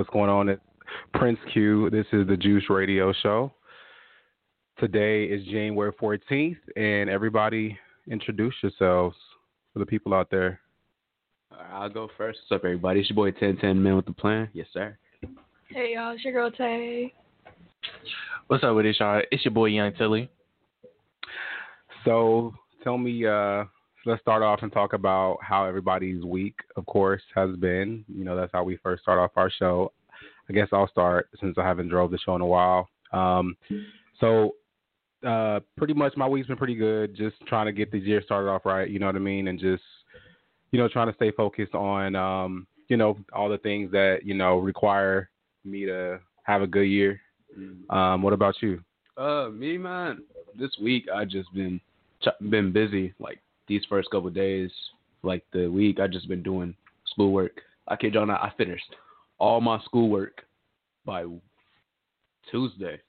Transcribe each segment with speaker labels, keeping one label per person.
Speaker 1: What's going on? It's Prince Q. This is the Juice Radio Show. Today is January 14th, and everybody introduce yourselves for the people out there.
Speaker 2: I'll go first. What's up, everybody? It's your boy 1010 Man with the Plan. Yes, sir.
Speaker 3: Hey y'all, it's your girl Tay.
Speaker 4: What's up with it, y'all? It's your boy Young Tilly.
Speaker 1: So tell me, uh, let's start off and talk about how everybody's week, of course, has been. You know, that's how we first start off our show. I guess I'll start since I haven't drove the show in a while. Um, so uh, pretty much my week's been pretty good. Just trying to get the year started off right. You know what I mean, and just you know trying to stay focused on um, you know all the things that you know require me to have a good year. Um, what about you?
Speaker 2: Uh, me, man, this week I just been ch- been busy. Like these first couple days, like the week, I just been doing schoolwork. I kid y'all not, I finished all my schoolwork by Tuesday.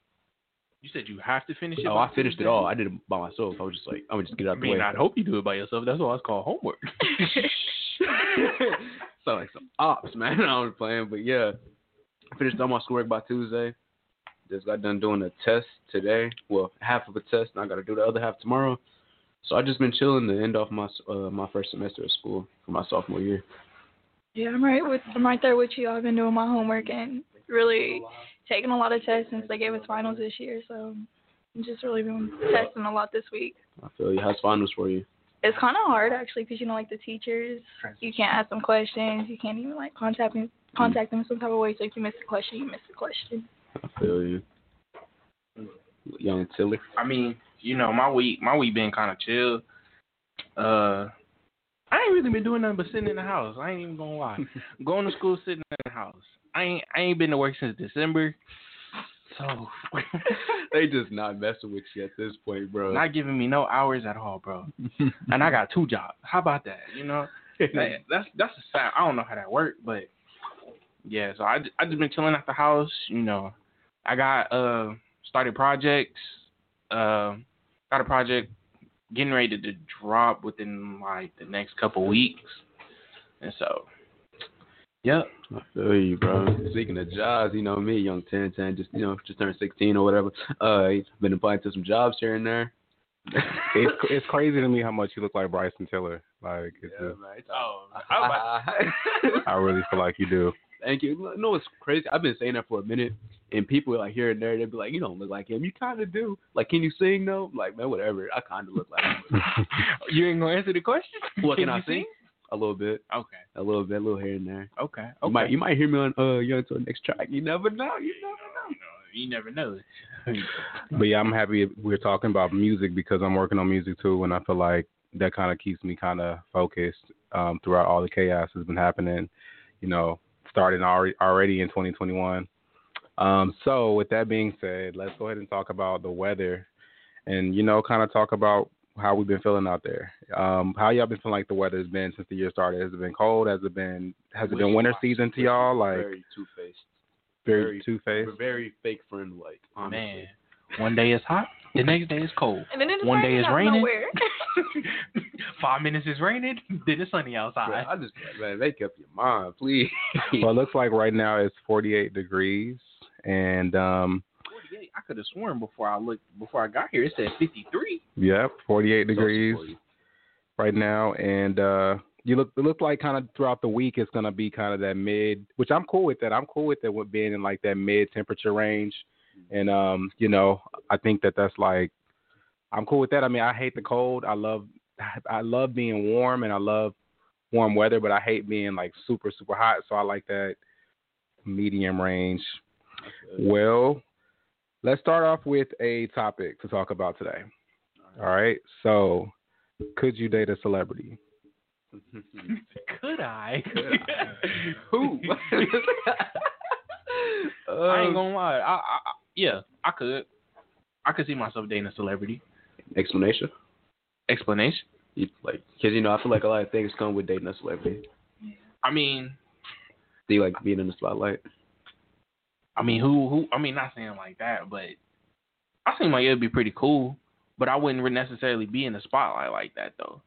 Speaker 4: You said you have to finish it.
Speaker 2: Oh, I finished it all. I did it by myself. I was just like, I'm gonna just get it
Speaker 4: I
Speaker 2: out the way.
Speaker 4: I'd hope you do it by yourself. That's why it's called homework.
Speaker 2: Sound like some ops, man. I was playing, but yeah, I finished all my schoolwork by Tuesday. Just got done doing a test today. Well, half of a test, and I got to do the other half tomorrow. So I just been chilling to end off my uh, my first semester of school for my sophomore year.
Speaker 3: Yeah, I'm right with I'm right there with you. I've been doing my homework and really taking a lot of tests since they gave us finals this year. So I'm just really been testing a lot this week.
Speaker 2: I feel you. How's finals for you?
Speaker 3: It's kind of hard actually because you know like the teachers, you can't ask them questions. You can't even like contact them contact them in some type of way. So if you miss a question, you miss a question.
Speaker 2: I feel you. Young Tilly.
Speaker 4: I mean, you know, my week my week been kind of chill. Uh, I ain't really been doing nothing but sitting in the house. I ain't even gonna lie. Going to school, sitting in the house. I ain't I ain't been to work since December. So
Speaker 2: they just not messing with you at this point, bro.
Speaker 4: not giving me no hours at all, bro. and I got two jobs. How about that? You know, that, that's that's a sad. I don't know how that worked, but yeah. So I I just been chilling at the house. You know, I got uh started projects. Uh, got a project getting ready to drop within like the next couple weeks, and so yep.
Speaker 2: I feel you, bro. Speaking of jobs, you know me, young ten ten, just you know, just turned sixteen or whatever. Uh, he's been applying to some jobs here and there.
Speaker 1: It's it's crazy to me how much you look like Bryson Tiller. Like, it's
Speaker 2: Yeah,
Speaker 1: just-
Speaker 2: man, it's-
Speaker 4: Oh, I was about
Speaker 1: I really feel like you do.
Speaker 2: Thank you. You know what's crazy? I've been saying that for a minute, and people like here and there, they'd be like, "You don't look like him. You kind of do. Like, can you sing though? I'm like, man, whatever. I kind of look like him.
Speaker 4: you ain't gonna answer the question?
Speaker 2: What can,
Speaker 4: Can
Speaker 2: I
Speaker 4: you
Speaker 2: sing? A little bit,
Speaker 4: Okay.
Speaker 2: a little bit, a little here and there.
Speaker 4: Okay.
Speaker 2: You
Speaker 4: Okay.
Speaker 2: might, you might hear me on uh Young to the next track. You never know. You never know.
Speaker 4: You never know.
Speaker 1: But yeah, I'm happy we're talking about music because I'm working on music too, and I feel like that kind of keeps me kind of focused um, throughout all the chaos that's been happening. You know, starting already already in 2021. Um, so with that being said, let's go ahead and talk about the weather, and you know, kind of talk about how we've been feeling out there. Um, how y'all been feeling like the weather's been since the year started? Has it been cold? Has it been has it been winter season to y'all? Like
Speaker 2: very two faced,
Speaker 1: very
Speaker 2: very-
Speaker 1: two faced.
Speaker 2: very fake friend like. Honestly.
Speaker 4: Man, one day it's hot, the next day it's cold.
Speaker 3: And then it's
Speaker 4: One day
Speaker 3: raining
Speaker 4: it's raining. Five minutes it's raining, then it's sunny outside.
Speaker 2: Bro, I just man, make up your mind, please.
Speaker 1: Well, it looks like right now it's 48 degrees, and um,
Speaker 4: I could have sworn before I looked before I got here it said 53.
Speaker 1: Yep, 48 degrees
Speaker 2: 40.
Speaker 1: right now, and uh, you look. It looks like kind of throughout the week it's gonna be kind of that mid, which I'm cool with that. I'm cool with that with being in like that mid temperature range, and um, you know, I think that that's like, I'm cool with that. I mean, I hate the cold. I love, I love being warm, and I love warm weather, but I hate being like super super hot. So I like that medium range. Well, let's start off with a topic to talk about today. All right. So, could you date a celebrity?
Speaker 4: Could I?
Speaker 2: Who?
Speaker 4: I ain't gonna lie. I, I, I yeah, I could. I could see myself dating a celebrity.
Speaker 2: explanation.
Speaker 4: Explanation.
Speaker 2: You, like, because you know, I feel like a lot of things come with dating a celebrity.
Speaker 4: I mean,
Speaker 2: Do you like being in the spotlight?
Speaker 4: I mean, who, who? I mean, not saying like that, but I seem like it'd be pretty cool. But I wouldn't necessarily be in the spotlight like that, though.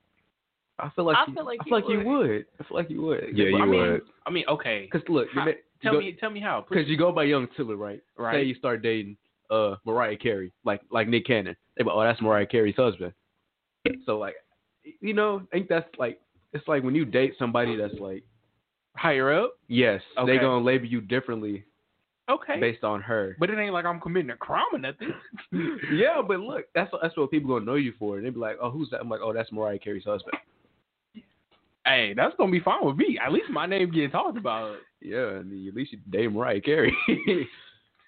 Speaker 2: I feel like
Speaker 3: I
Speaker 2: you,
Speaker 3: feel like
Speaker 2: I
Speaker 3: you
Speaker 2: feel like you
Speaker 3: would.
Speaker 2: would. I feel like you would.
Speaker 1: Yeah, you
Speaker 4: I mean,
Speaker 1: would.
Speaker 4: I mean, okay.
Speaker 2: Because look,
Speaker 4: How-
Speaker 2: you
Speaker 4: tell
Speaker 2: go,
Speaker 4: me, tell me how.
Speaker 2: Because you go by Young Tiller, right?
Speaker 4: Right.
Speaker 2: Say you start dating uh Mariah Carey, like like Nick Cannon. They be, oh, that's Mariah Carey's husband. So like, you know, I think that's like it's like when you date somebody that's like,
Speaker 4: higher up.
Speaker 2: yes,
Speaker 4: Okay.
Speaker 2: they gonna label you differently
Speaker 4: Okay.
Speaker 2: based on her.
Speaker 4: But it ain't like I'm committing a crime or nothing.
Speaker 2: yeah, but look, that's that's what people gonna know you for. And they be like, oh, who's that? I'm like, oh, that's Mariah Carey's husband.
Speaker 4: hey, that's gonna be fine with me. At least my name getting talked about.
Speaker 2: Yeah, and at least you date Mariah Carey.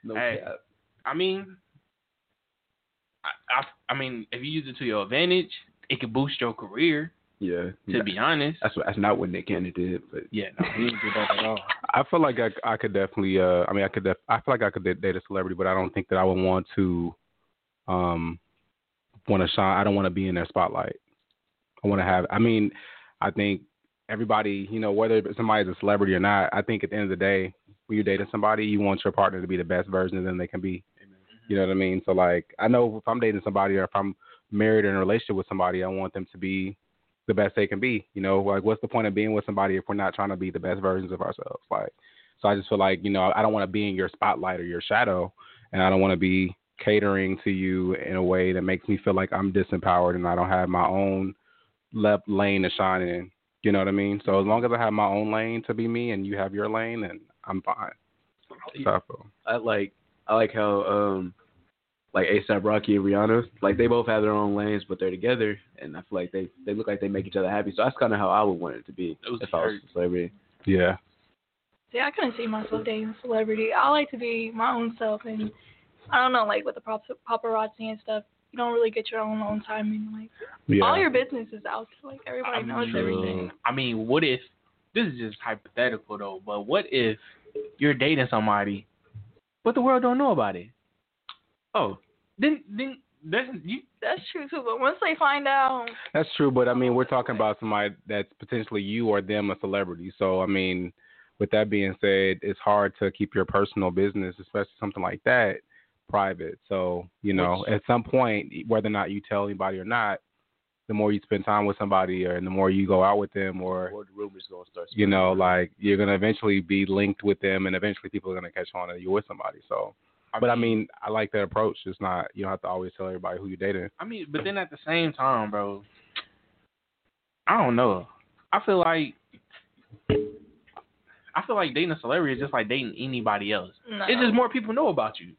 Speaker 2: no
Speaker 4: Hey.
Speaker 2: cap.
Speaker 4: I mean, I, I, I mean, if you use it to your advantage, it could boost your career.
Speaker 2: Yeah,
Speaker 4: To be honest.
Speaker 2: that's what, that's not what Nick Cannon did, but
Speaker 4: Yeah, no, he didn't do that at all.
Speaker 1: I feel like I, I could definitely. Uh, I mean, I could. Def- I feel like I could date a celebrity, but I don't think that I would want to. Um, want to shine. I don't want to be in their spotlight. I want to have. I mean, I think everybody, you know, whether somebody's a celebrity or not, I think at the end of the day, when you're dating somebody, you want your partner to be the best version of them they can be. You know what I mean? So like, I know if I'm dating somebody or if I'm married or in a relationship with somebody, I want them to be the best they can be. You know, like what's the point of being with somebody if we're not trying to be the best versions of ourselves? Like, so I just feel like you know I don't want to be in your spotlight or your shadow, and I don't want to be catering to you in a way that makes me feel like I'm disempowered and I don't have my own left lane to shine in. You know what I mean? So as long as I have my own lane to be me and you have your lane, then I'm fine. That's how I.
Speaker 2: I like I like how um like ASAP Rocky and Rihanna, like they both have their own lanes, but they're together, and I feel like they they look like they make each other happy. So that's kind of how I would want it to be
Speaker 4: Those
Speaker 2: if I was
Speaker 4: hurt.
Speaker 2: a celebrity.
Speaker 1: Yeah.
Speaker 3: See, I couldn't see myself dating a celebrity. I like to be my own self, and I don't know, like with the pap- paparazzi and stuff, you don't really get your own own time. And like
Speaker 1: Yeah.
Speaker 3: all your business is out. Like everybody knows everything.
Speaker 4: I mean, what if this is just hypothetical though? But what if you're dating somebody, but the world don't know about it?
Speaker 2: Oh,
Speaker 4: Then, then that's you.
Speaker 3: That's true too. But once they find out,
Speaker 1: That's true, but I mean, we're talking about somebody that's potentially you or them a celebrity. So, I mean, with that being said, it's hard to keep your personal business, especially something like that, private. So, you know,
Speaker 2: Which-
Speaker 1: at some point, whether or not you tell anybody or not, the more you spend time with somebody or the more you go out with them or,
Speaker 2: or the rumors gonna start.
Speaker 1: you know,
Speaker 2: spreading.
Speaker 1: like you're going to eventually be linked with them and eventually people are going to catch on that you're with somebody. So, but I mean, I like that approach. It's not, you don't have to always tell everybody who you're dating.
Speaker 4: I mean, but then at the same time, bro, I don't know. I feel like I feel like dating a celebrity is just like dating anybody else.
Speaker 3: no.
Speaker 4: It's just more people know about you.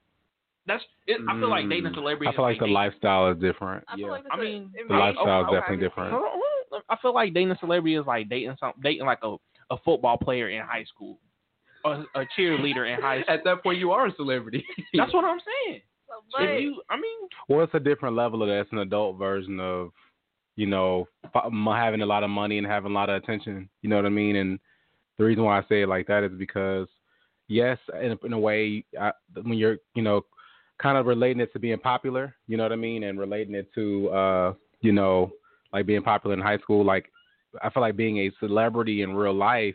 Speaker 4: That's. It, I feel like dating a
Speaker 2: Mm.
Speaker 4: celebrity.
Speaker 1: I feel like the
Speaker 4: dating-
Speaker 1: lifestyle is different.
Speaker 3: I
Speaker 2: yeah.
Speaker 3: like
Speaker 4: I mean,
Speaker 1: The
Speaker 3: may-
Speaker 1: lifestyle is
Speaker 3: okay.
Speaker 1: definitely different.
Speaker 4: Hold on, hold on. I feel like dating a celebrity is like dating some dating like a, a football player in high school, or a cheerleader in high school.
Speaker 2: At that point, you are a celebrity.
Speaker 4: That's what I'm saying.
Speaker 3: But
Speaker 4: If you, I mean,
Speaker 1: Well, it's a different level of that. It's an adult version of, you know, f- m- having a lot of money and having a lot of attention. You know what I mean? And the reason why I say it like that is because, yes, in a, in a way, I, when you're, you know, kind of relating it to being popular, you know what I mean, and relating it to, uh, you know, like being popular in high school. Like, I feel like being a celebrity in real life,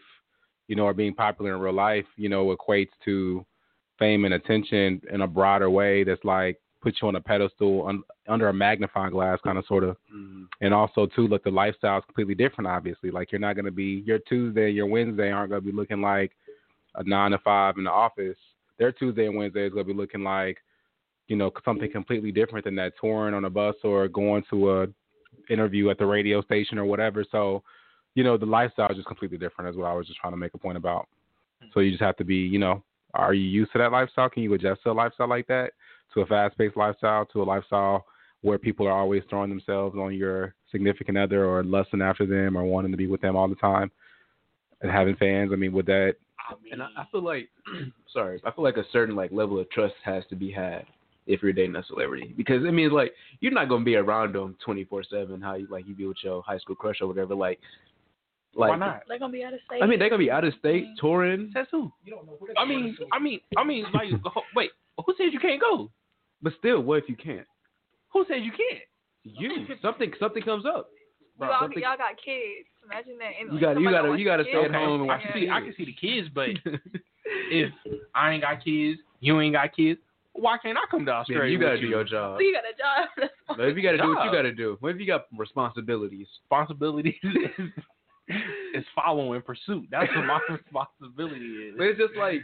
Speaker 1: you know, or being popular in real life, you know, equates to fame and attention in a broader way that's like put you on a pedestal un- under a magnifying glass kind of sort of
Speaker 2: Mm.
Speaker 1: and also too look the lifestyle is completely different obviously like you're not going to be your tuesday your wednesday aren't going to be looking like a nine to five in the office their tuesday and wednesday is going to be looking like you know, something mm-hmm. completely different than that touring on a bus or going to a interview at the radio station or whatever. So, you know, the lifestyle is just completely different as well. I was just trying to make a point about. So you just have to be, you know, are you used to that lifestyle? Can you adjust to a lifestyle like that? To a fast paced lifestyle, to a lifestyle where people are always throwing themselves on your significant other or lusting after them or wanting to be with them all the time and having fans. I mean, would that
Speaker 2: And I, I feel like, sorry, I feel like a certain like level of trust has to be had if you're dating a celebrity because it means like you're not gonna be around them 24 seven. How you like you be with your high school crush or whatever. Like, like
Speaker 4: Why not?
Speaker 3: They're gonna be out of state.
Speaker 2: I mean, they're gonna be out of state mm-hmm. touring,
Speaker 4: Says who? You don't know. I mean, I mean, I mean, like, wait, who says you can't go?
Speaker 2: but still, what if you can't?
Speaker 4: Who says you can't?
Speaker 2: You something something comes up.
Speaker 3: y'all,
Speaker 2: something-
Speaker 3: y'all got kids. Imagine that. And,
Speaker 2: You gotta- you gotta- you gotta stay at home and
Speaker 4: I
Speaker 2: watch
Speaker 4: can see, I can see the kids, but if I ain't got kids, you ain't got kids, why can't I come to
Speaker 2: Man,
Speaker 4: Australia?
Speaker 2: you gotta
Speaker 4: with
Speaker 2: do your job.
Speaker 3: So you got a job. That's fine.
Speaker 2: But if you gotta do what you gotta do, what if you got responsibilities?
Speaker 4: responsibilities is, is following pursuit. That's what my responsibility is.
Speaker 2: But it's just like,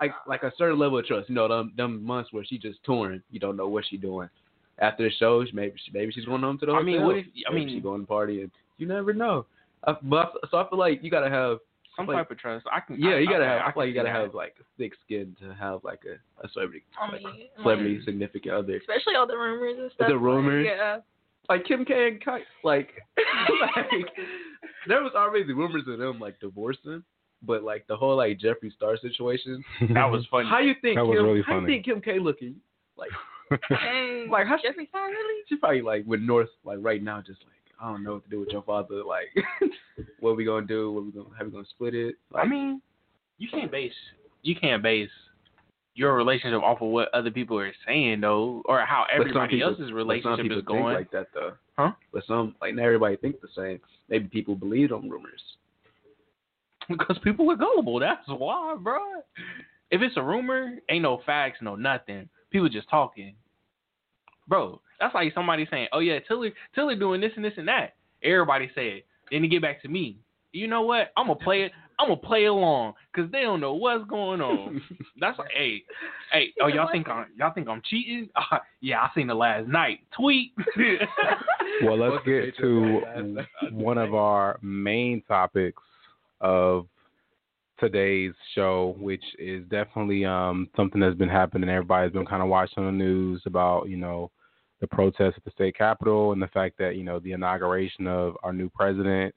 Speaker 2: like, like a certain level of trust. You know, them, them months where she just touring, you don't know what she doing. After the shows, maybe she, maybe she's going home to the hotel.
Speaker 4: I mean, what if I
Speaker 2: Maybe
Speaker 4: mean
Speaker 2: she going to party and you never know. I, but I- so I feel like you gotta have,
Speaker 4: some
Speaker 2: like-
Speaker 4: type of trust? I can.
Speaker 2: yeah,
Speaker 4: I,
Speaker 2: you gotta
Speaker 4: okay,
Speaker 2: have.
Speaker 4: I
Speaker 2: I feel like you gotta
Speaker 4: see
Speaker 2: have like thick skin to have like a, a celebrity,
Speaker 3: I
Speaker 2: like,
Speaker 3: mean,
Speaker 2: celebrity
Speaker 3: like,
Speaker 2: significant other.
Speaker 3: especially all the rumors and stuff.
Speaker 2: The
Speaker 3: like,
Speaker 2: rumors?
Speaker 3: yeah.
Speaker 2: like Kim K and Kai, like, like there was already rumors of them like divorcing, but like the whole like Jeffree Star situation.
Speaker 4: that. That was funny.
Speaker 2: How you think
Speaker 1: That was
Speaker 2: Kim?
Speaker 1: really
Speaker 2: how you think Kim K looking? Like,
Speaker 3: Dang.
Speaker 2: Like, how-
Speaker 3: Jeffree Star really?
Speaker 2: she probably like with North like right now, just like I don't know what to do with your father. Like, what we gonna do? What we gonna how we gonna split it? Like,
Speaker 4: I mean, you can't base you can't base your relationship off of what other people are saying though, or how everybody
Speaker 2: people-
Speaker 4: else's relationship
Speaker 2: people
Speaker 4: is
Speaker 2: think
Speaker 4: going.
Speaker 2: like that though.
Speaker 4: Huh?
Speaker 2: But some like not everybody think the same. Maybe people believe them rumors.
Speaker 4: Because people are gullible. That's why, bro. If it's a rumor, ain't no facts, no nothing. People just talking, bro. That's like somebody saying, "Oh yeah, Tilly, Tilly doing this and this and that." Everybody say it. Then they get back to me. You know what? I'm gonna play it. I'm gonna play along because they don't know what's going on. That's like, hey, hey, oh y'all think I'm y'all think I'm cheating? Uh, yeah, I seen the last night tweet.
Speaker 1: Well, let's
Speaker 2: What's
Speaker 1: get to one of our main topics of today's show, which is definitely um, something that's been happening. Everybody's been kind of watching the news about, you know, the protests at the state capitol and the fact that, you know, the inauguration of our new president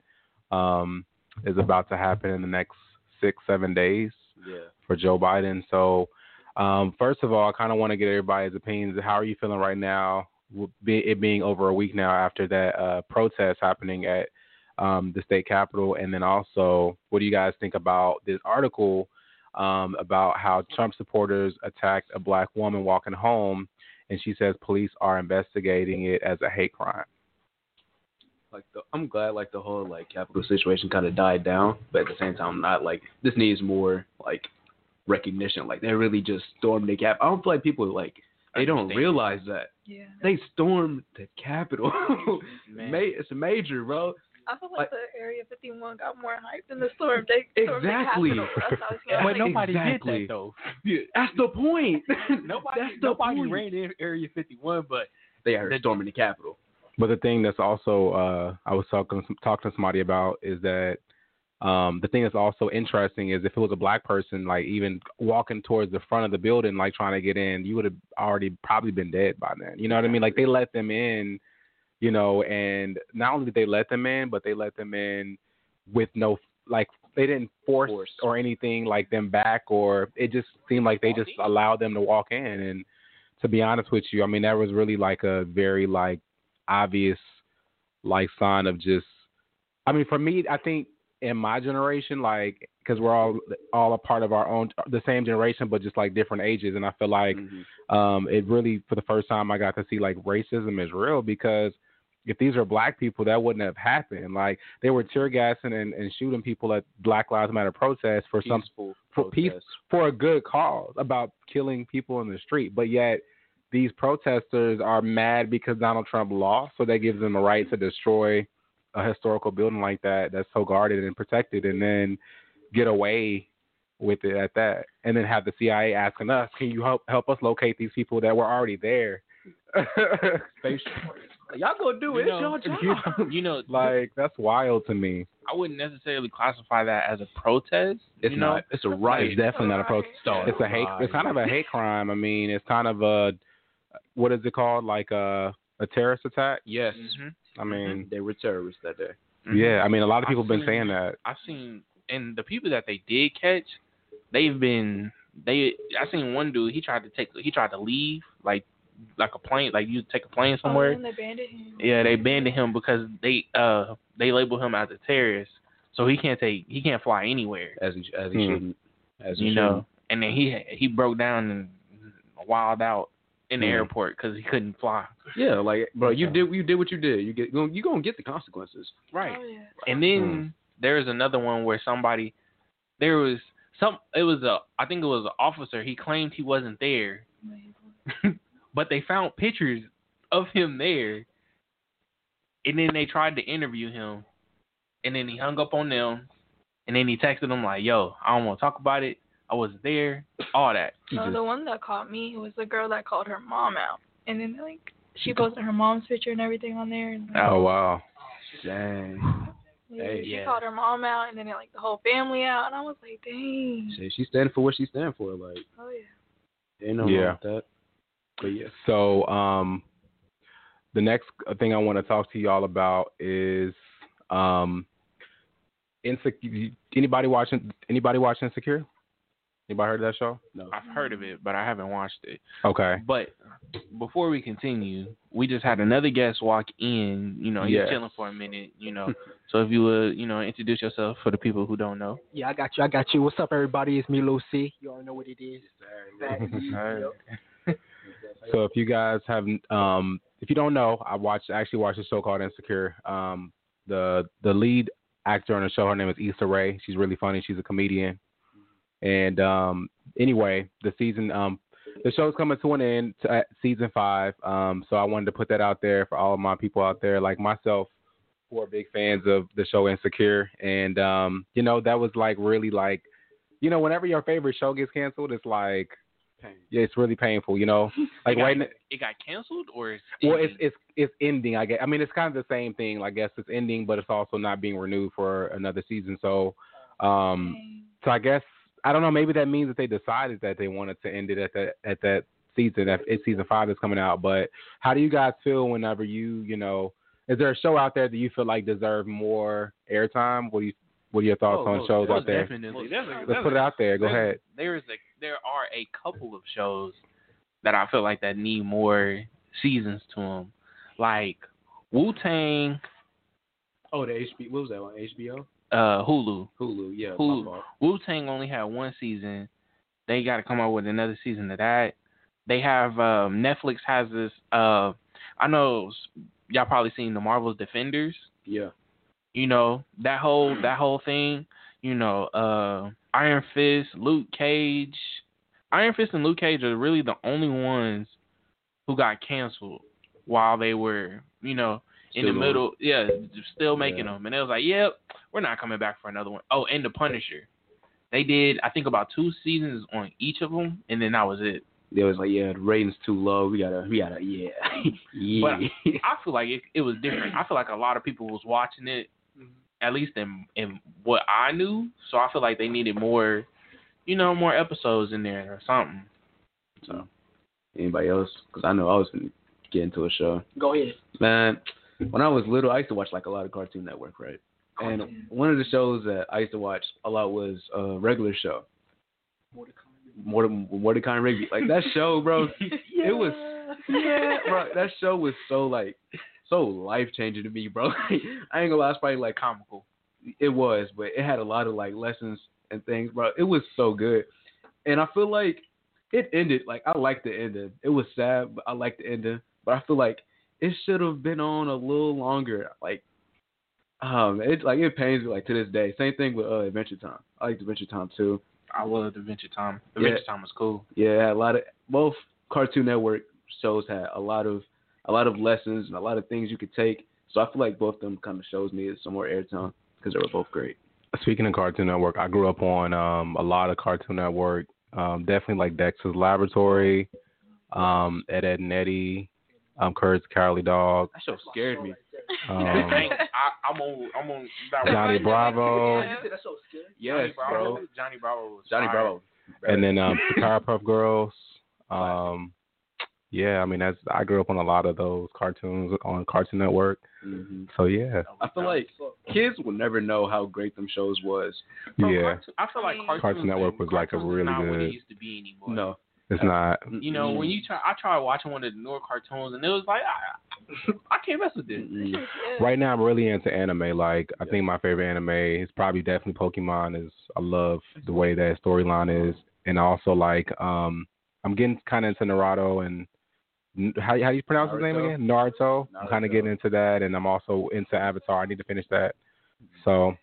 Speaker 1: um, is about to happen in the next six, seven days
Speaker 2: Yeah.
Speaker 1: for Joe Biden. So, um, first of all, I kind of want to get everybody's opinions. How are you feeling right now? It being over a week now after that uh, protest happening at um, the state capitol, and then also, what do you guys think about this article um, about how Trump supporters attacked a black woman walking home, and she says police are investigating it as a hate crime.
Speaker 2: like the, I'm glad like the whole like capital situation kind of died down, but at the same time, I'm not like this needs more like recognition. Like they really just stormed the cap. I don't feel like people like they don't realize that
Speaker 3: Yeah.
Speaker 2: they stormed the Capitol.
Speaker 4: Man.
Speaker 2: Ma- it's major, bro.
Speaker 3: I feel like,
Speaker 2: Like-
Speaker 3: the Area 51 got more hype than the storm. They stormed the
Speaker 2: Exactly.
Speaker 3: Capitol. That's how I feel.
Speaker 4: but
Speaker 3: Like,
Speaker 4: nobody
Speaker 2: Exactly.
Speaker 4: did that though.
Speaker 2: Yeah, that's the point.
Speaker 4: Nobody,
Speaker 2: that's the
Speaker 4: nobody
Speaker 2: point.
Speaker 4: ran in Area 51, but
Speaker 2: They are
Speaker 4: The-
Speaker 2: storming the Capitol.
Speaker 1: But the thing that's also uh, I was talking talking to somebody about is that um, the thing that's also interesting is if it was a black person, like even walking towards the front of the building, like trying to get in, you would have already probably been dead by then. You know what I mean? Like they let them in, you know, and not only did they let them in, but they let them in with no like they didn't force,
Speaker 2: Force.
Speaker 1: or anything like them back, or it just seemed like they just allowed them to walk in. And to be honest with you, I mean that was really like a very like obvious like sign of just I mean for me I think in my generation like cuz we're all all a part of our own the same generation but just like different ages and I feel like
Speaker 2: Mhm.
Speaker 1: um it really for the first time I got to see like racism is real because if these are black people that wouldn't have happened. Like they were tear gassing and, and shooting people at Black Lives Matter protests for some for peace for a good cause about killing people in the street, but yet these protesters are mad because Donald Trump lost, so that gives them a right to destroy a historical building like that that's so guarded and protected, and then get away with it at that, and then have the CIA asking us, "Can you help help us locate these people that were already there?"
Speaker 2: Space Y'all gonna do it.
Speaker 4: You
Speaker 2: It's
Speaker 4: know,
Speaker 2: your job.
Speaker 4: you know,
Speaker 1: like that's wild to me.
Speaker 4: I wouldn't necessarily classify that as a protest.
Speaker 2: It's
Speaker 4: you know?
Speaker 2: not. It's a right.
Speaker 1: It's definitely not a protest.
Speaker 2: Start.
Speaker 1: It's a hate. It's kind of a hate crime. I mean, it's kind of a what is it called? Like a a terrorist attack.
Speaker 2: Yes.
Speaker 4: Mhm.
Speaker 1: I mean,
Speaker 2: They were terrorists that day.
Speaker 4: Mhm.
Speaker 1: yeah. I mean, a lot of people have been
Speaker 4: I've
Speaker 1: saying that.
Speaker 4: I've seen, and the people that they did catch, they've been they. I seen one dude. He tried to take. He tried to leave like like a plane. Like you take a plane
Speaker 3: Oh,
Speaker 4: somewhere.
Speaker 3: and they banded him.
Speaker 4: Yeah, they banned him because they uh they label him as a terrorist, so he can't take he can't fly anywhere.
Speaker 2: As he as he
Speaker 1: Hmm.
Speaker 2: shouldn't. As he
Speaker 4: You know, and then he he broke down and wild out in the
Speaker 1: Hmm.
Speaker 4: airport because he couldn't fly.
Speaker 2: Yeah, like bro, you did you did what you did. You get you gonna get the consequences.
Speaker 4: Right.
Speaker 3: Oh, yeah.
Speaker 4: And then there's another one where somebody there was some it was a I think it was an officer. He claimed he wasn't there, but they found pictures of him there. And then they tried to interview him, and then he hung up on them, and then he texted them like, "Yo, I don't want to talk about it. I wasn't there. All that." He
Speaker 3: Oh,
Speaker 4: just-
Speaker 3: the one that caught me was the girl that called her mom out, and then like she posted her mom's picture and everything on there, and like,
Speaker 1: Oh wow.
Speaker 2: Dang.
Speaker 3: yeah,
Speaker 2: hey,
Speaker 3: she
Speaker 4: yeah.
Speaker 3: called her mom out, and then like the whole family out, and I was like, dang.
Speaker 2: Shit, She's standing for what she standing for. Like
Speaker 3: Oh yeah.
Speaker 2: ain't no
Speaker 1: Yeah.
Speaker 2: wrong that. But yeah.
Speaker 1: So, um, the next thing I want to talk to y'all about is um, insecure. Anybody watching? Anybody watching Insecure? Anybody heard of that show?
Speaker 2: No.
Speaker 4: I've heard of it, but I haven't watched it.
Speaker 1: Okay.
Speaker 4: But before we continue, we just had another guest walk in. You know, he's
Speaker 1: Yes.
Speaker 4: chilling for a minute. You know, so if you would, you know, introduce yourself for the people who don't know.
Speaker 5: Yeah, I got you. I got you. What's up, everybody? It's me, Lucy. You all know what it is.
Speaker 1: So if you guys haven't, um, if you don't know, I watched actually watched a show called Insecure. Um, the the lead actor on the show, her name is Issa Rae. She's really funny. She's a comedian. And um, anyway, the season, um, the show's coming to an end to, season five. Um, so I wanted to put that out there for all of my people out there, like myself, who are big fans of the show Insecure. And um, you know, that was like really like, you know, whenever your favorite show gets canceled, it's like, yeah, it's really painful. You know, like
Speaker 4: it got,
Speaker 1: right. n-
Speaker 4: it got canceled or it's
Speaker 1: well, it's it's it's ending. I guess. I mean, it's kind of the same thing. I guess it's ending, but it's also not being renewed for another season. So, um, so I guess I don't know. Maybe that means that they decided that they wanted to end it at that at that season. It's season five that's coming out. But how do you guys feel whenever you you know? Is there a show out there that you feel like deserve more airtime? What do you What are your thoughts
Speaker 2: Oh,
Speaker 1: on
Speaker 2: most-
Speaker 1: shows
Speaker 4: Most
Speaker 1: out there?
Speaker 4: Definitely, definitely.
Speaker 1: Let's put it out there. Go
Speaker 4: There's-
Speaker 1: ahead.
Speaker 4: There's a there are a couple of shows that I feel like that need more seasons to them, like Wu Tang,
Speaker 2: Oh, the HBO. What was that on HBO?
Speaker 4: uh, Hulu.
Speaker 2: Hulu. Yeah.
Speaker 4: Hulu. Wu Tang only had one season. They got to come out with another season of that. They have um, Netflix has this. Uh, I know y'all probably seen the Marvel's Defenders.
Speaker 2: Yeah.
Speaker 4: You know that whole that whole thing. You know, uh, Iron Fist, Luke Cage. Iron Fist and Luke Cage are really the only ones who got canceled while they were, you know, in
Speaker 2: Still
Speaker 4: the
Speaker 2: going.
Speaker 4: middle. Yeah, still making
Speaker 2: Yeah.
Speaker 4: them. And they was like, "Yep, we're not coming back for another one." Oh, and the Punisher. They did, I think, about two seasons on each of them, and then that was it.
Speaker 2: They was like, yeah, the ratings too low. We gotta, we gotta, yeah, yeah.
Speaker 4: But I feel like it, it was different. I feel like a lot of people was watching it, at least in in what I knew. So I feel like they needed more, you know, more episodes in there or something. So
Speaker 2: Anybody else? Because I know I was gonna get into a show.
Speaker 5: Go ahead.
Speaker 2: Man, when I was little, I used to watch like a lot of Cartoon Network, right? And one of the shows that I used to watch a lot was a regular show. Mordecai, Mordecai and Rigby. Like that show, bro. It was yeah, bro. That show was so like so life changing to me, bro. I ain't gonna lie, it's probably like
Speaker 4: comical.
Speaker 2: it was, but it had a lot of like lessons and things, bro. It was so good, and I feel like it ended. Like I liked the ending. It was sad, but I liked the ending. But I feel like it should have been on a little longer. Like, um, it like it pains me like to this day. Same thing with uh, Adventure Time. I like Adventure Time too.
Speaker 4: I loved Adventure Time.
Speaker 2: Yeah.
Speaker 4: Adventure Time was cool.
Speaker 2: Yeah, a lot of both Cartoon Network shows had a lot of a lot of lessons and a lot of things you could take. So I feel like both of them kind of shows needed some more airtime because they were both great.
Speaker 1: Speaking of Cartoon Network, I grew up on um, a lot of Cartoon Network. Um, definitely like Dexter's Laboratory, um, Ed, Ed and Eddie, um, Courage the Cowardly Dog,
Speaker 2: That show scared me.
Speaker 1: um,
Speaker 4: Dang, I, I'm on. I'm on.
Speaker 1: Johnny Bravo,
Speaker 2: Yes,
Speaker 4: Johnny Bravo.
Speaker 2: bro.
Speaker 4: Johnny Bravo.
Speaker 2: Johnny. Bravo.
Speaker 1: and then um, the Powerpuff Girls. Um, yeah, I mean that's I grew up on a lot of those cartoons on Cartoon Network.
Speaker 2: hmm
Speaker 1: So yeah,
Speaker 2: I feel like kids will never know how great them shows was.
Speaker 4: Bro,
Speaker 1: yeah,
Speaker 4: cartoon- I feel like cartoons,
Speaker 1: Cartoon Network was like a really
Speaker 4: not what
Speaker 1: good-
Speaker 4: it used to be anymore.
Speaker 2: No.
Speaker 1: it's not.
Speaker 4: You know, when you try, I tried watching one of the newer cartoons, and it was like, I, I can't mess with this.
Speaker 2: Mm-mm.
Speaker 1: Right now, I'm really into anime. Like, I think my favorite anime is probably definitely Pokemon. Is I love the way that storyline is, and also like um, I'm getting kind of into Naruto and N- how how do you pronounce his name again? Naruto. I'm kind of getting into that, and I'm also into Avatar. I need to finish that. So,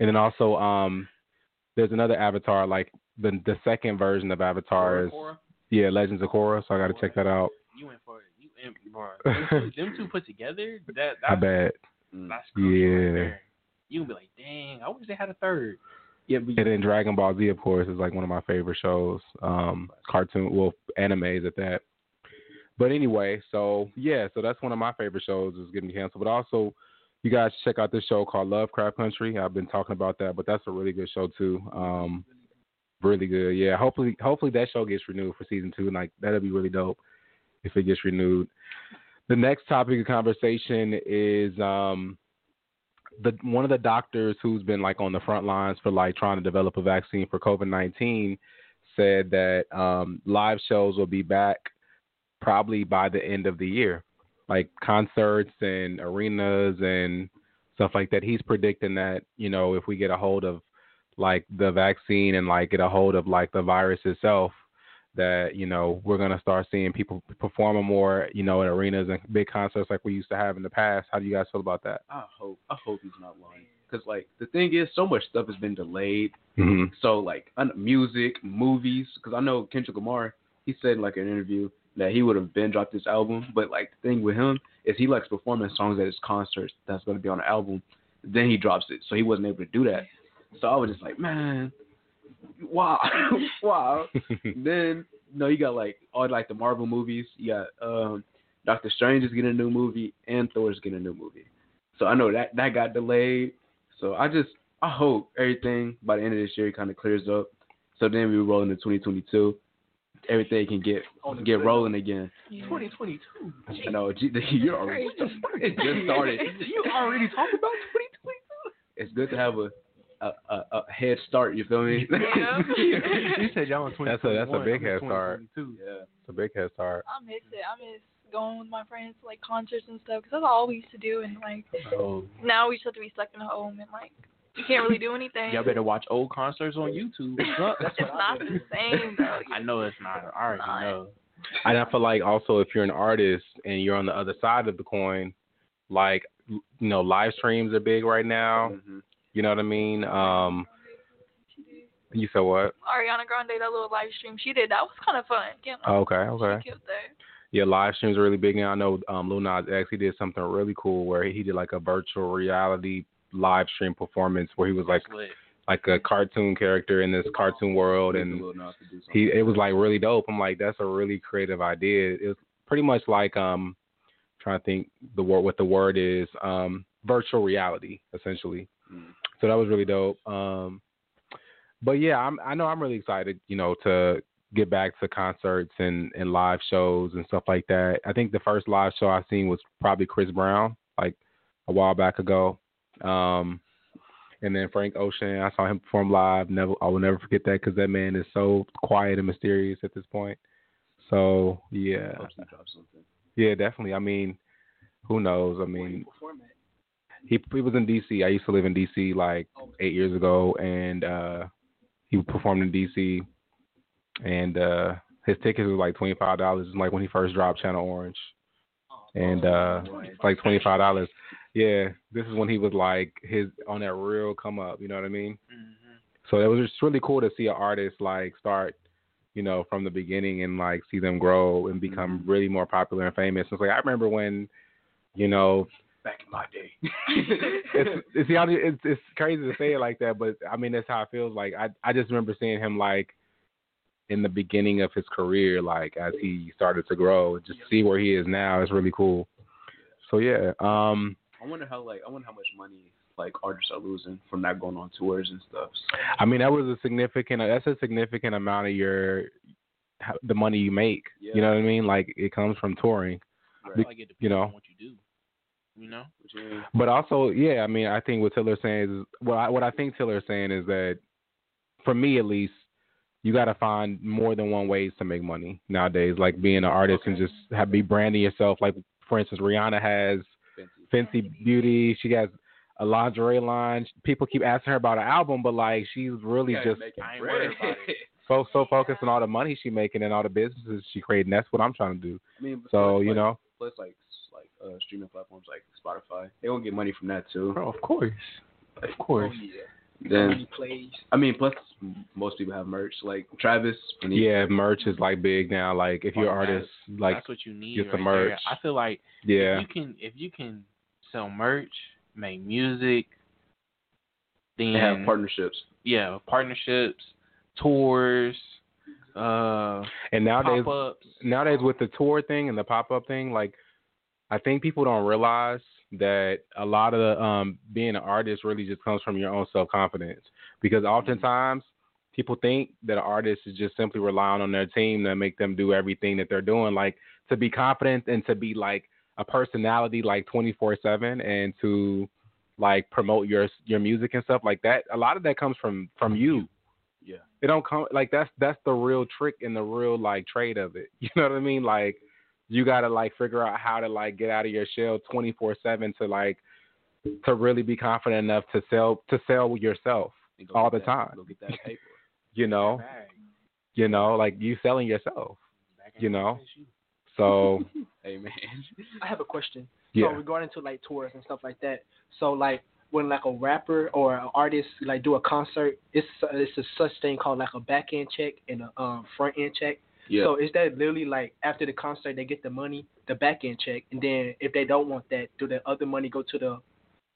Speaker 1: and then also um, there's another Avatar like the the second version of Avatar is
Speaker 4: Korra,
Speaker 1: yeah Legends of Korra. So I got to check that out.
Speaker 4: You went for it. You went. Them two, them two put together, that
Speaker 1: I bet.
Speaker 4: that's crucial right
Speaker 1: Yeah.
Speaker 4: there. You can be like, dang, I wish they had a third.
Speaker 2: Yeah, but
Speaker 1: And then Dragon Ball Z, of course, is like one of my favorite shows. Um, cartoon, well, animes at that. But anyway, so yeah, so that's one of my favorite shows is getting canceled. But also, you guys check out this show called Lovecraft Country. I've been talking about that, but that's a really good show too. Um, really good. Yeah, hopefully, hopefully that show gets renewed for season two. Like that'll be really dope if it gets renewed. The next topic of conversation is um, the one of the doctors who's been like on the front lines for like trying to develop a vaccine for COVID nineteen said that um, live shows will be back probably by the end of the year, like concerts and arenas and stuff like that. He's predicting that you know if we get a hold of like the vaccine and like get a hold of like the virus itself that you know we're gonna start seeing people performing more you know in arenas and big concerts like we used to have in the past. How do you guys feel about that?
Speaker 2: I hope I hope he's not lying. Cause like the thing is, so much stuff has been delayed.
Speaker 1: Mm-hmm.
Speaker 2: So like music, movies. Cause I know Kendrick Lamar. He said in like an interview that he would have been dropped this album, but like the thing with him is he likes performing songs at his concerts that's gonna be on the album. Then he drops it, so he wasn't able to do that. So I was just like, man, wow, wow. then no, you got like all like the Marvel movies. You got um, Doctor Strange is getting a new movie and Thor is getting a new movie. So I know that that got delayed. So I just I hope everything by the end of this year kind of clears up. So then we roll into 2022. Everything can get get rolling again.
Speaker 4: 2022.
Speaker 2: I know G- the year already it just started.
Speaker 4: you already talking about 2022?
Speaker 2: It's good to have a a, a, a head start. You feel me?
Speaker 3: Yeah.
Speaker 4: you said y'all in
Speaker 1: That's a- that's a big
Speaker 4: I'm
Speaker 1: head start.
Speaker 4: 2022.
Speaker 2: yeah.
Speaker 1: It's a big head start.
Speaker 3: I miss it. I miss going with my friends to like concerts and stuff because that's all we used to do. And like
Speaker 4: Oh,
Speaker 3: now we just have to be stuck in the home and like you can't really do anything.
Speaker 4: y'all better watch old concerts on YouTube.
Speaker 3: That's it's not the same though.
Speaker 4: I know it's not. I already
Speaker 3: Not.
Speaker 4: know.
Speaker 1: And I feel like also if you're an artist and you're on the other side of the coin, like you know, live streams are big right now.
Speaker 2: Mhm.
Speaker 1: You know what I mean? Um, you said what?
Speaker 3: Ariana Grande, that little live stream she did, that was kind of fun. Can't.
Speaker 1: Okay, okay.
Speaker 3: She killed that.
Speaker 1: Yeah, live streams are really big now. I know um, Lil Nas X he did something really cool where he did like a virtual reality live stream performance where he was like like a cartoon character in this cartoon world and
Speaker 2: Lil Nas to do something.
Speaker 1: he it was like really dope. I'm like, that's a really creative idea. It was pretty much like um trying to think the word what the word is, um virtual reality, essentially.
Speaker 2: Mm.
Speaker 1: So that was really dope. Um but yeah, I'm I know I'm really excited, you know, to get back to concerts and, and live shows and stuff like that. I think the first live show I seen was probably Chris Brown, like a while back ago. Um and then Frank Ocean, I saw him perform live. Never, I will never forget that because that man is so quiet and mysterious at this point. So yeah,
Speaker 2: Hope he drops something.
Speaker 1: yeah, definitely. I mean, who knows? I mean, he he was in D.C. I used to live in D.C. like eight years ago, and uh he performed in D.C. and uh his tickets was like twenty five dollars. Like when he first dropped Channel Orange, and uh it's like twenty five dollars. Yeah, this is when he was like his on that real come up. You know what I mean?
Speaker 4: Mhm.
Speaker 1: So it was just really cool to see an artist like start, you know, from the beginning and like see them grow and become really more popular and famous. It's like I remember when, you know,
Speaker 4: back in my day.
Speaker 1: it's it's, the it's it's crazy to say it like that, but I mean that's how it feels. Like I I just remember seeing him like in the beginning of his career, like as he started to grow, just see where he is now. It's really cool. So yeah, um,
Speaker 2: I wonder how like I wonder how much money like artists are losing from not going on tours and stuff.
Speaker 1: I mean that was a significant. That's a significant amount of your the money you make. You know what I mean? Like it comes from touring.
Speaker 2: Right.
Speaker 1: Be-
Speaker 4: like it depends
Speaker 1: you know.
Speaker 4: on what you do. You know?
Speaker 2: You?
Speaker 1: But also, yeah, I mean, I think what Tiller's saying is what I, what I think Tiller's saying is that, for me at least, you got to find more than one ways to make money nowadays. Like being an artist and just have be branding yourself. Like for instance, Rihanna has
Speaker 2: Fancy.
Speaker 1: Fenty Beauty. She has a lingerie line. People keep asking her about an album, but like she's really
Speaker 2: Yeah,
Speaker 1: just
Speaker 2: making
Speaker 4: I ain't
Speaker 2: bread.
Speaker 4: worried about it.
Speaker 1: so so focused on all the money she's making and all the businesses she creating. That's what I'm trying to do.
Speaker 2: I mean,
Speaker 1: So
Speaker 2: plus,
Speaker 1: you
Speaker 2: like,
Speaker 1: know,
Speaker 2: plus like like uh, streaming platforms like Spotify, they don't get money from that too.
Speaker 1: bro, of course, of course.
Speaker 5: Oh, yeah.
Speaker 2: Then I mean, plus most people have merch. Like Travis, when
Speaker 1: Yeah, merch is like big now. Like if you're an
Speaker 4: Oh,
Speaker 1: artist, like
Speaker 4: That's what you need.
Speaker 1: get some
Speaker 4: right there.
Speaker 1: merch.
Speaker 4: I feel like
Speaker 1: yeah,
Speaker 4: if you can if you can sell merch, make music, then
Speaker 2: they have partnerships.
Speaker 4: yeah, partnerships, tours, uh
Speaker 1: and nowadays
Speaker 4: pop ups.
Speaker 1: nowadays with the tour thing and the pop up thing, like I think people don't realize that a lot of the um being an artist really just comes from your own self confidence. Because oftentimes people think that an artist is just simply relying on their team to make them do everything that they're doing. Like to be confident and to be like a personality like twenty four seven and to like promote your your music and stuff like that. A lot of that comes from from you.
Speaker 2: Yeah.
Speaker 1: It don't come like that's that's the real trick and the real like trade of it. You know what I mean? Like you gotta like figure out how to like get out of your shell twenty four seven to like to really be confident enough to sell to sell yourself all the
Speaker 2: that-
Speaker 1: time.
Speaker 2: Go get that paper.
Speaker 1: You know, you know, like you selling yourself. You know.
Speaker 4: issue.
Speaker 1: So
Speaker 2: hey man.
Speaker 5: I have a question.
Speaker 1: yeah,
Speaker 5: So regarding to like tours and stuff like that. So like when like a rapper or an artist like do a concert, it's it's a such thing called like a back end check and a um, front end check.
Speaker 2: Yeah.
Speaker 5: So is that literally like after the concert they get the money, the back end check, and then if they don't want that, do the other money go to the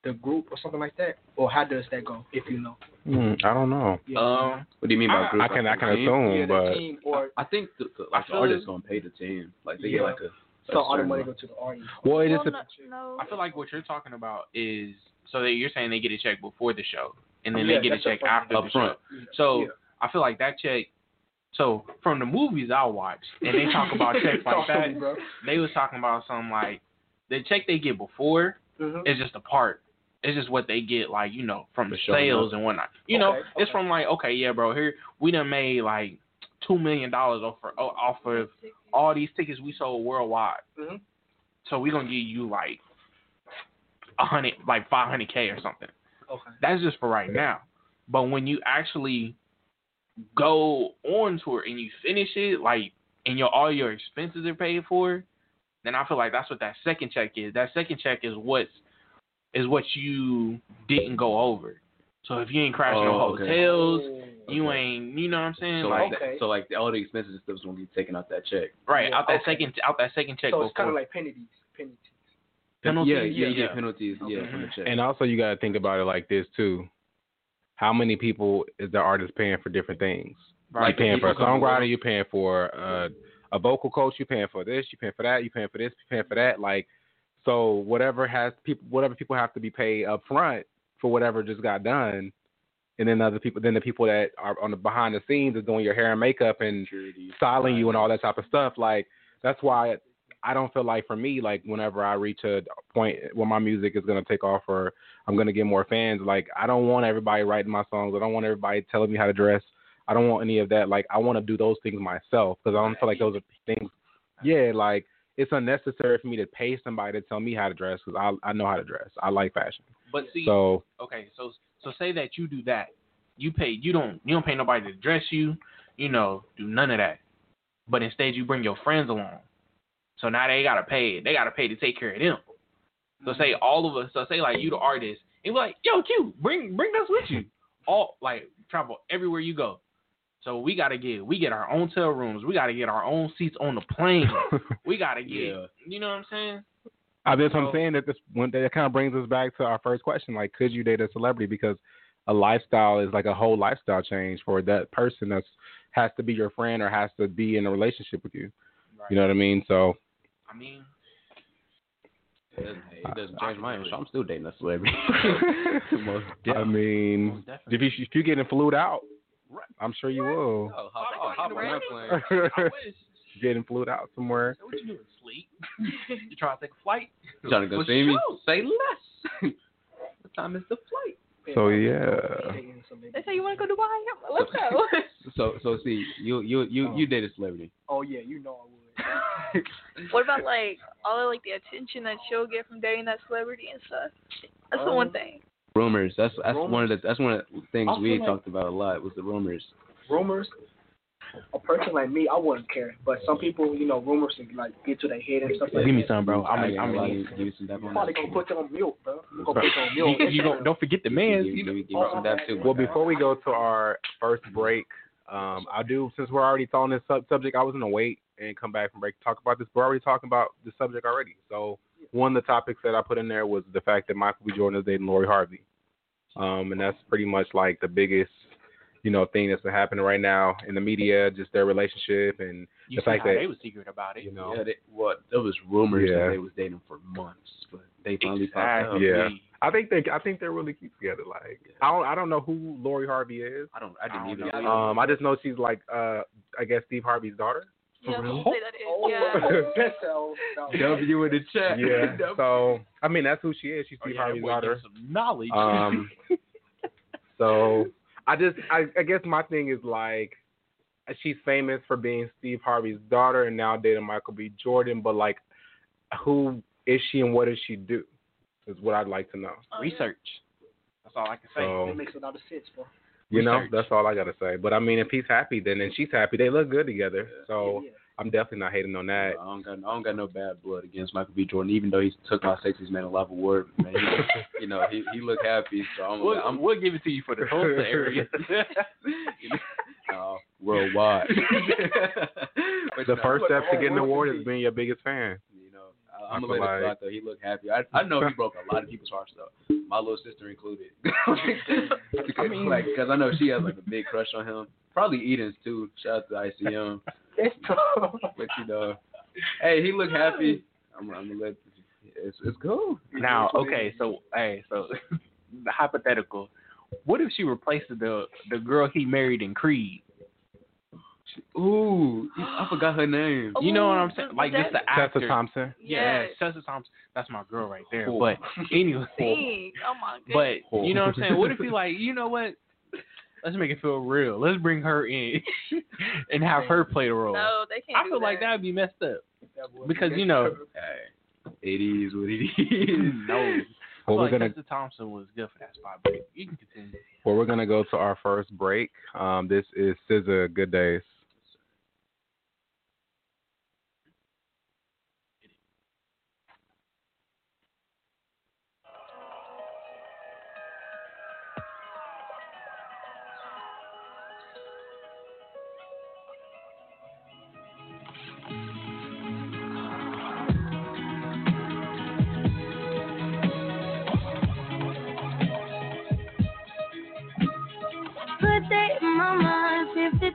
Speaker 5: the group or something like that, or how does that go? If you know.
Speaker 1: Hmm, I don't know.
Speaker 5: Yeah.
Speaker 2: um, what do you mean by
Speaker 4: I-
Speaker 2: group?
Speaker 1: I can I
Speaker 2: Like
Speaker 1: can
Speaker 2: team?
Speaker 1: assume,
Speaker 5: yeah,
Speaker 1: but
Speaker 5: team or
Speaker 2: I think the, the, like
Speaker 4: I
Speaker 2: the artist gonna pay the team. Like they
Speaker 5: Yeah.
Speaker 2: get like a.
Speaker 5: so
Speaker 2: a
Speaker 5: all the money go to the artist.
Speaker 1: well, it
Speaker 3: Well,
Speaker 1: is.
Speaker 3: no, no.
Speaker 4: I feel like what you're talking about is so that you're saying they get a check before the show and then
Speaker 5: Yeah,
Speaker 4: they get a check after
Speaker 2: Up
Speaker 4: the
Speaker 2: front.
Speaker 4: show. So
Speaker 5: Yeah.
Speaker 4: I feel like that check. So from the movies I watch, and they talk about checks like that,
Speaker 5: me, bro.
Speaker 4: they was talking about something like the check they get before
Speaker 5: Mhm.
Speaker 4: is just a part. It's just what they get, like you know, from
Speaker 2: For
Speaker 4: the sales and whatnot. You know,
Speaker 5: Okay,
Speaker 4: it's from like, okay, yeah, bro, here we done made like two million dollars off of, off of all these tickets we sold worldwide.
Speaker 5: Mhm.
Speaker 4: So we gonna give you like a hundred, like five hundred k or something.
Speaker 5: Okay.
Speaker 4: That's just for right now. But when you actually go on tour and you finish it, like, and your all your expenses are paid for, then I feel like that's what that second check is. That second check is what's is what you didn't go over. So if you ain't crashing no
Speaker 2: Oh, okay.
Speaker 4: hotels,
Speaker 5: Oh.
Speaker 4: you
Speaker 2: Okay.
Speaker 4: ain't, you know what I'm saying?
Speaker 2: So
Speaker 4: like,
Speaker 2: like,
Speaker 5: Okay.
Speaker 2: that, so like all the expenses and stuff is gonna be taken out that check.
Speaker 4: right
Speaker 5: Yeah,
Speaker 4: out that
Speaker 5: okay.
Speaker 4: second out that second check
Speaker 5: So it's kind of like penalties. Penalties.
Speaker 4: Penalties,
Speaker 2: Yeah, yeah,
Speaker 4: yeah,
Speaker 2: yeah,
Speaker 4: yeah.
Speaker 2: penalties, yeah,
Speaker 5: Okay.
Speaker 2: from the check.
Speaker 1: And also, you got to think about it like this too. How many people is the artist paying for different things?
Speaker 4: right.
Speaker 1: You're paying for a
Speaker 2: people come
Speaker 1: songwriter,
Speaker 2: over.
Speaker 1: you paying for uh, a vocal coach, you're paying for this, you're paying for that, you're paying for this, you're paying for that. Like, so whatever has people, whatever people have to be paid up front for whatever just got done, and then other people, then the people that are on the behind the scenes are doing your hair and makeup and
Speaker 2: Security.
Speaker 1: styling you and all that type of stuff. Like, that's why I don't feel like for me, like whenever I reach a point where my music is gonna take off or I'm gonna get more fans, like I don't want everybody writing my songs. I don't want everybody telling me how to dress. I don't want any of that. Like I want to do those things myself because I don't feel like those are things. Yeah, like it's unnecessary for me to pay somebody to tell me how to dress because I I know how to dress. I like fashion.
Speaker 4: But see,
Speaker 1: So
Speaker 4: okay, so so say that you do that. You pay you don't you don't pay nobody to dress you, you know, do none of that. But instead you bring your friends along. So now they gotta pay they gotta pay to take care of them. So say mm-hmm. all of us so say like you the artist and be like, yo Q, bring bring us with you. All like travel everywhere you go. So we gotta get we get our own hotel rooms, we gotta get our own seats on the plane. We gotta get
Speaker 2: Yeah.
Speaker 4: you know what I'm saying?
Speaker 1: I guess what
Speaker 4: I'm
Speaker 1: saying that this when that kind of brings us back to our first question, like, could you date a celebrity? Because a lifestyle is like a whole lifestyle change for that person that's has to be your friend or has to be in a relationship with you. You know what I mean? So
Speaker 4: I mean,
Speaker 2: It doesn't, it doesn't change my answer. I'm still dating a celebrity.
Speaker 1: I mean, if you if you getting flued out, I'm sure you will.
Speaker 2: Oh, hop, oh, hop on that plane.
Speaker 4: I wish.
Speaker 1: getting flued out somewhere.
Speaker 4: So what you doing? Sleep? you trying to take a flight?
Speaker 2: You Trying to go
Speaker 4: For
Speaker 2: see me?
Speaker 4: sure.
Speaker 2: Say less. what time is the flight?
Speaker 1: So yeah.
Speaker 3: They say you want to go to Dubai? Let's go.
Speaker 2: So so see, you you you you date a celebrity.
Speaker 5: Oh yeah, you know I would.
Speaker 3: what about like all of like the attention that she'll get from dating that celebrity and stuff? That's the
Speaker 5: Um,
Speaker 3: one thing.
Speaker 2: Rumors. That's that's one of the that's one of the things we
Speaker 5: like-
Speaker 2: talked about a lot was the rumors.
Speaker 5: rumors. A person like me, I wouldn't care. But some people, you know, rumors can like get to their head and stuff like
Speaker 4: Give me some, bro. I'm
Speaker 2: I
Speaker 4: gonna, I'm
Speaker 2: am
Speaker 4: gonna.
Speaker 2: give you some dap on
Speaker 5: Probably
Speaker 2: that.
Speaker 5: gonna put you on mute, bro. I'm gonna
Speaker 4: Bro,
Speaker 5: put you on
Speaker 4: You,
Speaker 5: mute.
Speaker 4: you don't don't forget the man.
Speaker 2: Give,
Speaker 4: You
Speaker 2: give,
Speaker 4: know,
Speaker 2: me- give me some dap too.
Speaker 1: Well, before we go to our first break, um, I do since we're already on this sub- subject, I was gonna wait and come back from break to talk about this. We're already talking about the subject already. So one of the topics that I put in there was the fact that Michael B. Jordan is dating Lori Harvey, um, and that's pretty much like the biggest, you know, thing that's been happening right now in the media, just their relationship and
Speaker 4: you
Speaker 1: the
Speaker 4: see
Speaker 1: fact
Speaker 4: how
Speaker 1: that
Speaker 4: they was secret about it.
Speaker 1: you know,
Speaker 2: Yeah, they, what there was rumors
Speaker 1: Yeah.
Speaker 2: that they was dating for months, but they finally popped up.
Speaker 4: Exactly.
Speaker 1: Yeah. I think they, I think they're really cute together. Like I don't, I don't know who Lori Harvey is.
Speaker 2: I don't. I didn't
Speaker 4: I
Speaker 2: even.
Speaker 4: don't
Speaker 2: I
Speaker 1: Um, I just know she's like, uh, I guess Steve Harvey's daughter.
Speaker 3: Yeah,
Speaker 4: real?
Speaker 3: say that is.
Speaker 5: Oh,
Speaker 3: Yeah.
Speaker 5: that's
Speaker 2: W in the chat.
Speaker 1: Yeah. So I mean, that's who she is. She's
Speaker 4: Oh,
Speaker 1: Steve
Speaker 4: yeah,
Speaker 1: Harvey's daughter.
Speaker 4: some knowledge.
Speaker 1: Um, so I just, I, I guess my thing is like, she's famous for being Steve Harvey's daughter and now dating Michael B. Jordan, but like, who is she and what does she do? Is what I'd like to know.
Speaker 3: Oh.
Speaker 4: Research. That's all I can say.
Speaker 1: So
Speaker 5: That makes a lot of sense, bro.
Speaker 1: You know, that's all I gotta say. But I mean, if he's happy, then and she's happy, they look good together. So
Speaker 5: yeah, yeah.
Speaker 1: I'm definitely not hating on that.
Speaker 2: I don't got I don't got no bad blood against Michael B. Jordan, even though he took my sexiest man alive award. Man, he, you know he he looked happy, so I'm,
Speaker 4: We'll,
Speaker 2: I'm
Speaker 4: we'll give it to you for the whole area.
Speaker 2: uh, worldwide.
Speaker 1: The
Speaker 2: you know,
Speaker 1: first step to getting an award is being your biggest fan.
Speaker 2: You know, I, I'm gonna
Speaker 1: feel
Speaker 2: let it
Speaker 1: like-
Speaker 2: slide though. He looked happy. I I know he broke a lot of people's hearts though. My little sister included. because,
Speaker 4: I mean-
Speaker 2: like, 'cause I know she has like a big crush on him. Probably Eden's too. Shout out to ICM.
Speaker 5: It's tough.
Speaker 2: But you know, hey, he looked happy. I'm, I'm gonna let. It's it's cool.
Speaker 4: now, okay, so hey, so the hypothetical. What if she replaced the the girl he married in Creed?
Speaker 2: Ooh, I forgot her name.
Speaker 4: You know what I'm saying?
Speaker 3: but
Speaker 4: Like just the
Speaker 3: that's-
Speaker 4: actor.
Speaker 1: Tessa Thompson.
Speaker 4: Yeah,
Speaker 3: Yes.
Speaker 4: Tessa Thompson. That's my girl right there.
Speaker 2: Cool.
Speaker 4: But anyway,
Speaker 3: Oh my goodness.
Speaker 4: but you know what I'm saying? What if you like, you know what? Let's make it feel real. Let's bring her in and have her play the role.
Speaker 3: no, they can't.
Speaker 4: I
Speaker 3: do
Speaker 4: feel like
Speaker 3: that.
Speaker 4: that'd be messed up because you know,
Speaker 2: Hey, it is what it is.
Speaker 4: no.
Speaker 1: Well, we're
Speaker 4: like
Speaker 1: gonna
Speaker 4: Tessa Thompson was good for that spot, but you can continue.
Speaker 1: well, we're gonna go to our first break. Um, this is SZA. Good days.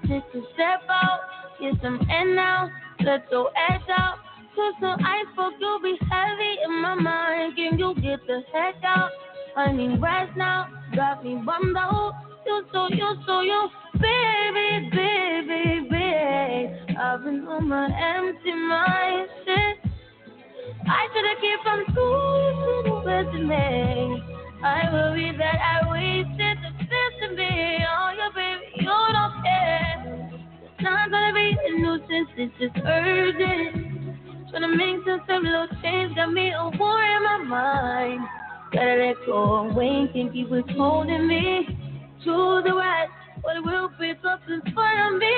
Speaker 6: 50 to step out. Get some air now, let your ass out. Put some ice, fuck, you'll be heavy in my mind. Can you get the heck out? I need rest now, got me bummed out. You so, you so, you, baby, baby, baby. I've been on my empty mind, shit. I should've kept from school to the best of me. I worry that I wasted the best of me. Oh, yeah, baby, you don't not gonna be a nuisance, it's just urgent. Tryna make sense of little change, got me a war in my mind. Gotta let go away, can't keep withholding me. To the right, but it will in front of me.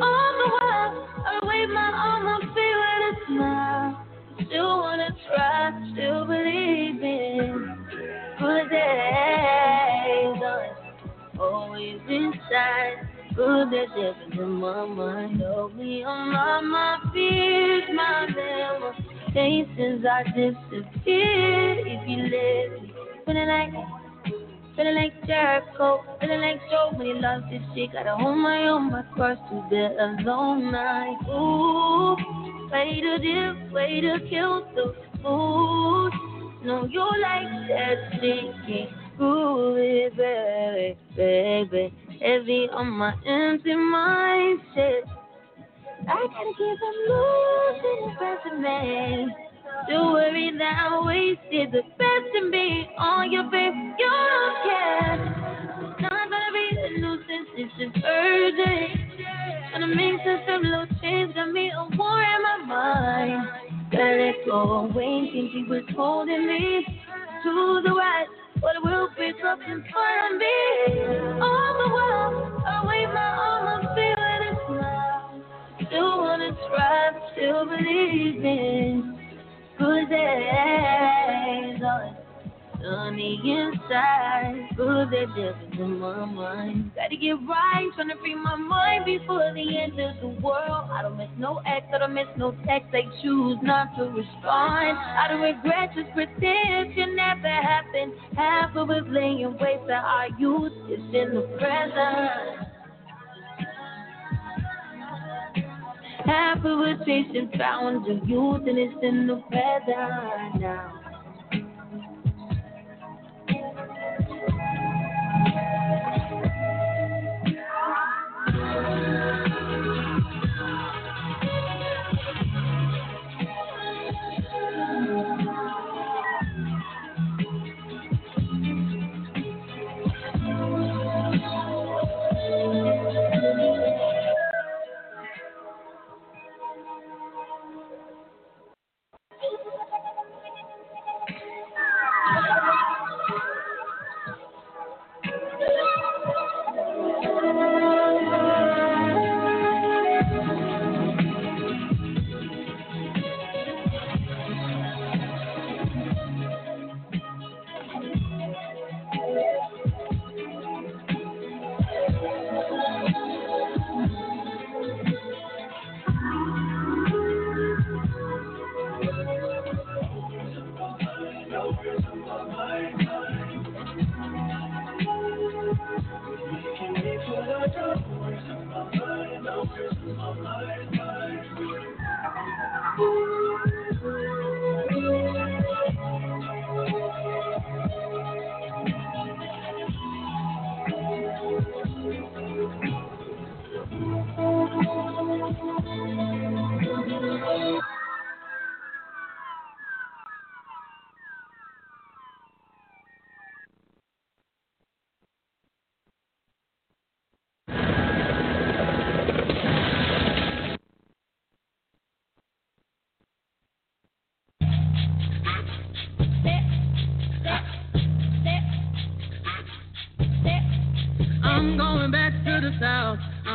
Speaker 6: All the while, I wave my arm, I feel with a smile. Still wanna try, still believe in good days. Always inside, good days living in my mind. Help me on my, my fears, my memory. changed since I disappeared. If you let me, feeling like, feeling like Jericho, feeling like Joe when he lost his shit. Gotta hold my own, my cross to bear a long night. Ooh, way to dip, way to kill the food. No, you like that shit, it, baby, baby. Heavy on my empty mindset. I gotta keep on moving the best of me. Don't worry that I wasted the best in me on your face. You don't care. Not gonna be a nuisance, it's just urgent. Gonna make of little change, got me a war in my mind. Gotta let go away, think he was holding me to the right. But it will be in front me. On the wall, I wave my arm, I'm feeling it smile. Still wanna try, still believe in good days. Oh, sunny inside, good that devils in my mind. Gotta get right, trying to free my mind before the end of the world. I don't miss no ex, I don't miss no text. I choose not to respond. I don't regret, just pretend it never happened. Half of it laying waste of our youth is in the present. Half of it chasing found of youth and it's in the present now.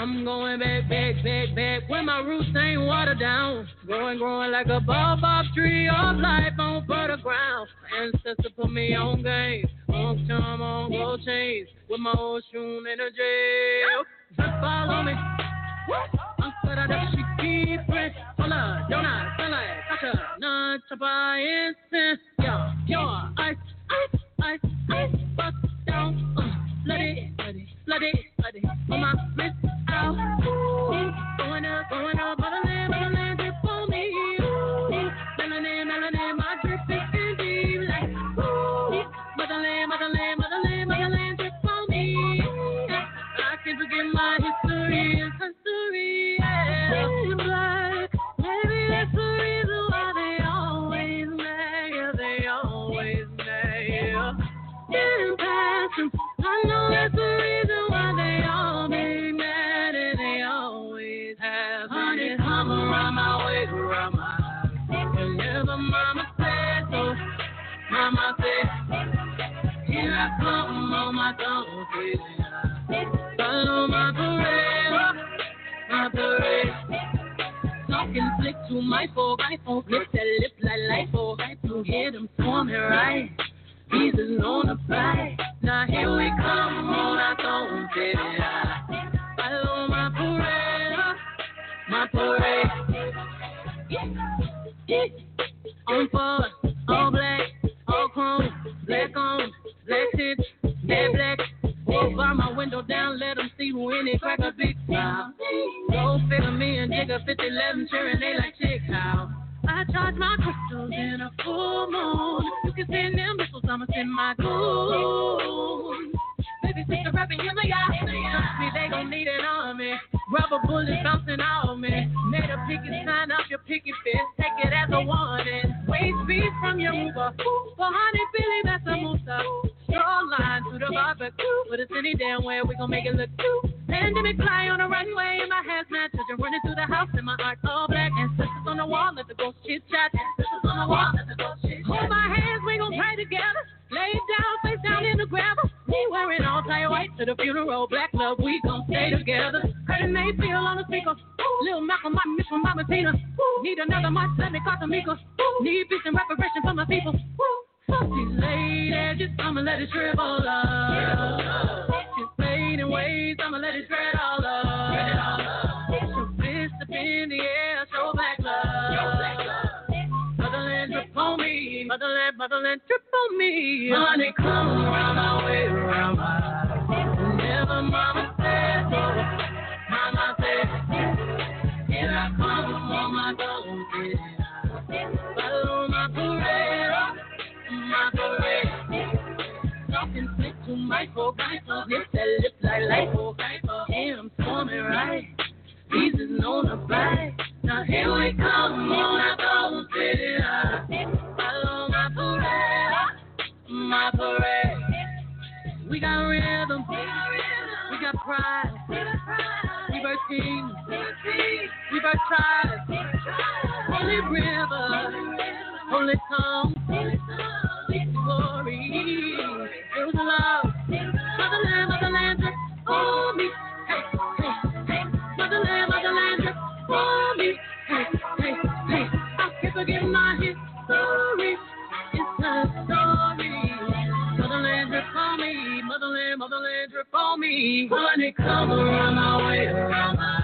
Speaker 7: I'm going back, back, back, back. Where my roots ain't watered down. Growing, growing like a baobab tree of life on fertile ground. Ancestor put me on game. On time, on gold chains. With my old shoe in a jail. Just follow me. I'm at that she keep fresh. Hola, Jonah, Sala, Kaka, Nah, Chapa, Instant. Yeah, yeah, ice, ice, ice, ice, bust down. Uh, let it, let it. On my wrist out. Going up, can send them missiles, I'ma send my goons. Baby, take a rap and hear my eye. Trust me, they gon' need an army. Rubber bullets bouncing on me. Made a picket sign up your picket fence. Take it as a warning. Waste beef from your Uber. For honey, Billy, that's a Musa. Draw line to the barbecue. But it's any damn way we gon' make it look cute. Pandemic fly on the runway in my hazmat. Children running through the house in my art all black. And the wall, let the ghost chit chat. Hold my hands, we gon' pray together. Lay down, face down in the gravel. Me wearing all tie white to the funeral. Black love, we gon' stay together. Curtis Mayfield on the speaker. Lil Malcolm, my miss from Mama Tina. Need another March, let me call Tamika. Need peace and reparation for my people. Fuck these ladies, just I'ma let it shrivel up. Just fading ways, I'ma let it spread all up. In the air, show black love. Motherland drip on me, motherland, motherland drip on me. Honey, come around my way, around my Never mama said, mama said, here I come on my donkey. Follow my parade, my parade. Talking slick to Michael, Michael, lips that lip like lipo, Yeah, I'm storming right. Seasons on the back. Now here we come on our City High. Follow my parade, my parade. We got rhythm, we got pride. We birth kings, we birth tribes. Holy river, holy tongue, sweet glory. It was love, motherland, motherland, on me. I can't forget my history. Motherland, drip on me. Motherland, motherland, drip on me. Around my way, around my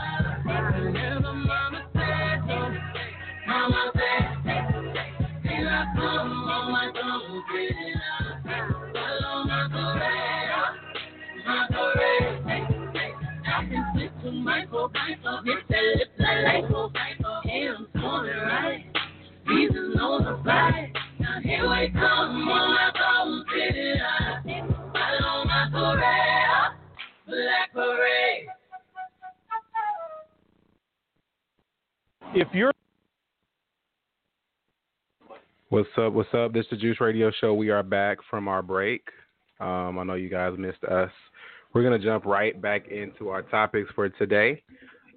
Speaker 7: That I'm right. The. Now here we come my City High. Follow my parade, black parade.
Speaker 1: If you're What's up? What's up? This is the Juice Radio Show. We are back from our break. Um, I know you guys missed us. We're gonna jump right back into our topics for today.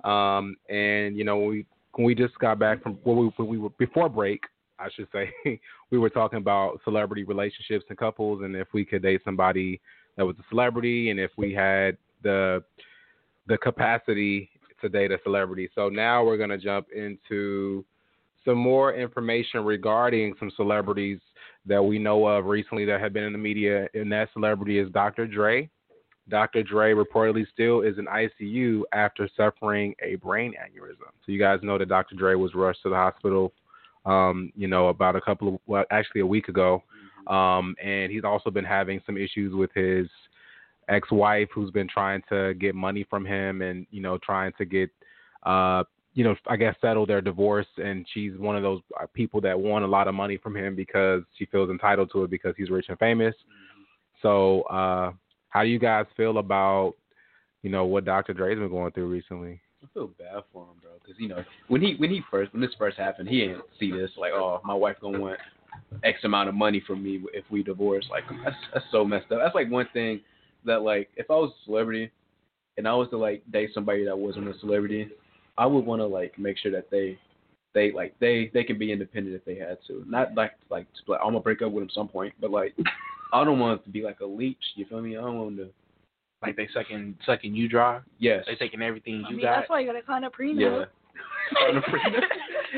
Speaker 1: Um, and you know, we we just got back from when we, we were before break, I should say, we were talking about celebrity relationships and couples, and if we could date somebody that was a celebrity, and if we had the the capacity to date a celebrity. So now we're gonna jump into some more information regarding some celebrities that we know of recently that have been in the media, and that celebrity is Dr. Dre. Dr. Dre reportedly still is in ICU after suffering a brain aneurysm. So you guys know that Dr. Dre was rushed to the hospital, um, you know, about a couple of, well, actually a week ago, um, and he's also been having some issues with his ex-wife, who's been trying to get money from him, and you know, trying to get uh, you know, I guess settle their divorce, and she's one of those uh, people that want a lot of money from him because she feels entitled to it because he's rich and famous. So, uh, how do you guys feel about, you know, what Dr. Dre's been going through recently?
Speaker 2: I feel bad for him, bro, because you know when he when he first when this first happened, he didn't see this like, oh, my wife gonna want X amount of money from me if we divorce. Like that's that's so messed up. That's like one thing that like if I was a celebrity and I was to like date somebody that wasn't a celebrity, I would want to like make sure that they they like they they can be independent if they had to. Not like like split. I'm gonna break up with him some point, but like I don't want it to be like a leech. You feel me? I don't want to.
Speaker 4: Like they sucking sucking you dry.
Speaker 2: Yes.
Speaker 4: They taking everything
Speaker 3: I
Speaker 4: you
Speaker 3: mean,
Speaker 4: got.
Speaker 3: that's why you gotta kind of prenup.
Speaker 2: Yeah.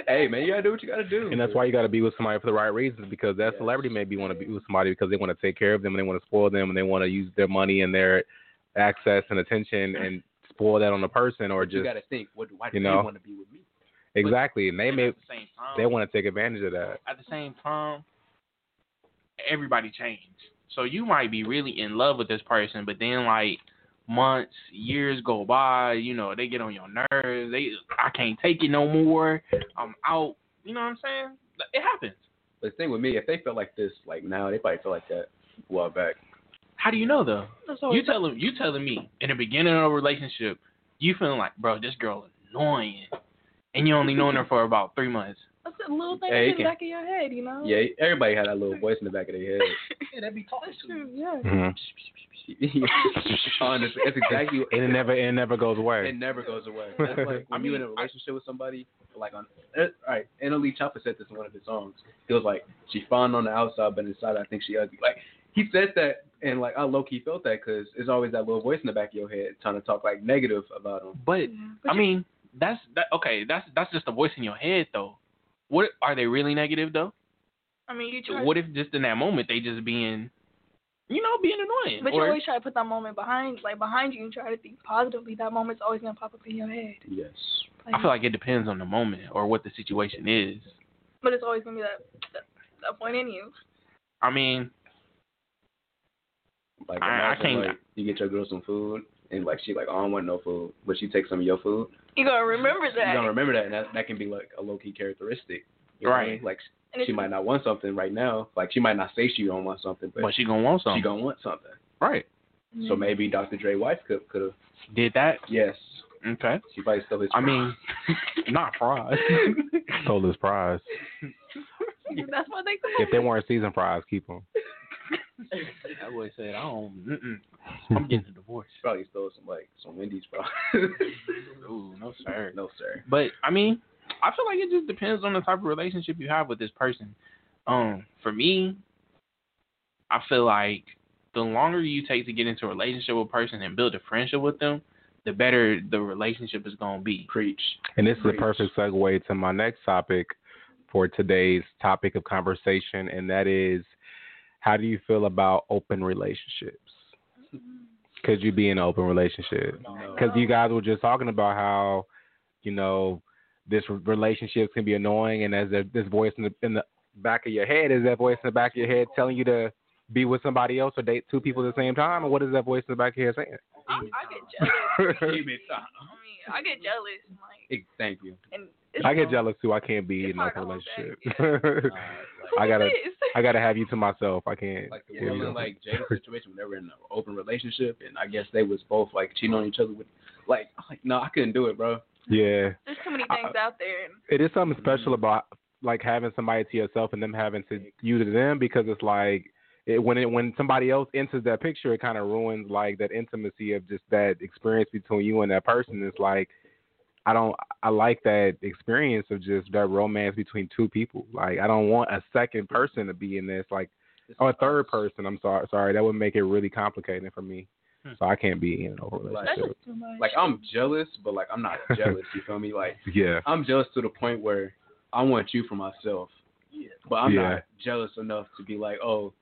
Speaker 2: hey man, you gotta do what you gotta do.
Speaker 1: And that's why you got to be with somebody for the right reasons because that celebrity maybe want to be with somebody because they want to take care of them and they want to spoil them and they want to use their money and their access and attention and spoil that on the person or
Speaker 2: But you
Speaker 1: just
Speaker 2: gotta think, what why do
Speaker 1: you know
Speaker 2: want to be with me?
Speaker 1: Exactly and they may
Speaker 4: at the same time,
Speaker 1: they want to take advantage of that.
Speaker 4: at the same time, everybody changed. So you might be really in love with this person, but then like months, years go by, you know, they get on your nerves. They I can't take it no more. I'm out. You know what I'm saying? It happens.
Speaker 2: But the thing with me, if they felt like this, like now, they probably feel like that a while back.
Speaker 4: How do you know though? You
Speaker 3: always
Speaker 4: telling you telling me in the beginning of a relationship, you feeling like, bro, this girl annoying, and you only known her for about three months.
Speaker 3: That's a little thing
Speaker 2: Yeah,
Speaker 3: in the
Speaker 2: can-
Speaker 3: back of your head, you know.
Speaker 2: Yeah, everybody had that little voice in the back of their head.
Speaker 5: Yeah, that'd be talking to you.
Speaker 3: Yeah.
Speaker 1: Mhm.
Speaker 2: Honestly, that's exactly.
Speaker 1: And it never it never goes away.
Speaker 2: It never goes away. That's like when
Speaker 4: I
Speaker 2: you in a
Speaker 4: mean,
Speaker 2: relationship with somebody, like on, uh, all right. NLE Choppa said this in one of his songs. He was like, "She fine on the outside, but inside I think she ugly." Like he said that, and like I low key felt that because there's always that little voice in the back of your head trying to talk like negative about him.
Speaker 4: But
Speaker 3: But
Speaker 4: I
Speaker 3: you-
Speaker 4: mean, that's that. Okay, that's that's just a voice in your head though. What are they really negative though?
Speaker 3: I mean, you try.
Speaker 4: What if just in that moment they just being, you know, being annoying?
Speaker 3: But you always try to put that moment behind, like behind you, and try to think positively. That moment's always gonna pop up in your head.
Speaker 2: Yes.
Speaker 4: I feel like it depends on the moment or what the situation is.
Speaker 3: but it's always gonna be that that, that point in you.
Speaker 4: I mean,
Speaker 2: Like
Speaker 4: I- I
Speaker 2: imagine,
Speaker 4: can't-
Speaker 2: like you get your girl some food, and like she like, "Oh, I don't want no food," but she takes some of your food.
Speaker 3: You gotta remember that.
Speaker 2: You
Speaker 3: that.
Speaker 2: gonna remember that, and that that can be like a low key characteristic. You know what I
Speaker 4: Right.
Speaker 2: mean? Like
Speaker 3: And
Speaker 2: she might not want something right now. Like she might not say she don't want something, but
Speaker 4: but she gonna want something.
Speaker 2: she gonna want something.
Speaker 4: right.
Speaker 2: So mm-hmm. maybe Dr. Dre wife could could have.
Speaker 4: Did that?
Speaker 2: Yes,
Speaker 4: Okay.
Speaker 2: she probably stole his.
Speaker 4: I mean, not fries.
Speaker 1: Stole his prize.
Speaker 3: That's what they call
Speaker 1: If they weren't season fries, keep them.
Speaker 4: That boy said, I don't. Mm-mm. I'm getting a divorce.
Speaker 2: Probably stole some like some Wendy's, bro.
Speaker 4: Ooh, no sir.
Speaker 2: no sir.
Speaker 4: But I mean, I feel like it just depends on the type of relationship you have with this person. Um, for me, I feel like the longer you take to get into a relationship with a person and build a friendship with them, the better the relationship is gonna be.
Speaker 2: Preach.
Speaker 1: And this is a perfect segue to my next topic for today's topic of conversation, and that is how do you feel about open relationships? Could you be in an open relationship? Because you guys were just talking about how, you know, this relationship can be annoying, and as there- this voice in the in the back of your head is that voice in the back of your head telling you to be with somebody else or date two people at the same time, or what is that voice in the back of your head saying?
Speaker 3: I, I get jealous. I mean, I get jealous. Like,
Speaker 2: Thank you.
Speaker 3: and it's
Speaker 1: I get jealous too. I can't be in an
Speaker 3: hard
Speaker 1: open
Speaker 3: to
Speaker 1: relationship.
Speaker 3: Who
Speaker 1: I gotta. I gotta have you to myself. I can't.
Speaker 2: Like the
Speaker 1: give
Speaker 2: Will
Speaker 1: you
Speaker 2: and like Jay's situation when they were in an open relationship, and I guess they was both like cheating on each other with, like, like no, I couldn't do it, bro.
Speaker 1: yeah,
Speaker 3: There's too many
Speaker 1: I-
Speaker 3: things out there.
Speaker 1: It is something mm-hmm. special about like having somebody to yourself and them having to you to them because it's like it, when it when somebody else enters that picture, it kind of ruins like that intimacy of just that experience between you and that person. It's like I don't I like that experience of just that romance between two people. Like I don't want a second person to be in this like or a third person. I'm sorry, sorry that would make it really complicated for me.
Speaker 4: Hmm.
Speaker 1: So I can't be in an open
Speaker 2: Like-
Speaker 1: relationship.
Speaker 3: just.
Speaker 2: Like I'm jealous, but like I'm not jealous. You feel me? Like
Speaker 1: Yeah.
Speaker 2: I'm jealous to the point where I want you for myself. Yeah. But I'm
Speaker 1: Yeah.
Speaker 2: not jealous enough to be like, oh,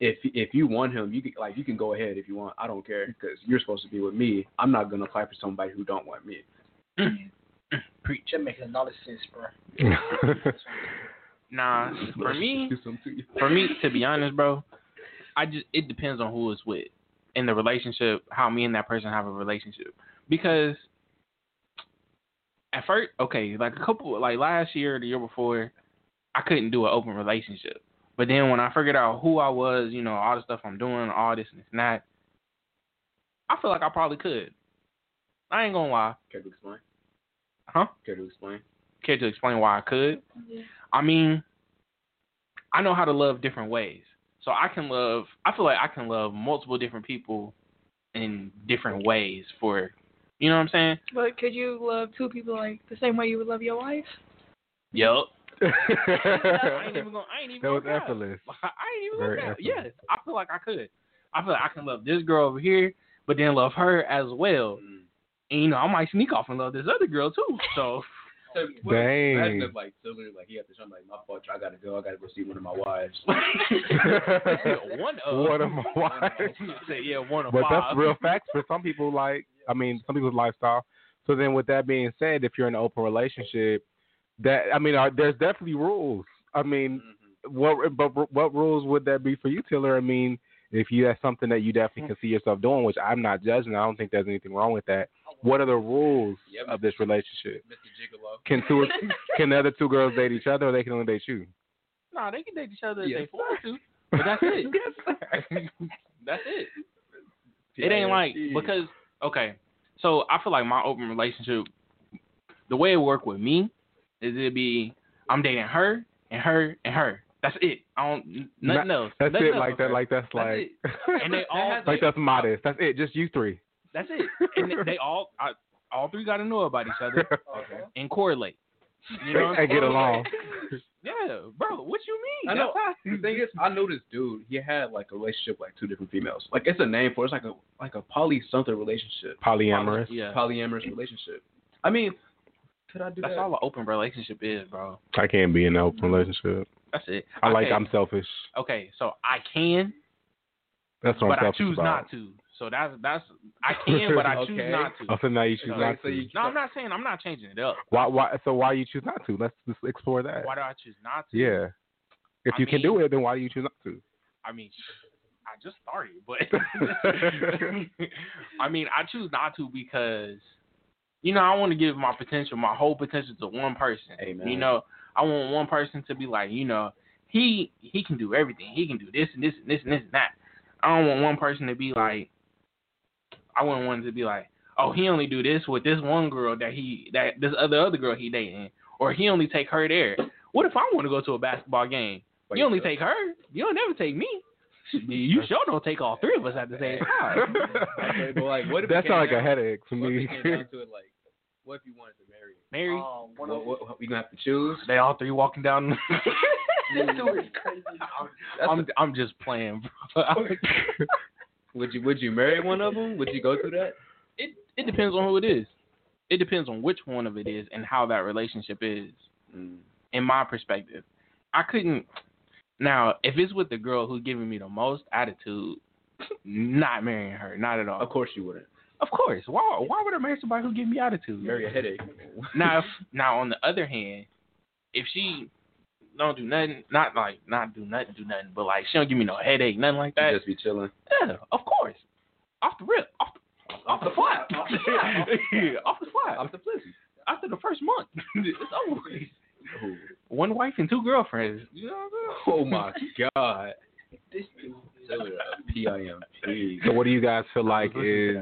Speaker 2: if if you want him, you can like you can go ahead if you want. I don't care because you're supposed to be with me. I'm not gonna fight for somebody who don't want me.
Speaker 4: Preach.
Speaker 5: That makes a lot of sense, bro.
Speaker 4: Nah, for me,
Speaker 2: to
Speaker 4: for me, to be honest, bro, I just it depends on who it's with in the relationship, how me and that person have a relationship. Because at first, okay, like a couple, like last year, the year before, I couldn't do an open relationship. But then when I figured out who I was, you know, all the stuff I'm doing, all this and that, I feel like I probably could. I ain't gonna lie.
Speaker 2: Care to explain?
Speaker 4: Huh?
Speaker 2: Care to explain?
Speaker 4: Care to explain why I could?
Speaker 3: Yeah.
Speaker 4: I mean, I know how to love different ways. So I can love, I feel like I can love multiple different people in different ways for, you know what I'm saying?
Speaker 3: But could you love two people like the same way you would love your wife?
Speaker 4: Yup. I ain't
Speaker 1: that
Speaker 4: even gonna, I ain't even
Speaker 1: was
Speaker 4: gonna cap.
Speaker 1: effortless.
Speaker 4: I ain't even
Speaker 1: Very
Speaker 4: gonna cap.
Speaker 1: effortless.
Speaker 4: Yes, I feel like I could. I feel like I can love this girl over here, but then love her as well.
Speaker 2: Mm.
Speaker 4: And you know, I might sneak off and love this other girl too. So
Speaker 2: So, what-
Speaker 1: Dang.
Speaker 2: Imagine if like Taylor, like he had to show like my fault. I gotta go. I gotta go see one of my wives.
Speaker 4: one of
Speaker 1: One of my wives.
Speaker 4: Say, yeah, one of
Speaker 1: But
Speaker 4: five.
Speaker 1: that's real facts for some people. Like, I mean, some people's lifestyle. So then, with that being said, if you're in an open relationship, that I mean, are, there's definitely rules. I mean,
Speaker 2: Mm-hmm.
Speaker 1: what but what rules would that be for you, Taylor? I mean, if you have something that you definitely can see yourself doing, which I'm not judging, I don't think there's anything wrong with that. What are the rules
Speaker 2: Yep.
Speaker 1: of this relationship?
Speaker 2: Mr. Gigolo.
Speaker 1: Can two can the other two girls date each other, or they can only date you?
Speaker 4: Nah, they can date each other if they want to, but that's it. yes, that's it. It ain't like because okay, so I feel like my open relationship, the way it work with me, is it be I'm dating her and her and her. That's it. I don't nothing
Speaker 1: Not-
Speaker 4: else.
Speaker 1: That's
Speaker 4: Nothing
Speaker 1: it.
Speaker 4: else.
Speaker 1: Like that. Like that's
Speaker 4: That's
Speaker 1: like.
Speaker 4: it. And they all
Speaker 1: like that's modest. That's it. Just you three.
Speaker 4: That's it. And they- they all I, all three got to know about each other and correlate. You know, what I'm
Speaker 1: and get along.
Speaker 4: Yeah, bro. What you mean?
Speaker 2: I know. The thing is, I know this dude. He had like a relationship with like two different females. Like it's a name for it. it's like a like a poly something relationship.
Speaker 1: Polyamorous.
Speaker 4: Yeah.
Speaker 2: Polyamorous relationship. I mean, could I do
Speaker 4: That's
Speaker 2: that?
Speaker 4: all an open relationship is, bro.
Speaker 1: I can't be in an open relationship.
Speaker 4: That's it.
Speaker 1: I like. I'm selfish.
Speaker 4: Okay, so I can,
Speaker 1: That's what
Speaker 4: but
Speaker 1: I'm
Speaker 4: I
Speaker 1: selfish
Speaker 4: choose
Speaker 1: about.
Speaker 4: not to. So that's that's I can, but I choose
Speaker 2: Okay.
Speaker 4: not to.
Speaker 1: Oh, so now you choose
Speaker 2: Okay,
Speaker 1: not
Speaker 2: so
Speaker 1: to.
Speaker 2: you-
Speaker 4: No, I'm not saying I'm not changing it up.
Speaker 1: Why? Why? So why you choose not to? Let's just explore that.
Speaker 4: Why do I choose not to?
Speaker 1: Yeah. If
Speaker 4: I
Speaker 1: you can do it, then why do you choose not to?
Speaker 4: I mean, I just started, but I mean, I choose not to because you know I want to give my potential, my whole potential to one person.
Speaker 2: Amen.
Speaker 4: You know, I want one person to be like, you know, he he can do everything. He can do this and this and this and this and that. I don't want one person to be like, I wouldn't want one to be like, oh, he only do this with this one girl that he that this other other girl he dating, or he only take her there. What if I want to go to a basketball game? You only take her. You don't never take me. You sure don't take all three of us at the same time.
Speaker 2: Okay, but like, what if
Speaker 1: That
Speaker 2: it
Speaker 1: sounds
Speaker 2: came
Speaker 1: like a headache for
Speaker 2: What
Speaker 1: me.
Speaker 2: it down to it? Like, what if you wanted to marry? him?
Speaker 4: Mary,
Speaker 5: Um, one
Speaker 2: What, what, what, we gonna have to choose?
Speaker 4: they all three walking down.
Speaker 5: this dude is crazy.
Speaker 4: I'm I'm just playing, bro.
Speaker 2: Would you Would you marry one of them? Would you go through that?
Speaker 4: it it depends on who it is. It depends on which one of it is and how that relationship is.
Speaker 2: Mm.
Speaker 4: In my perspective, I couldn't. Now, if it's with the girl who's giving me the most attitude, not marrying her, not at all.
Speaker 2: Of course you wouldn't.
Speaker 4: Of course. Why? Why would I marry somebody who give me attitude?
Speaker 2: Marry a headache.
Speaker 4: now, if, now on the other hand, if she don't do nothing, not like not do nothing, do nothing, but like she don't give me no headache, nothing like that.
Speaker 2: just be chilling.
Speaker 4: Yeah, of course. Off the rip, off the, off the flat, off the flat, off the flat.
Speaker 2: Off the.
Speaker 4: After the first month, it's over. with. Oh. One wife and two girlfriends. You know what
Speaker 2: Oh my god. This dude. P-I-M-P.
Speaker 1: so what do you guys feel like is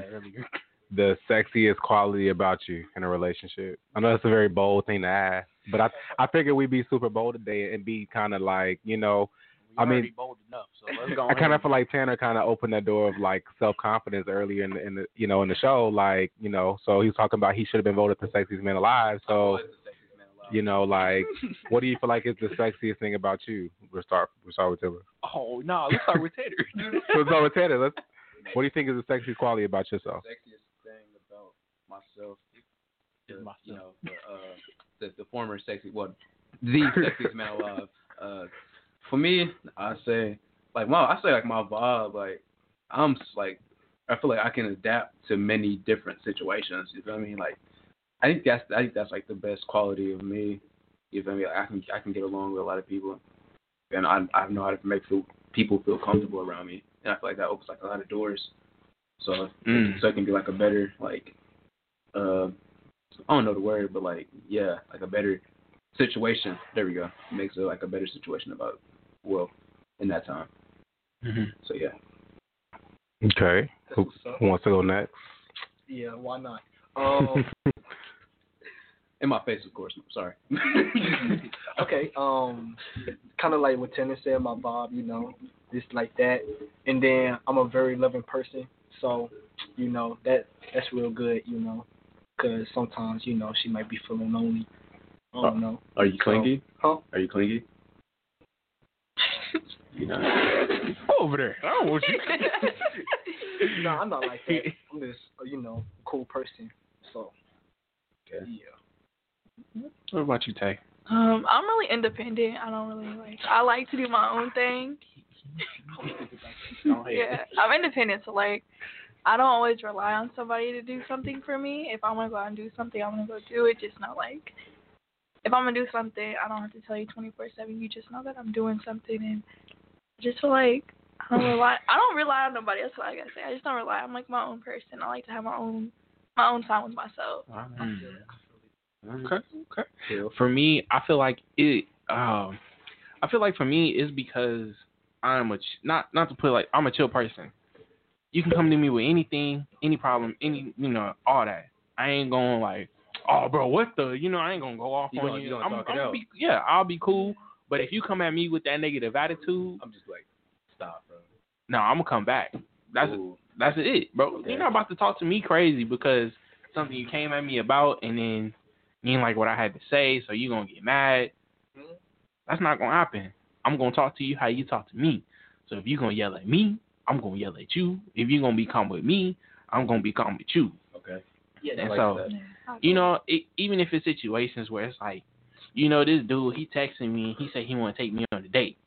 Speaker 1: the sexiest quality about you in a relationship? I know it's a very bold thing to ask, but I I figured we'd be super bold today and be kind of like you know. I mean,
Speaker 4: bold enough, so let's go.
Speaker 1: I kind of feel like Tanner kind of opened that door of like self confidence earlier in the, in the you know in the show, like you know. So he was talking about he should have been voted the sexiest man alive. So you know, like, what do you feel like is the sexiest thing about you? We'll start. We'll start with Taylor.
Speaker 4: Oh no, let's start with.
Speaker 1: So let's start with Taylor. Let's. What do you think is the sexiest quality about yourself?
Speaker 2: sexiest myself the,
Speaker 4: myself.
Speaker 2: you know, the, uh, the, the former sexy, well, the sexiest man alive. Uh, for me, I say, like, my, I say, like, my vibe, like, I'm, like, I feel like I can adapt to many different situations. You feel I mean? Like, I think that's, I think that's, like, the best quality of me. You feel me? Like, I can, I can get along with a lot of people. And I, I know how to make feel, people feel comfortable around me. And I feel like that opens, like, a lot of doors. So,
Speaker 4: Mm.
Speaker 2: so it can be, like, a better, like, uh, I don't know the word, but like yeah, like a better situation. There we go. Makes it like a better situation about well in that time.
Speaker 4: Mhm.
Speaker 2: So yeah.
Speaker 1: Okay. Who, who wants to go next?
Speaker 5: Yeah, why not? Um,
Speaker 2: In my face, of course. Sorry.
Speaker 5: okay, um, kind of like what Tanner said, my vibe, you know, just like that. And then I'm a very loving person, so you know that that's real good, you know, because sometimes you know she might be feeling lonely. I don't know.
Speaker 2: Are you clingy?
Speaker 5: Huh?
Speaker 2: Are you clingy? you know.
Speaker 4: Over there. I don't want you.
Speaker 5: no, I'm not like that. I'm just, uh, you know, cool person. So,
Speaker 2: Okay.
Speaker 5: yeah.
Speaker 4: What about you, Tay?
Speaker 3: Um, I'm really independent. I don't really like. I like to do my own thing. Yeah, I'm independent, so like, I don't always rely on somebody to do something for me. If I'm gonna go out and do something, I'm gonna go do it. Just not like, if I'm gonna do something, I don't have to tell you 24/7. You just know that I'm doing something, and I just feel like I don't rely. I don't rely on nobody. That's what I gotta say. I just don't rely. I'm like my own person. I like to have my own my own time with myself.
Speaker 4: Mm. Okay. Okay. For me, I feel like it. Um, I feel like for me it's because I'm a ch- not not to put like I'm a chill person. You can come to me with anything, any problem, any you know, all that. I ain't going like, oh bro, what the you know, I ain't gonna go off
Speaker 2: You
Speaker 4: on
Speaker 2: gonna-
Speaker 4: you.
Speaker 2: you gonna
Speaker 4: I'm,
Speaker 2: talk
Speaker 4: I'm gonna be yeah, I'll be cool. But if you come at me with that negative attitude,
Speaker 2: I'm just like, stop, bro.
Speaker 4: no, I'm gonna come back. That's that's it, bro.
Speaker 2: Okay.
Speaker 4: You're not about to talk to me crazy because something you came at me about and then you like what I had to say, so you gonna get mad. Hmm? That's not gonna happen. I'm gonna talk to you how you talk to me. So if you gonna yell at me, I'm gonna yell at you. If you're gonna be calm with me, I'm gonna be calm with you.
Speaker 2: Okay.
Speaker 5: Yeah,
Speaker 4: And
Speaker 2: I like
Speaker 4: so,
Speaker 2: that.
Speaker 4: you know, it, even if it's situations where it's like, you know, this dude, he texting me and he said he want to take me on a date.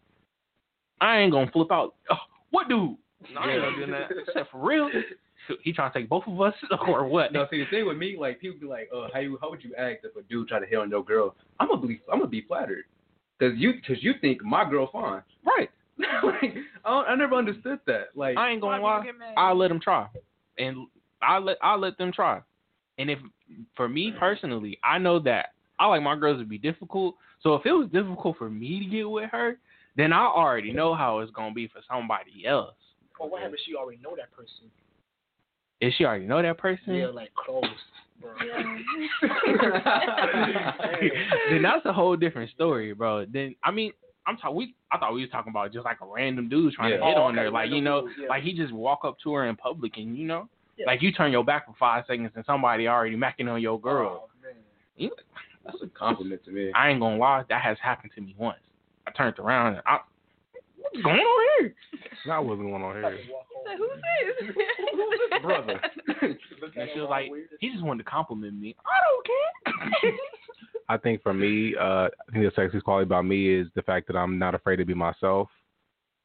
Speaker 4: I ain't gonna flip out. Oh, what dude? No, I ain't gonna do that. I said, for real? He trying to take both of us or what?
Speaker 2: No, see the thing with me, like people be like, "Uh, how you how would you act if a dude try to hit on your girl?" I'm gonna be I'm gonna be flattered, cause you cause you think my girl fine,
Speaker 4: right?
Speaker 2: like I, I never understood that. Like
Speaker 4: I ain't gonna lie. I'll let them try, and I let I let them try. And if for me personally, I know that I like my girls to be difficult. So if it was difficult for me to get with her, then I already know how it's gonna be for somebody else.
Speaker 5: Or what happens? She already know that person.
Speaker 4: If she already know that person,
Speaker 5: Yeah, like close. Bro.
Speaker 4: then that's a whole different story, bro. Then I mean, I'm talking. We I thought we was talking about just like a random dude trying to hit
Speaker 2: Oh,
Speaker 4: on
Speaker 2: okay,
Speaker 4: her, like you know,
Speaker 2: yeah.
Speaker 4: like he just walk up to her in public and you know,
Speaker 2: Yeah.
Speaker 4: like you turn your back for five seconds and somebody already macking on your girl. You-
Speaker 2: that's a compliment to me.
Speaker 4: I ain't gonna lie, that has happened to me once. I turned around and I, what's going on here?
Speaker 1: That wasn't going on here.
Speaker 3: Who's this?
Speaker 4: brother? and she was like, he just wanted to compliment me. I don't care.
Speaker 1: I think for me, uh, I think the sexiest quality about me is the fact that I'm not afraid to be myself.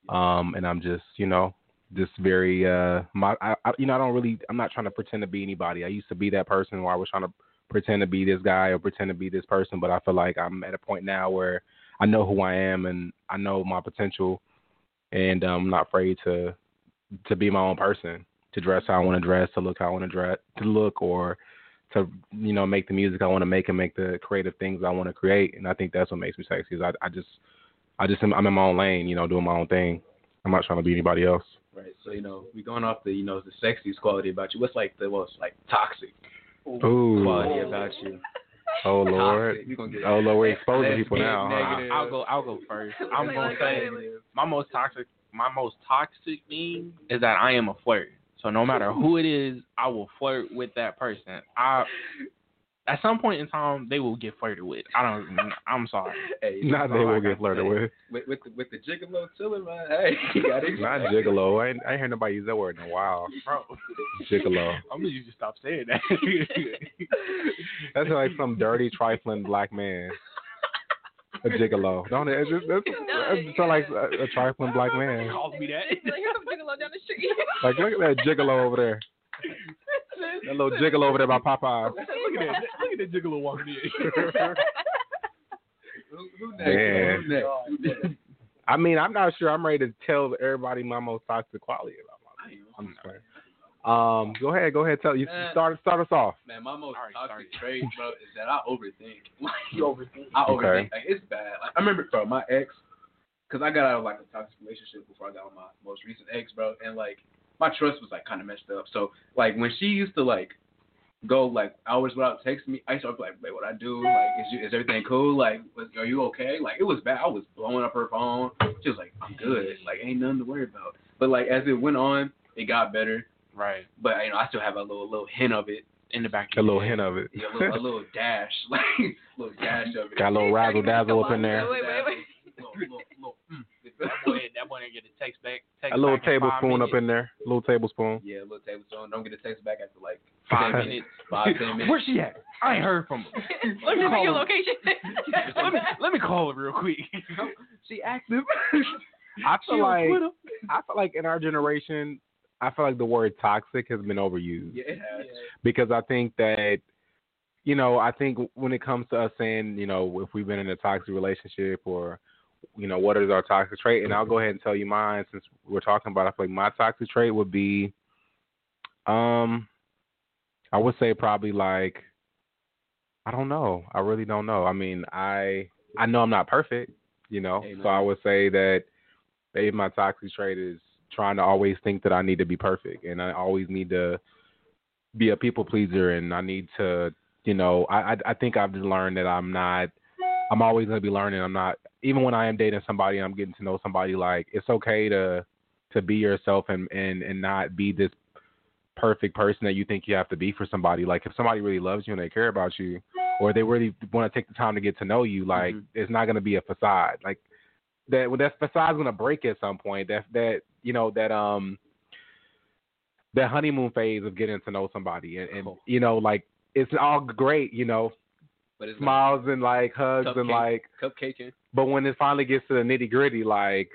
Speaker 1: Um, and I'm just, you know, just very, uh, my, I, I, you know, I don't really, I'm not trying to pretend to be anybody. I used to be that person where I was trying to pretend to be this guy or pretend to be this person, but I feel like I'm at a point now where I know who I am and I know my potential, and um, I'm not afraid to, to be my own person, to dress how I want to dress, to look how I want to dress, to look or to you know make the music I want to make and make the creative things I want to create. And I think that's what makes me sexy. Is I I just I just am, I'm in my own lane, you know, doing my own thing. I'm not trying to be anybody else.
Speaker 2: Right. So you know, we going off the you know the sexiest quality about you. What's like the most like toxic
Speaker 1: Ooh.
Speaker 2: quality about you?
Speaker 1: Oh Lord.
Speaker 2: Toxic. You gonna get
Speaker 1: Oh Lord, we're exposing people now.
Speaker 2: negative.
Speaker 4: I'll go. I'll go first. I'm gonna say my most toxic. My most toxic thing is that I am a flirt. So no matter who it is, I will flirt with that person. I at some point in time they will get flirted with. I don't. I'm sorry.
Speaker 2: Hey,
Speaker 1: Not they
Speaker 2: all I
Speaker 1: will
Speaker 2: gotta
Speaker 1: get flirted
Speaker 2: say.
Speaker 1: with.
Speaker 2: With with the, with the gigolo chilling, man. Hey, you got it.
Speaker 1: Not gigolo. I ain't, I ain't heard nobody use that word in a while.
Speaker 4: Bro,
Speaker 1: Gigolo.
Speaker 4: I'm gonna just stop saying that.
Speaker 1: That's like some dirty, trifling black man. A gigolo. Don't it? It's just, that's, that's sound like a, a trifling black man.
Speaker 4: Calls me that.
Speaker 3: Like, here's some gigolo down the street.
Speaker 1: Like look at that gigolo over there. That little gigolo over there by Popeyes.
Speaker 4: Look at that. Look at that gigolo walking in.
Speaker 2: Who, who next?
Speaker 1: Man.
Speaker 2: Who next? Who next?
Speaker 1: I mean, I'm not sure I'm ready to tell everybody my most toxic quality about my I'm just playing. Um, go ahead, go ahead, tell you
Speaker 2: Man.
Speaker 1: start start us off.
Speaker 2: Man, my most
Speaker 4: Sorry,
Speaker 2: toxic
Speaker 4: sorry.
Speaker 2: trait, bro, is that I overthink. Like,
Speaker 5: You overthink.
Speaker 2: I
Speaker 1: Okay.
Speaker 2: overthink. Like, it's bad. Like, I remember, bro, my ex, because I got out of like a toxic relationship before I got with my most recent ex, bro, and like my trust was like kind of messed up. So like when she used to like go like hours without texting me, I used to be like, wait, what I do? Like, is you, is everything cool? Like, was, are you okay? Like, it was bad. I was blowing up her phone. She was like, I'm good. Like, ain't nothing to worry about. But like as it went on, it got better.
Speaker 4: Right.
Speaker 2: But you know, I still have a little little hint of it
Speaker 4: In the back.
Speaker 1: A little hint of it.
Speaker 2: yeah, a little, a little dash, like a little dash of it.
Speaker 1: Got a little razzle dazzle up in there.
Speaker 3: Wait, wait, wait.
Speaker 2: Little, little, little, mm.
Speaker 4: That boy, that boy didn't get a text back. Text
Speaker 1: A little
Speaker 4: back
Speaker 1: tablespoon up in there. A little tablespoon.
Speaker 2: Yeah, a little tablespoon. Don't get a text back after like
Speaker 4: Five minutes.
Speaker 2: Five ten minutes.
Speaker 4: Where's she at? I ain't heard from her. Let me
Speaker 3: Give
Speaker 4: call
Speaker 3: your
Speaker 4: her.
Speaker 3: location.
Speaker 4: let me let me call her real quick.
Speaker 2: she active.
Speaker 1: I feel
Speaker 4: on
Speaker 1: like I feel like in our generation, I feel like the word toxic has been overused.
Speaker 2: yeah, it has.
Speaker 1: because I think that you know I think when it comes to us saying you know if we've been in a toxic relationship or you know what is our toxic trait and I'll go ahead and tell you mine since we're talking about it. I feel like my toxic trait would be um I would say probably like I don't know I really don't know I mean I I know I'm not perfect You know,
Speaker 8: Amen.
Speaker 1: so I would say that maybe my toxic trait is trying to always think that I need to be perfect, and I always need to be a people pleaser, and I need to, you know, I I, I think I've just learned that I'm not. I'm always gonna be learning. I'm not even when I am dating somebody, I'm getting to know somebody. Like it's okay to to be yourself and and and not be this perfect person that you think you have to be for somebody. Like if somebody really loves you and they care about you, or they really want to take the time to get to know you, like mm-hmm. it's not gonna be a facade. Like that when that facade's gonna break at some point. That that you know that um that honeymoon phase of getting to know somebody and, and you know like it's all great, you know,
Speaker 8: But it's
Speaker 1: smiles and like hugs and like
Speaker 8: cupcaking.
Speaker 1: but when it finally gets to the nitty gritty, like,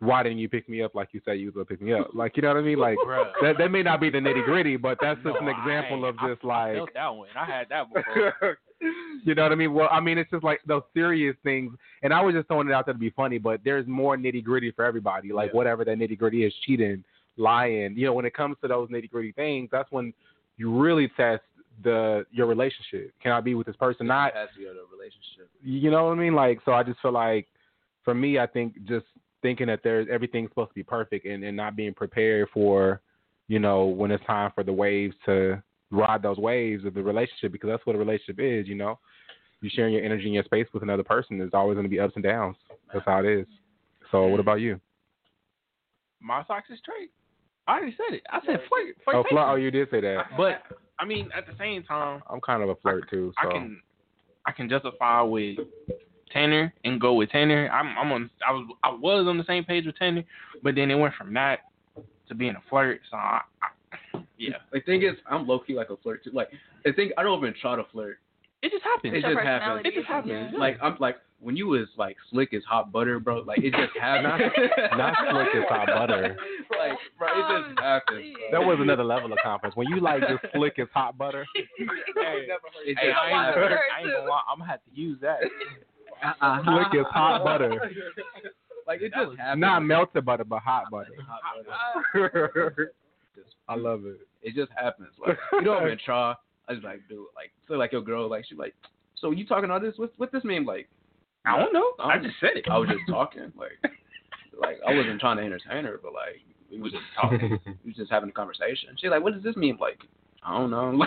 Speaker 1: why didn't you pick me up like you said you was gonna pick me up? Like, you know what I mean? Like,
Speaker 4: Bruh.
Speaker 1: that that may not be the nitty gritty, but that's just
Speaker 4: No,
Speaker 1: an example of just
Speaker 4: I,
Speaker 1: like,
Speaker 4: I felt that one. I had that before.
Speaker 1: You know what I mean? Well, I mean, it's just like those serious things, and I was just throwing it out there to be funny, but there's more nitty gritty for everybody. Like,
Speaker 8: Yeah.
Speaker 1: whatever that nitty gritty is, cheating, lying. You know, when it comes to those nitty gritty things, that's when you really test the your relationship. Can I be with this person? Not
Speaker 8: capacity of the relationship.
Speaker 1: you know what I mean? Like, so I just feel like, for me, I think just thinking that there's everything's supposed to be perfect and, and not being prepared for, you know, when it's time for the waves to ride those waves of the relationship because that's what a relationship is. You know, you sharing your energy and your space with another person. There's always going to be ups and downs. That's how it is. So, what mm-hmm. about you?
Speaker 4: My toxic trait. I already said it. I said flirt.
Speaker 1: Oh, flirt. Oh, you did say that.
Speaker 4: But I mean, at the same time,
Speaker 1: I'm kind of a flirt too. So
Speaker 4: I can I can justify with Tanner and go with Tanner. I'm I'm on I was I was on the same page with Tanner, but then it went from that to being a flirt. So I, I, yeah,
Speaker 2: The thing is, I'm low key like a flirt too. Like the thing, I don't even try to flirt.
Speaker 4: it just happens.
Speaker 2: It just happens. It just happens.
Speaker 3: Yeah.
Speaker 2: Like I'm like when you was like slick as hot butter, bro. Like it just happens.
Speaker 1: Not slick as hot butter.
Speaker 2: Like bro, it
Speaker 3: Um,
Speaker 2: just happens.
Speaker 1: that was another level of confidence. When you like just slick as hot butter,
Speaker 2: It
Speaker 4: Hey,
Speaker 2: just
Speaker 4: I ain't,
Speaker 2: happens.
Speaker 4: gonna, I ain't gonna lie. I'm gonna have to use that.
Speaker 2: Uh-uh.
Speaker 1: slick as hot butter.
Speaker 2: Like it just happens.
Speaker 1: Not melted butter, but hot butter.
Speaker 2: Hot butter.
Speaker 1: I love it.
Speaker 2: It just happens. Like you don't even try. I just like do it. Like so like your girl like she like so you talking all this? What what this mean? Like
Speaker 4: I don't know. I
Speaker 2: I'm-
Speaker 4: just said it.
Speaker 2: I was just talking. Like like I wasn't trying to entertain her, but like we was just talking. we was just having a conversation. She's like, what does this mean? Like I don't know.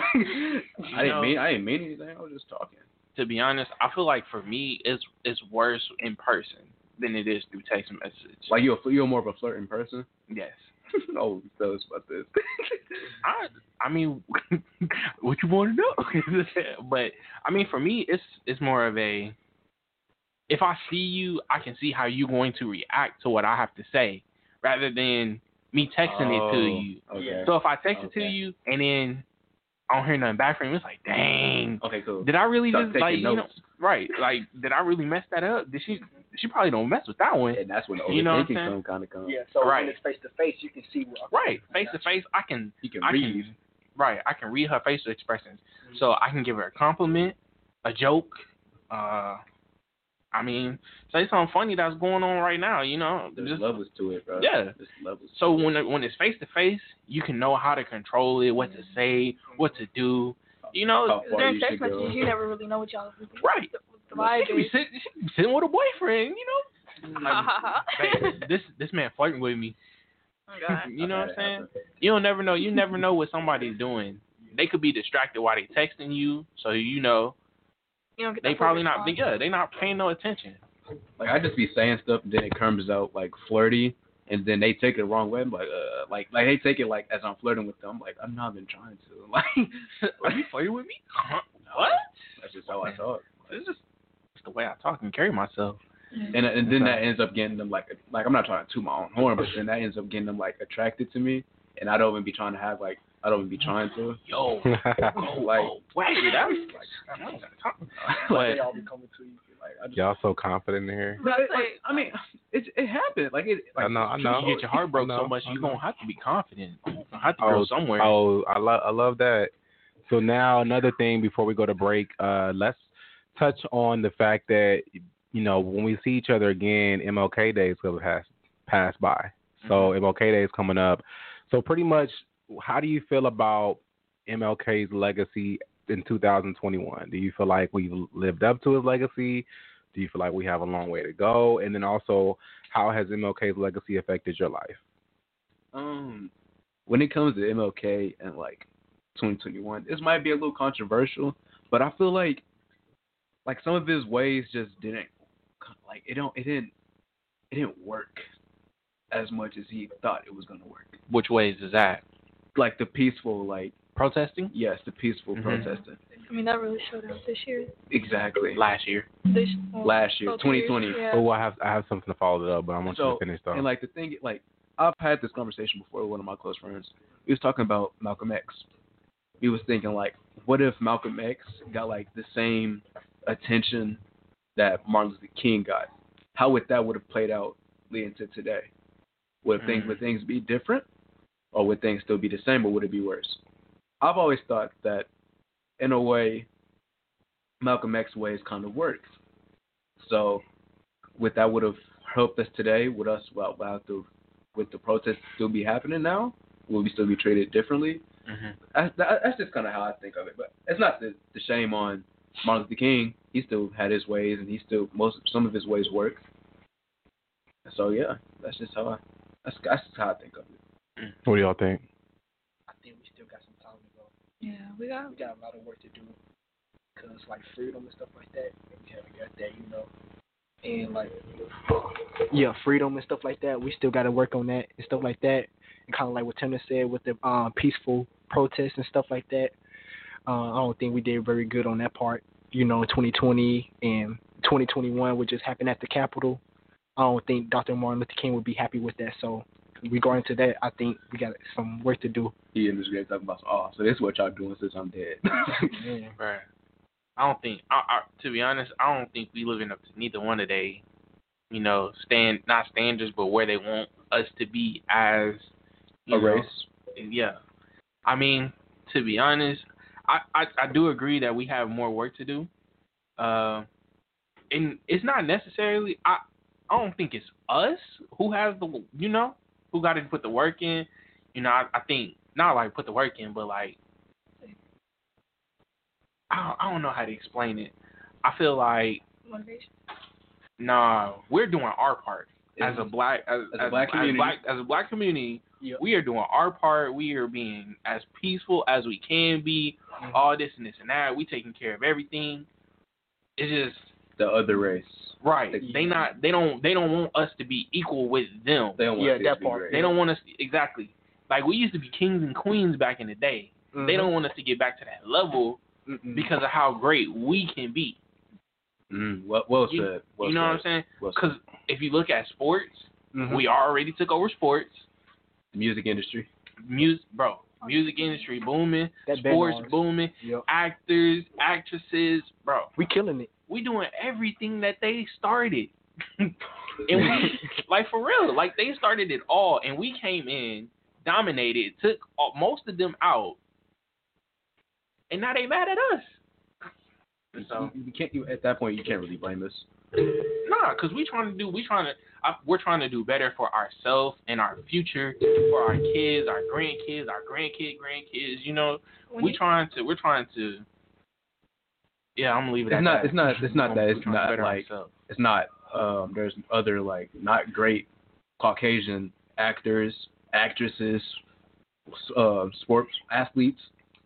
Speaker 2: Like I didn't
Speaker 4: know-
Speaker 2: mean I didn't mean anything. I was just talking.
Speaker 4: to be honest, I feel like for me, it's it's worse in person than it is through text message.
Speaker 2: Like you're you're more of a flirting person.
Speaker 4: yes.
Speaker 2: oh, tell us about this.
Speaker 4: I I mean, what you want to know? but I mean, for me, it's it's more of a if I see you, I can see how you're going to react to what I have to say, rather than me texting it to oh, you.
Speaker 2: Oh, Okay.
Speaker 4: So if I text it to you and then I don't hear nothing back from you, it's like, dang,
Speaker 2: Okay, cool.
Speaker 4: did I really
Speaker 2: Start
Speaker 4: just like you know, right? Like, did I really mess that up? Did she? She probably don't mess with that one.
Speaker 2: And that's when the
Speaker 4: You know what I'm
Speaker 2: overthinking
Speaker 4: saying?
Speaker 2: come kind of comes.
Speaker 5: Yeah, so
Speaker 4: Right.
Speaker 5: when it's face to face, you can see what.
Speaker 4: Right, face to face, I can
Speaker 2: You can
Speaker 4: I
Speaker 2: read.
Speaker 4: can right, I can read her facial expressions. So I can give her a compliment, a joke, uh I mean, say something funny that's going on right now, you know.
Speaker 2: There's
Speaker 4: Just-
Speaker 2: levels to it, bro.
Speaker 4: Yeah.
Speaker 2: There's levels.
Speaker 4: so when it, when it's face to face, you can know how to control it, what to mm-hmm. say, what to do. You know,
Speaker 2: How far
Speaker 3: During
Speaker 2: you
Speaker 3: text messages, you never really know what y'all what
Speaker 4: right.
Speaker 3: the, vibe
Speaker 4: She be sitting, she be sitting with a boyfriend, you know. Like, this this man flirting with me.
Speaker 3: Oh, God.
Speaker 4: You know what I'm
Speaker 2: Okay,
Speaker 4: saying? You don't never know. You never know what somebody's doing. They could be distracted while they texting you, so you know
Speaker 3: You don't get
Speaker 4: they probably not.
Speaker 3: response.
Speaker 4: Yeah, they not paying no attention.
Speaker 2: Like I just be saying stuff, and then it comes out like flirty, and then they take it the wrong way. I'm like, uh, like, like they take it like as I'm flirting with them. Like I'm not even trying to. Like,
Speaker 4: Are you flirting with me? What?
Speaker 2: that's just how I talk.
Speaker 4: It's just it's the way I talk and carry myself.
Speaker 2: And and then that ends up getting them like, like I'm not trying to toot my own horn, but then that ends up getting them like attracted to me, and I don't even be trying to have like, I don't even be trying to.
Speaker 4: Yo,
Speaker 2: Oh, like,
Speaker 4: oh, wait, that was like, I ain't gotta talk.
Speaker 5: they all be coming to you.
Speaker 2: like I just,
Speaker 1: Y'all so confident in here.
Speaker 2: But, like, I mean, it it happened. Like it. Like,
Speaker 1: I know, I know.
Speaker 4: you get your heart broke so much, you
Speaker 1: know.
Speaker 4: gonna have to be confident. You gonna have to go somewhere.
Speaker 1: Oh, I love I love that. So now another thing before we go to break, uh, let's touch on the fact that you know when we see each other again, MLK Day is going to pass pass by. So
Speaker 4: Mm-hmm.
Speaker 1: MLK Day is coming up. So pretty much, how do you feel about MLK's legacy in 2021? Do you feel like we've lived up to his legacy? Do you feel like we have a long way to go? And then also, how has MLK's legacy affected your life?
Speaker 2: Um, when it comes to MLK and like 2021, this might be a little controversial, but I feel like like some of his ways just didn't like it don't it didn't it didn't work as much as he thought it was gonna work.
Speaker 4: Which ways is that?
Speaker 2: Like the peaceful like
Speaker 4: Protesting?
Speaker 2: yes, the peaceful
Speaker 4: Mhm.
Speaker 2: protesting.
Speaker 3: I mean, that really showed out this year.
Speaker 2: Exactly.
Speaker 4: Last year.
Speaker 3: This well,
Speaker 2: Last year,
Speaker 3: both years,
Speaker 2: 2020.
Speaker 3: Yeah.
Speaker 1: Oh, I have I have something to follow it up, but I want you to finish though.
Speaker 2: And like the thing, like I've had this conversation before with one of my close friends. He was talking about Malcolm X. He was thinking like, what if Malcolm X got like the same attention that Martin Luther King got? How would that would have played out leading to today? Would things
Speaker 4: Mm.
Speaker 2: would things be different, or would things still be the same, or would it be worse? I've always thought that, in a way, Malcolm X ways kind of worked. So, would that would have helped us today? Would us well, without the with the protests still be happening now? Will we still be treated differently?
Speaker 4: Mm-hmm.
Speaker 2: That's, that, that's just kind of how I think of it. But it's not the, the shame on Martin Luther King. He still had his ways, and he still most some of his ways work. So yeah, that's just how I that's that's just how I think of it.
Speaker 1: What do y'all think?
Speaker 5: I think we still got some time to go.
Speaker 3: Yeah, we got.
Speaker 5: We got a lot of work to do. Cause like freedom and stuff like that, we haven't got that, you know. And like, yeah, freedom and stuff like that, we still got to work on that and stuff like that. And kind of like what Tanner said with the um, peaceful protests and stuff like that. Uh, I don't think we did very good on that part. You know, in 2020 and 2021, which just happened at the Capitol. I don't think Dr. Martin Luther King would be happy with that. So, regarding to that, I think we got some work to do.
Speaker 2: He in this grave talking about, oh, so this is what y'all doing since I'm dead.
Speaker 5: Yeah.
Speaker 4: Right. I don't think. I, I, to be honest, I don't think we living up to neither one of they, you know, stand not standards, but where they want us to be as you
Speaker 2: A
Speaker 4: know,
Speaker 2: race?
Speaker 4: Yeah. I mean, to be honest, I, I I do agree that we have more work to do. Uh, and it's not necessarily. I I don't think it's us who has the you know who got to put the work in. You know, I, I think not like put the work in, but like I don't, I don't know how to explain it. I feel like
Speaker 3: Motivation.
Speaker 4: nah, we're doing our part as a black as,
Speaker 2: As a black community.
Speaker 4: As, black, as a black community. We are doing our part. We are being as peaceful as we can be.
Speaker 2: Mm-hmm.
Speaker 4: All this and this and that. We taking care of everything. It's just
Speaker 2: the other race.
Speaker 4: Right. They not. They don't. They don't want us to be equal with them.
Speaker 2: They don't want
Speaker 5: Yeah,
Speaker 2: us to
Speaker 5: that
Speaker 2: be
Speaker 5: part.
Speaker 2: great.
Speaker 4: They don't want us exactly. Like we used to be kings and queens back in the day.
Speaker 5: Mm-hmm.
Speaker 4: They don't want us to get back to that level
Speaker 5: Mm-mm.
Speaker 4: because of how great we can be.
Speaker 2: Mm, well, well
Speaker 4: You-
Speaker 2: said. Well
Speaker 4: you know what I'm
Speaker 2: said.
Speaker 4: saying?
Speaker 2: Well
Speaker 4: Because if you look at sports,
Speaker 5: Mhm.
Speaker 4: we already took over sports.
Speaker 2: The music industry.
Speaker 4: Music, bro, music industry booming,
Speaker 5: That
Speaker 4: sports booming,
Speaker 5: Yep.
Speaker 4: actors, actresses, bro.
Speaker 5: We killing it.
Speaker 4: We doing everything that they started, and we like for real, like they started it all, and we came in, dominated, took all, most of them out, and now they mad at us. So
Speaker 2: You, you can't. You, at that point, you can't really blame us.
Speaker 4: Nah, cause we trying to do, we trying to, I, we're trying to do better for ourselves and our future, for our kids, our grandkids, our grandkid, grandkids. You know,
Speaker 3: When
Speaker 4: we
Speaker 3: you-
Speaker 4: trying to, we're trying to. Yeah, I'm gonna leave it
Speaker 2: It's
Speaker 4: at
Speaker 2: not.
Speaker 4: that.
Speaker 2: It's not. It's not that.
Speaker 4: We're
Speaker 2: It's not like.
Speaker 4: ourselves.
Speaker 2: It's not. Um. There's other like not great Caucasian actors, actresses, uh, sports athletes.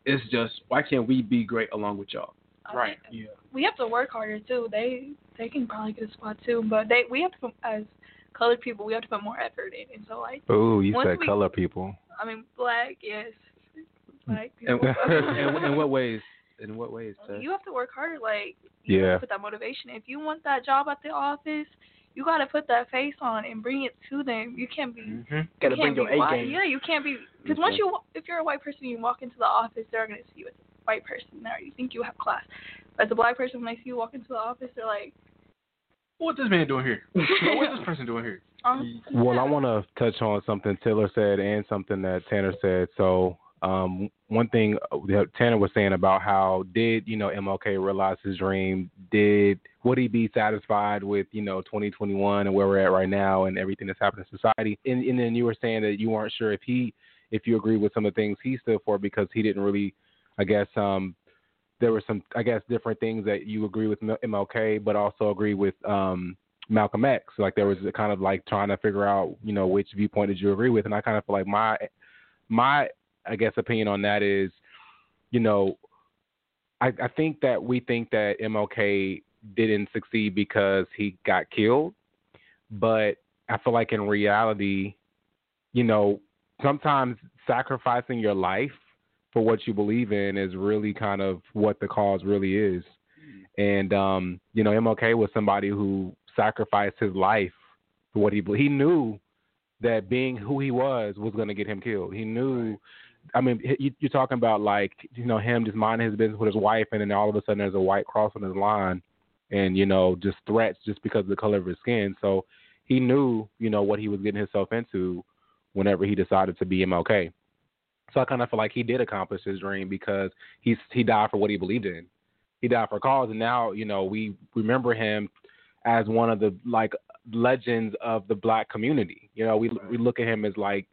Speaker 2: It's just why can't we be great along with y'all?
Speaker 4: Right.
Speaker 5: Yeah.
Speaker 3: we have to work harder too. They they can probably get a spot too, but they we have to as colored people we have to put more effort in. And so like
Speaker 1: Ooh, you said
Speaker 3: we-
Speaker 1: color people.
Speaker 3: I mean black yes, black
Speaker 2: And,
Speaker 3: people.
Speaker 2: and in what ways? In what ways? Tess?
Speaker 3: you have to work harder. Like you
Speaker 1: Yeah.
Speaker 3: put that motivation. If you want that job at the office, you got to put that face on and bring it to them. You can't be.
Speaker 4: Mm-hmm.
Speaker 5: Gotta bring
Speaker 3: can't
Speaker 5: your
Speaker 3: be
Speaker 5: A
Speaker 3: white.
Speaker 5: game.
Speaker 3: Yeah, you can't be because once you if you're a white person, you walk into the office, they're gonna see you as a white person. Now you think you have class. But as a black person, when they see you walk into the office, they're like,
Speaker 4: What's this man doing here? What's this person doing here?
Speaker 3: um,
Speaker 1: Well, I want to touch on something Taylor said and something that Tanner said. So, um, one thing that Tanner was saying about how did you know MLK realize his dream? Did would he be satisfied with you know 2021 and where we're at right now and everything that's happening in society? And, and then you were saying that you weren't sure if he, if you agree with some of the things he stood for because he didn't really, I guess, um, there were some, I guess, different things that you agree with MLK, but also agree with um, Malcolm X. Like there was kind of like trying to figure out, you know, which viewpoint did you agree with, and I kind of feel like my my I guess opinion on that is, you know, I, I think that we think that MLK didn't succeed because he got killed, but I feel like in reality, you know, sometimes sacrificing your life for what you believe in is really kind of what the cause really is. And um, you know, MLK was somebody who sacrificed his life for what he believed. He knew that being who he was was going to get him killed. He knew. I mean, you, you're talking about like you know him just minding his business with his wife, and then all of a sudden there's a white cross on his line, and you know just threats just because of the color of his skin. So he knew you know what he was getting himself into whenever he decided to be MLK. So I kind of feel like he did accomplish his dream because he's he died for what he believed in. He died for a cause, and now you know we remember him as one of the like legends of the black community. You know, we we look at him as like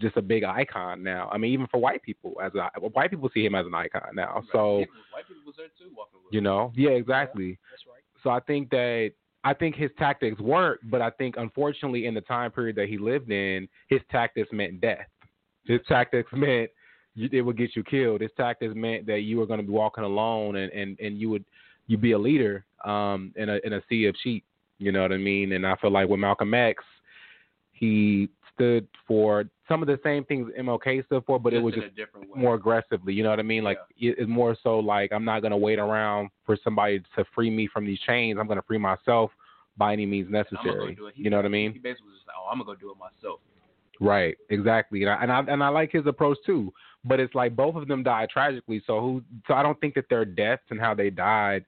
Speaker 1: just a big icon now. I mean, even for white people, as a, white people see him as an icon now. So
Speaker 2: White people was there too, walking with
Speaker 1: you know, yeah, exactly.
Speaker 5: That's right.
Speaker 1: So I think that I think his tactics worked, but I think unfortunately in the time period that he lived in, his tactics meant death. His tactics meant you, it would get you killed. His tactics meant that you were going to be walking alone, and and and you would you be a leader um in a in a sea of sheep. You know what I mean? And I feel like with Malcolm X, he stood for some of the same things MLK stood for, but it was just
Speaker 2: a different way.
Speaker 1: more aggressively. You know what I mean? Like it- it's more so like I'm not gonna wait around for somebody to free me from these chains. I'm gonna free myself by any means necessary.
Speaker 2: go do it. He,
Speaker 1: You know what I mean?
Speaker 2: He basically was just like, oh, I'm gonna go do it myself.
Speaker 1: Right, exactly, and I, and I and I like his approach too. But it's like both of them died tragically, so who? So I don't think that their deaths and how they died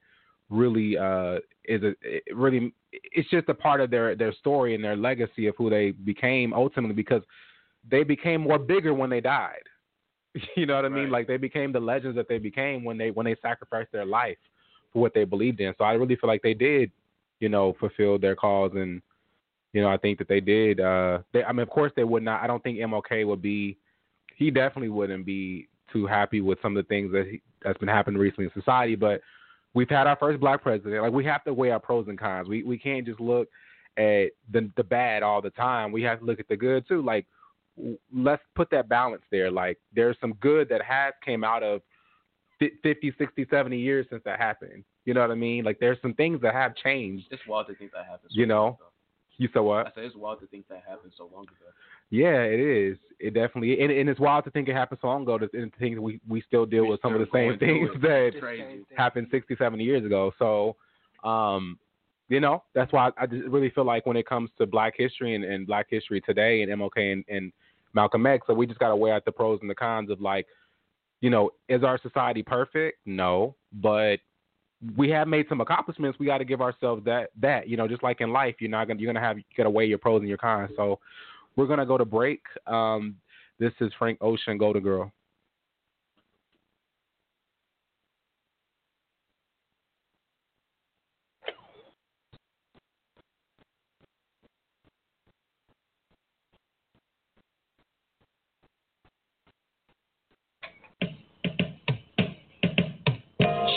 Speaker 1: really uh is a it really it's just a part of their their story and their legacy of who they became ultimately because they became more bigger when they died. You know what I mean?
Speaker 2: Right.
Speaker 1: Like they became the legends that they became when they when they sacrificed their life for what they believed in. So I really feel like they did, you know, fulfill their cause and you know, I think that they did. Uh, they, I mean, of course, they would not. I don't think MLK would be. He definitely wouldn't be too happy with some of the things that he, that's been happening recently in society. But we've had our first black president. Like we have to weigh our pros and cons. We we can't just look at the the bad all the time. We have to look at the good too. Like let's put that balance there. Like there's some good that has came out of fi- 50, 60, 70 years since that happened. You know what I mean? Like there's some things that have changed.
Speaker 2: It's wild to think that happened. So
Speaker 1: You know,
Speaker 2: ago.
Speaker 1: You said what?
Speaker 2: I said it's wild to think that happened so long ago.
Speaker 1: Yeah, it is. It definitely, and, and it's wild to think it happened so long ago. That and to think that we we still deal
Speaker 2: We
Speaker 1: with some of the same things that happened 60, 70 years ago. So, um, you know, that's why I just really feel like when it comes to Black history and, and Black history today and MLK and, and Malcolm X, so we just got to weigh out the pros and the cons of like, you know, is our society perfect? No, but we have made some accomplishments. We got to give ourselves that that you know, just like in life, you're not gonna you're gonna have you gotta weigh your pros and your cons. So we're gonna go to break. Um, this is Frank Ocean, Golden Girl.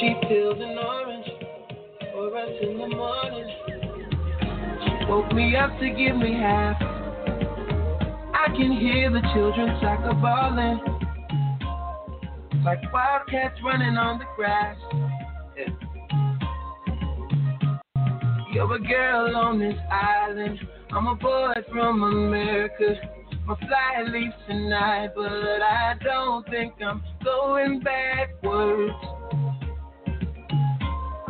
Speaker 9: She peeled an orange for us in the morning. Woke me up to give me half. I can hear the children soccer balling. Like wildcats running on the grass. Yeah. You're a girl on this island. I'm a boy from America. My flight leaves tonight, but I don't think I'm going backwards.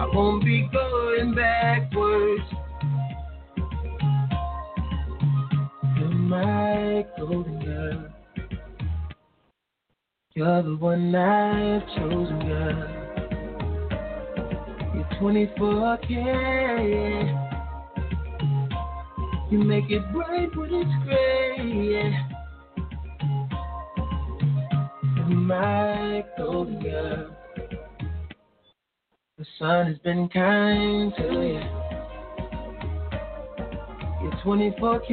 Speaker 9: I won't be going backwards. You're my golden girl. You're the one I've chosen, girl. You're 24K. You make it bright when it's gray. My golden girl. The sun has been kind to you. You're 24K,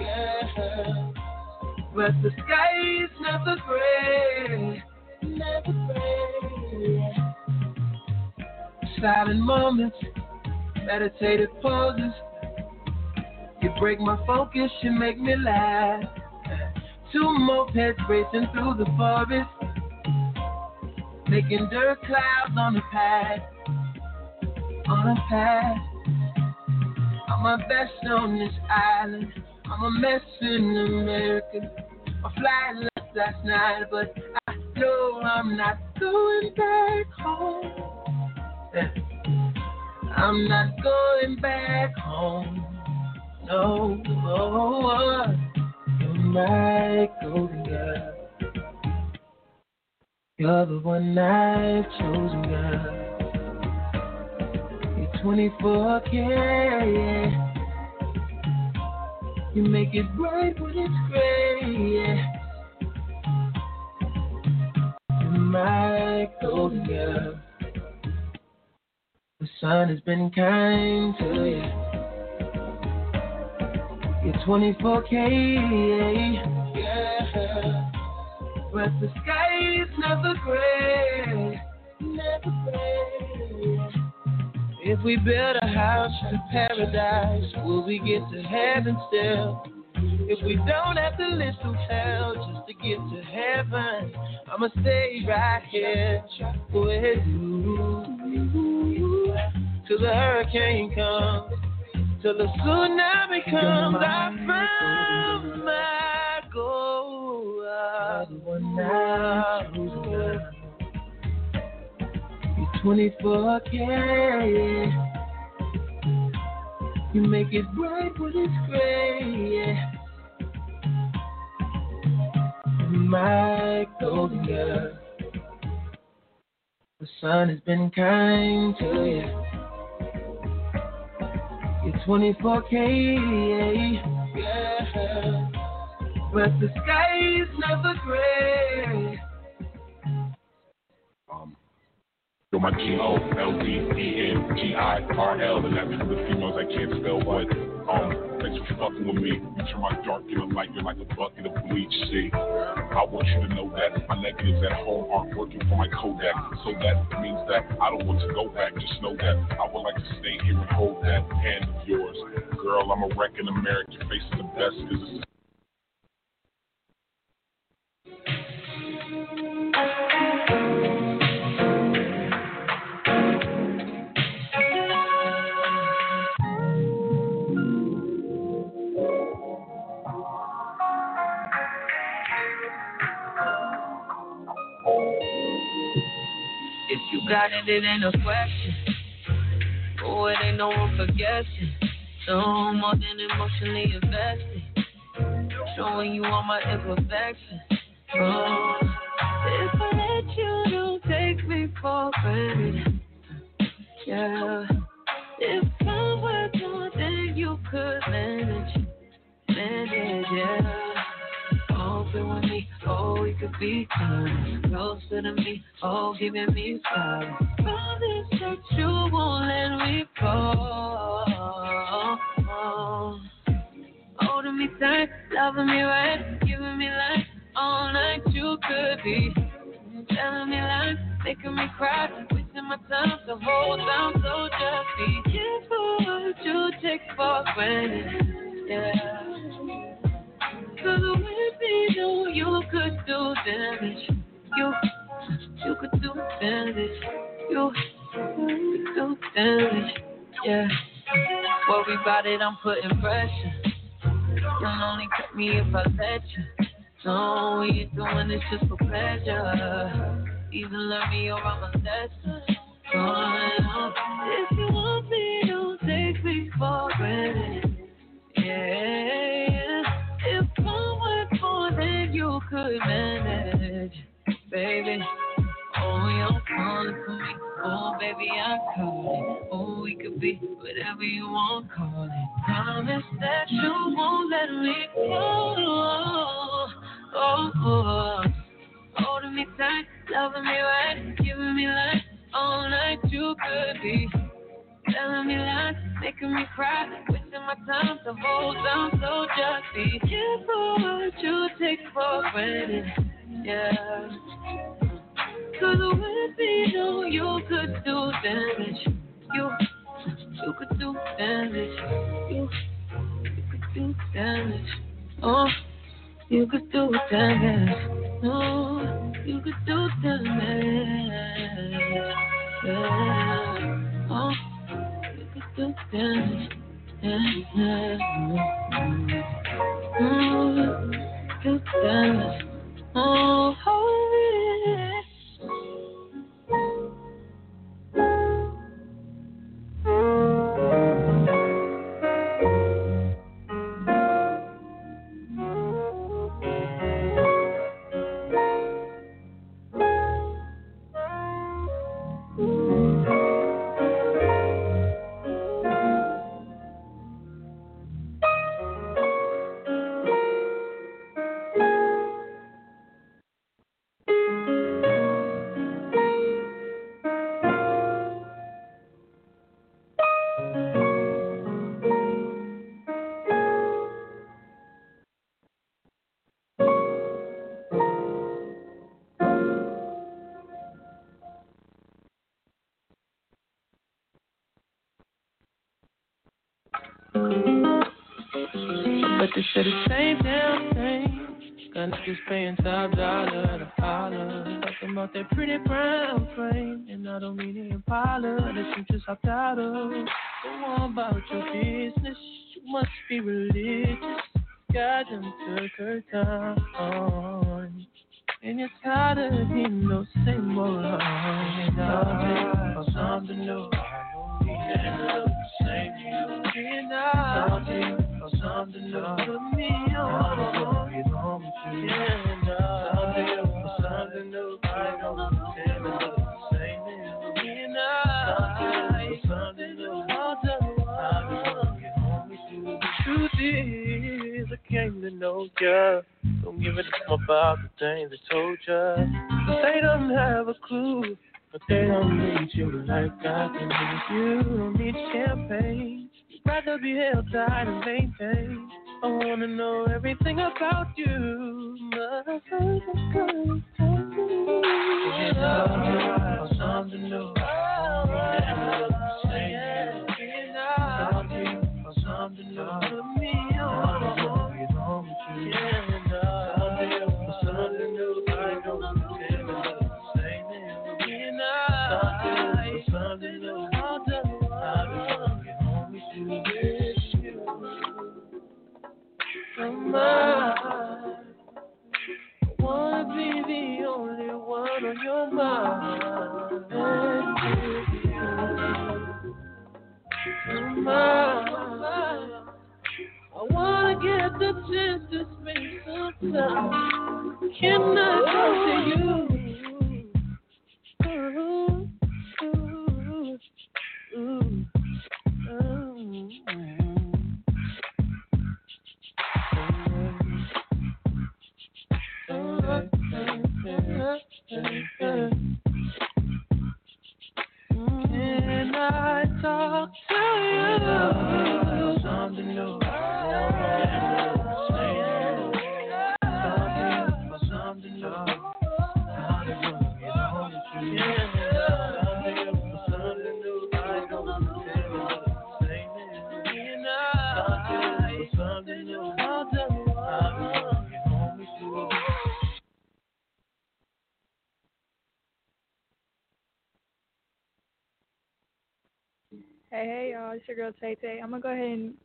Speaker 9: yeah. But the sky is never gray, never gray.
Speaker 6: silent moments, meditative pauses. You break my focus, you make me laugh. Two mopeds racing through the forest, making dirt clouds on the path, on the path. I'm my best on this island. I'm a mess in America. I flight left last night, but I know I'm not going back home. I'm not going back home. No, no. You're my golden girl. You're the one I've chosen, girl. You're 24K. Yeah. You make it bright when it's gray. Yeah. You're my golden girl. The sun has been kind to you. You're 24K, yeah. But the sky is never gray, never gray. If we build a house in paradise, will we get to heaven still? If we don't have to live through hell just to get to heaven, I'ma stay right here with you till the hurricane comes, till the tsunami comes. I found my. You're 24K. You make it bright when it's gray. Yeah. My golden girl. The sun has been kind to you. You're 24K, yeah. But the sky is never gray.
Speaker 10: Yo, my G O L D E N G I R L, and that's for the females I can't spell. But um, thanks for fucking with me. You turn my dark into light. You're like a bucket of bleach. See, I want you to know that my negatives at home aren't working for my Kodak. So that means that I don't want to go back. Just know that I would like to stay here and hold that hand of yours, girl. I'm a wreck in America. Facing the best because it's
Speaker 6: got it, it ain't a question. Oh, it ain't no room for guessing. No more than emotionally invested. Showing you all my imperfections. Oh, if I let you, don't take me for granted. Yeah. If I were to, then you could manage. Manage, yeah. Open with me, oh, we could be honest. Closer to me, oh, giving me silence. Promise that you won't let me fall. Oh Holding me tight, loving me right, giving me life all night. You could be telling me lies, making me cry, wasting my time to hold on. So just be careful what you take for granted. Yeah. Cause with me, know you could do damage. You, you could do damage. You could do damage. Yeah. Worry about it, I'm putting pressure. You'll only cut me if I let you. No, we ain't doing this just for pleasure. Either learn me or I'm a lesson. Oh, if you want me, don't take me for granted. Yeah, if I were more than you could manage, baby. Oh, you're calling for me. Oh, baby, I'm calling. Oh, we could be whatever you want, call it. Promise that you won't let me go. Oh, oh. Holding me tight, loving me right, giving me life all night. You could be telling me lies, making me cry, wasting my time to hold on. So just be careful what you take for granted. Yeah. Cause with me, know you could do damage. You, you could do damage. You, you could do damage. Oh, you could do damage. Oh, you could do damage. Yeah. Oh, you could do damage. Yeah. Oh, do damage. Oh, oh,
Speaker 7: into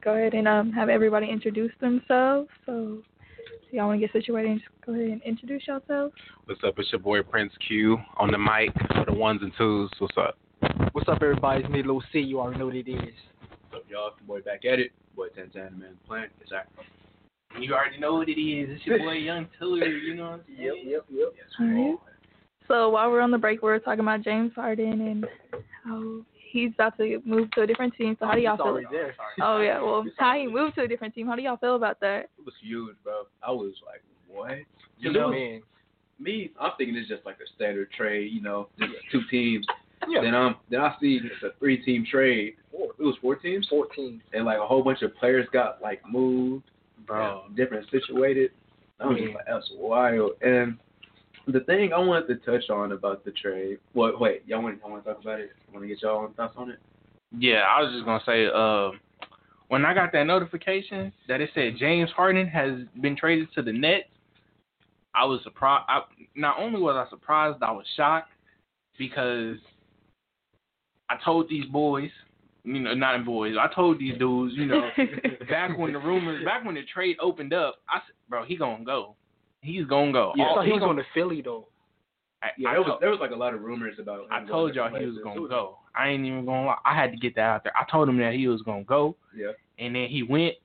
Speaker 7: go ahead and um have everybody introduce themselves. So, so y'all want to get situated and just go ahead and introduce yourselves.
Speaker 1: What's up? It's your boy Prince Q on the mic for the ones and twos. What's up?
Speaker 5: What's up, everybody? It's me, Lil C. You already know what it is.
Speaker 2: What's up, y'all? It's the boy back at it. Boy Tantana, man. Playing. Yes, sir. You already know what it is. It's your boy Young Tiller. You know what I'm saying?
Speaker 5: Yep, yep, yep.
Speaker 7: Alright. So while we're on the break, we're talking about James Harden and how he's about to move to a different team. So how do y'all feel?
Speaker 5: there.
Speaker 7: Oh yeah, well how he moved to a different team. How do y'all feel about that?
Speaker 2: It was huge, bro. I was like, what?
Speaker 5: You
Speaker 2: You
Speaker 5: know,
Speaker 2: know,
Speaker 5: man.
Speaker 2: me, I'm thinking it's just like a standard trade, you know, just two teams.
Speaker 5: Yeah.
Speaker 2: Then um, then I see it's a three team trade. Four. It was four teams.
Speaker 5: Four teams.
Speaker 2: And like a whole bunch of players got like moved,
Speaker 5: Bro.
Speaker 2: and different situated. I was
Speaker 5: Yeah.
Speaker 2: just like, that's wild. And the thing I wanted to touch on about the trade. What? Wait, y'all want? I want to talk about it. I want to get y'all thoughts on it?
Speaker 4: Yeah, I was just gonna say, uh, when I got that notification that it said James Harden has been traded to the Nets, I was surprised. I, not only was I surprised, I was shocked because I told these boys, you know, not in boys, I told these dudes, you know, back when the rumors, back when the trade opened up, I said, bro, he gonna go. He's gonna go.
Speaker 5: Yeah, I
Speaker 4: All-
Speaker 5: thought he was
Speaker 4: gonna-
Speaker 5: Philly though.
Speaker 4: I,
Speaker 2: Yeah,
Speaker 4: I
Speaker 2: there was there was like a lot of rumors about. him
Speaker 4: I told y'all he was gonna go. I ain't even gonna lie. I had to get that out there. I told him that he was gonna go,
Speaker 2: Yeah.
Speaker 4: and then he went.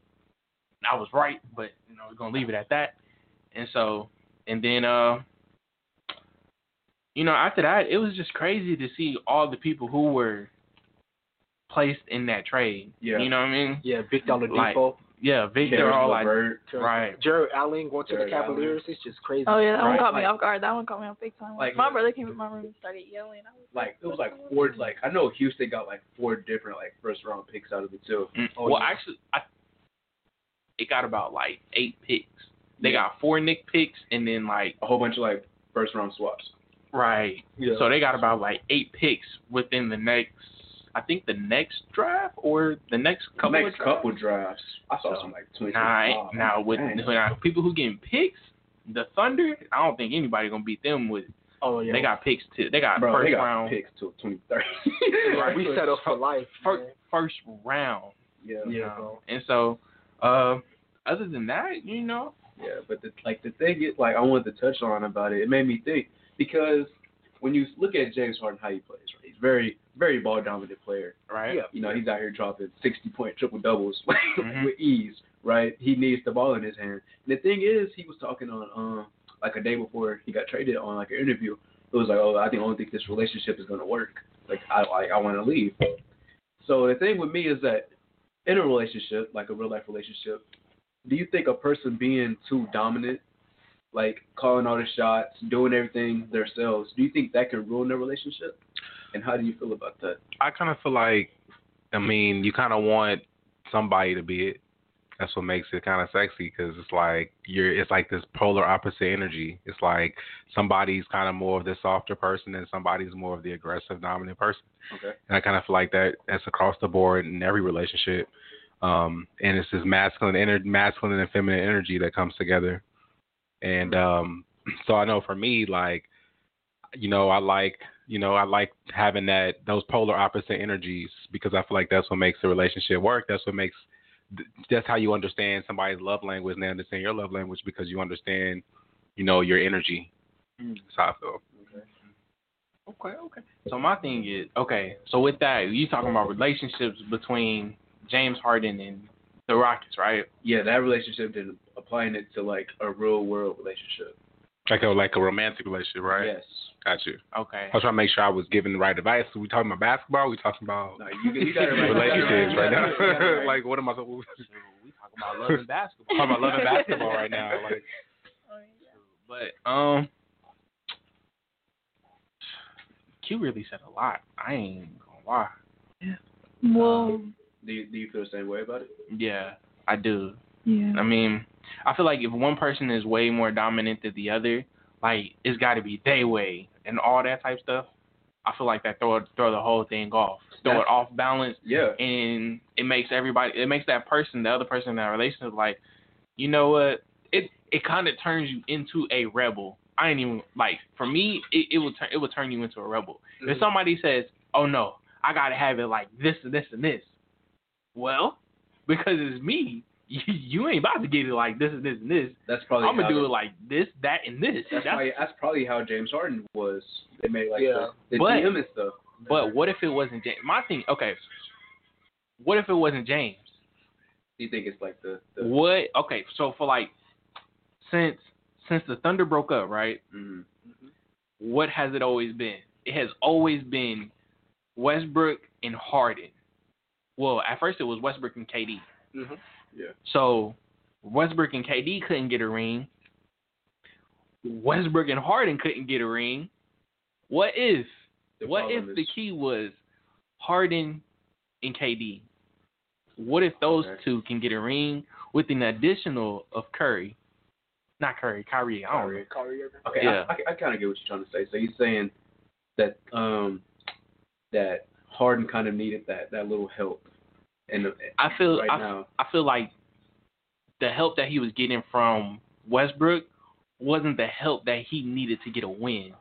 Speaker 4: I was right, but you know we're gonna leave it at that. And so, and then uh, you know, after that, it was just crazy to see all the people who were placed in that trade.
Speaker 2: Yeah.
Speaker 4: You know what I mean?
Speaker 5: Yeah, Victor
Speaker 4: Like,
Speaker 5: Oladipo,
Speaker 4: yeah, Victor,
Speaker 2: Caris
Speaker 4: all like
Speaker 2: LeVert.
Speaker 4: right.
Speaker 5: Jarrett Allen going to
Speaker 2: Jared
Speaker 5: the Cavaliers. It's just crazy.
Speaker 3: Oh yeah, that one
Speaker 2: Right,
Speaker 3: caught me
Speaker 2: like-
Speaker 3: off guard. That one caught me off big time.
Speaker 2: Like-
Speaker 3: my brother came in my room and started yelling. I was
Speaker 2: Like it was like four. Like I know Houston got like four different like first round picks out of it too.
Speaker 4: Mm.
Speaker 5: Oh,
Speaker 4: well,
Speaker 5: yeah.
Speaker 4: actually, I it got about like eight picks. They
Speaker 2: Yeah.
Speaker 4: got four Nick picks, and then like
Speaker 2: A whole bunch of like first round swaps.
Speaker 4: right.
Speaker 5: Yeah.
Speaker 4: So they got about like eight picks within the next, I think the next draft or the next couple
Speaker 2: Next
Speaker 4: of drafts.
Speaker 2: couple drafts, I saw
Speaker 4: So,
Speaker 2: some like twenty.
Speaker 4: Nah, I now with now, people who getting picks, the Thunder, I don't think anybody gonna beat them with.
Speaker 5: oh yeah.
Speaker 4: They got picks too. They got
Speaker 2: Bro,
Speaker 4: first
Speaker 2: they got
Speaker 4: round,
Speaker 2: picks till twenty thirty.
Speaker 4: Right.
Speaker 5: we set up for life.
Speaker 4: first, first round.
Speaker 2: Yeah.
Speaker 5: man.
Speaker 4: you
Speaker 5: Yeah, bro.
Speaker 4: And so, uh, other than that, you know,
Speaker 2: Yeah, but the, like the thing is, like I wanted to touch on about it. It made me think because when you look at James Harden, how he plays, right? He's very, very ball dominant player.
Speaker 4: right?
Speaker 5: Yeah.
Speaker 2: You know, he's out here dropping sixty point triple doubles
Speaker 4: Mhm.
Speaker 2: with ease, right? He needs the ball in his hand. And the thing is, he was talking on um like a day before he got traded on like an interview. It was like, oh, I think I don't think this relationship is gonna work. Like I like I want to leave. So the thing with me is that in a relationship, like a real life relationship, do you think a person being too dominant, like calling all the shots, doing everything themselves, do you think that could ruin their relationship? And how do you feel about that?
Speaker 1: I kind of feel like, I mean, you kind of want somebody to be it. That's what makes it kind of sexy because it's like you're. It's like this polar opposite energy. It's like somebody's kind of more of the softer person and somebody's more of the aggressive, dominant person.
Speaker 2: Okay.
Speaker 1: And I kind of feel like that. That's across the board in every relationship. Um, and it's this masculine, ener- masculine and feminine energy that comes together. And um, so I know for me, like, you know, I like, you know, I like having that those polar opposite energies because I feel like that's what makes the relationship work. That's what makes that's how you understand somebody's love language and they understand your love language because you understand, you know, your energy. Mm. That's how I feel.
Speaker 4: Okay, okay. So my thing is, okay, so with that, you talking about relationships between James Harden and the Rockets, right?
Speaker 2: Yeah, that relationship then applying it to like a real world relationship.
Speaker 1: Like a like a romantic relationship, right?
Speaker 2: Yes.
Speaker 1: Got you.
Speaker 4: Okay.
Speaker 1: I was trying to make sure I was giving the right advice. So we talking about basketball? we talking about
Speaker 2: No, you, you right.
Speaker 1: relationships right
Speaker 2: it You got it
Speaker 1: now?
Speaker 2: right.
Speaker 1: like what am I? supposed
Speaker 4: We talking about love and basketball.
Speaker 1: talking about loving basketball right now. Like
Speaker 4: But um, Q really said a lot. I ain't gonna lie. Yeah.
Speaker 3: Well,
Speaker 2: do you, do you feel the same way about it?
Speaker 4: Yeah, I do.
Speaker 3: yeah.
Speaker 4: I mean, I feel like if one person is way more dominant than the other, like it's got to be they way and all that type stuff. I feel like that throw throw the whole thing off, throw it off balance,
Speaker 2: Yeah.
Speaker 4: and it makes everybody, it makes that person, the other person in that relationship, like, you know what? It it kind of turns you into a rebel. I ain't even like for me, it, it will turn it will turn you into a rebel. If mm-hmm. somebody says, "Oh no, I gotta have it like this and this and this," well, because it's me, you, you ain't about to get it like this and this and this.
Speaker 2: That's probably
Speaker 4: I'm gonna
Speaker 2: how
Speaker 4: do
Speaker 2: the-
Speaker 4: it like this, that, and this.
Speaker 2: That's,
Speaker 4: That's-
Speaker 2: probably that's probably how James Harden was. They made like
Speaker 5: Yeah.
Speaker 2: the, the
Speaker 4: But-
Speaker 2: DM and stuff.
Speaker 4: But what if it wasn't James? My thing, okay. What if it wasn't James?
Speaker 2: Do you think it's like the, the
Speaker 4: What? Okay, so for like, since since the Thunder broke up, right?
Speaker 2: mhm.
Speaker 4: What has it always been? It has always been Westbrook and Harden. Well, at first it was Westbrook and KD.
Speaker 5: Mhm.
Speaker 2: Yeah.
Speaker 4: So Westbrook and KD couldn't get a ring. Westbrook and Harden couldn't get a ring. What if?
Speaker 2: The
Speaker 4: what if
Speaker 2: problem
Speaker 4: the key was Harden and KD? What if those
Speaker 2: Okay.
Speaker 4: two can get a ring with an additional of Curry? Not Curry, Kyrie. I don't know.
Speaker 5: Kyrie Irving.
Speaker 2: Okay,
Speaker 4: Yeah.
Speaker 2: I, I, I kind of get what you're trying to say. So you're saying that um that Harden kind of needed that that little help. And
Speaker 4: I feel
Speaker 2: right
Speaker 4: I,
Speaker 2: now,
Speaker 4: I feel like the help that he was getting from Westbrook wasn't the help that he needed to get a win.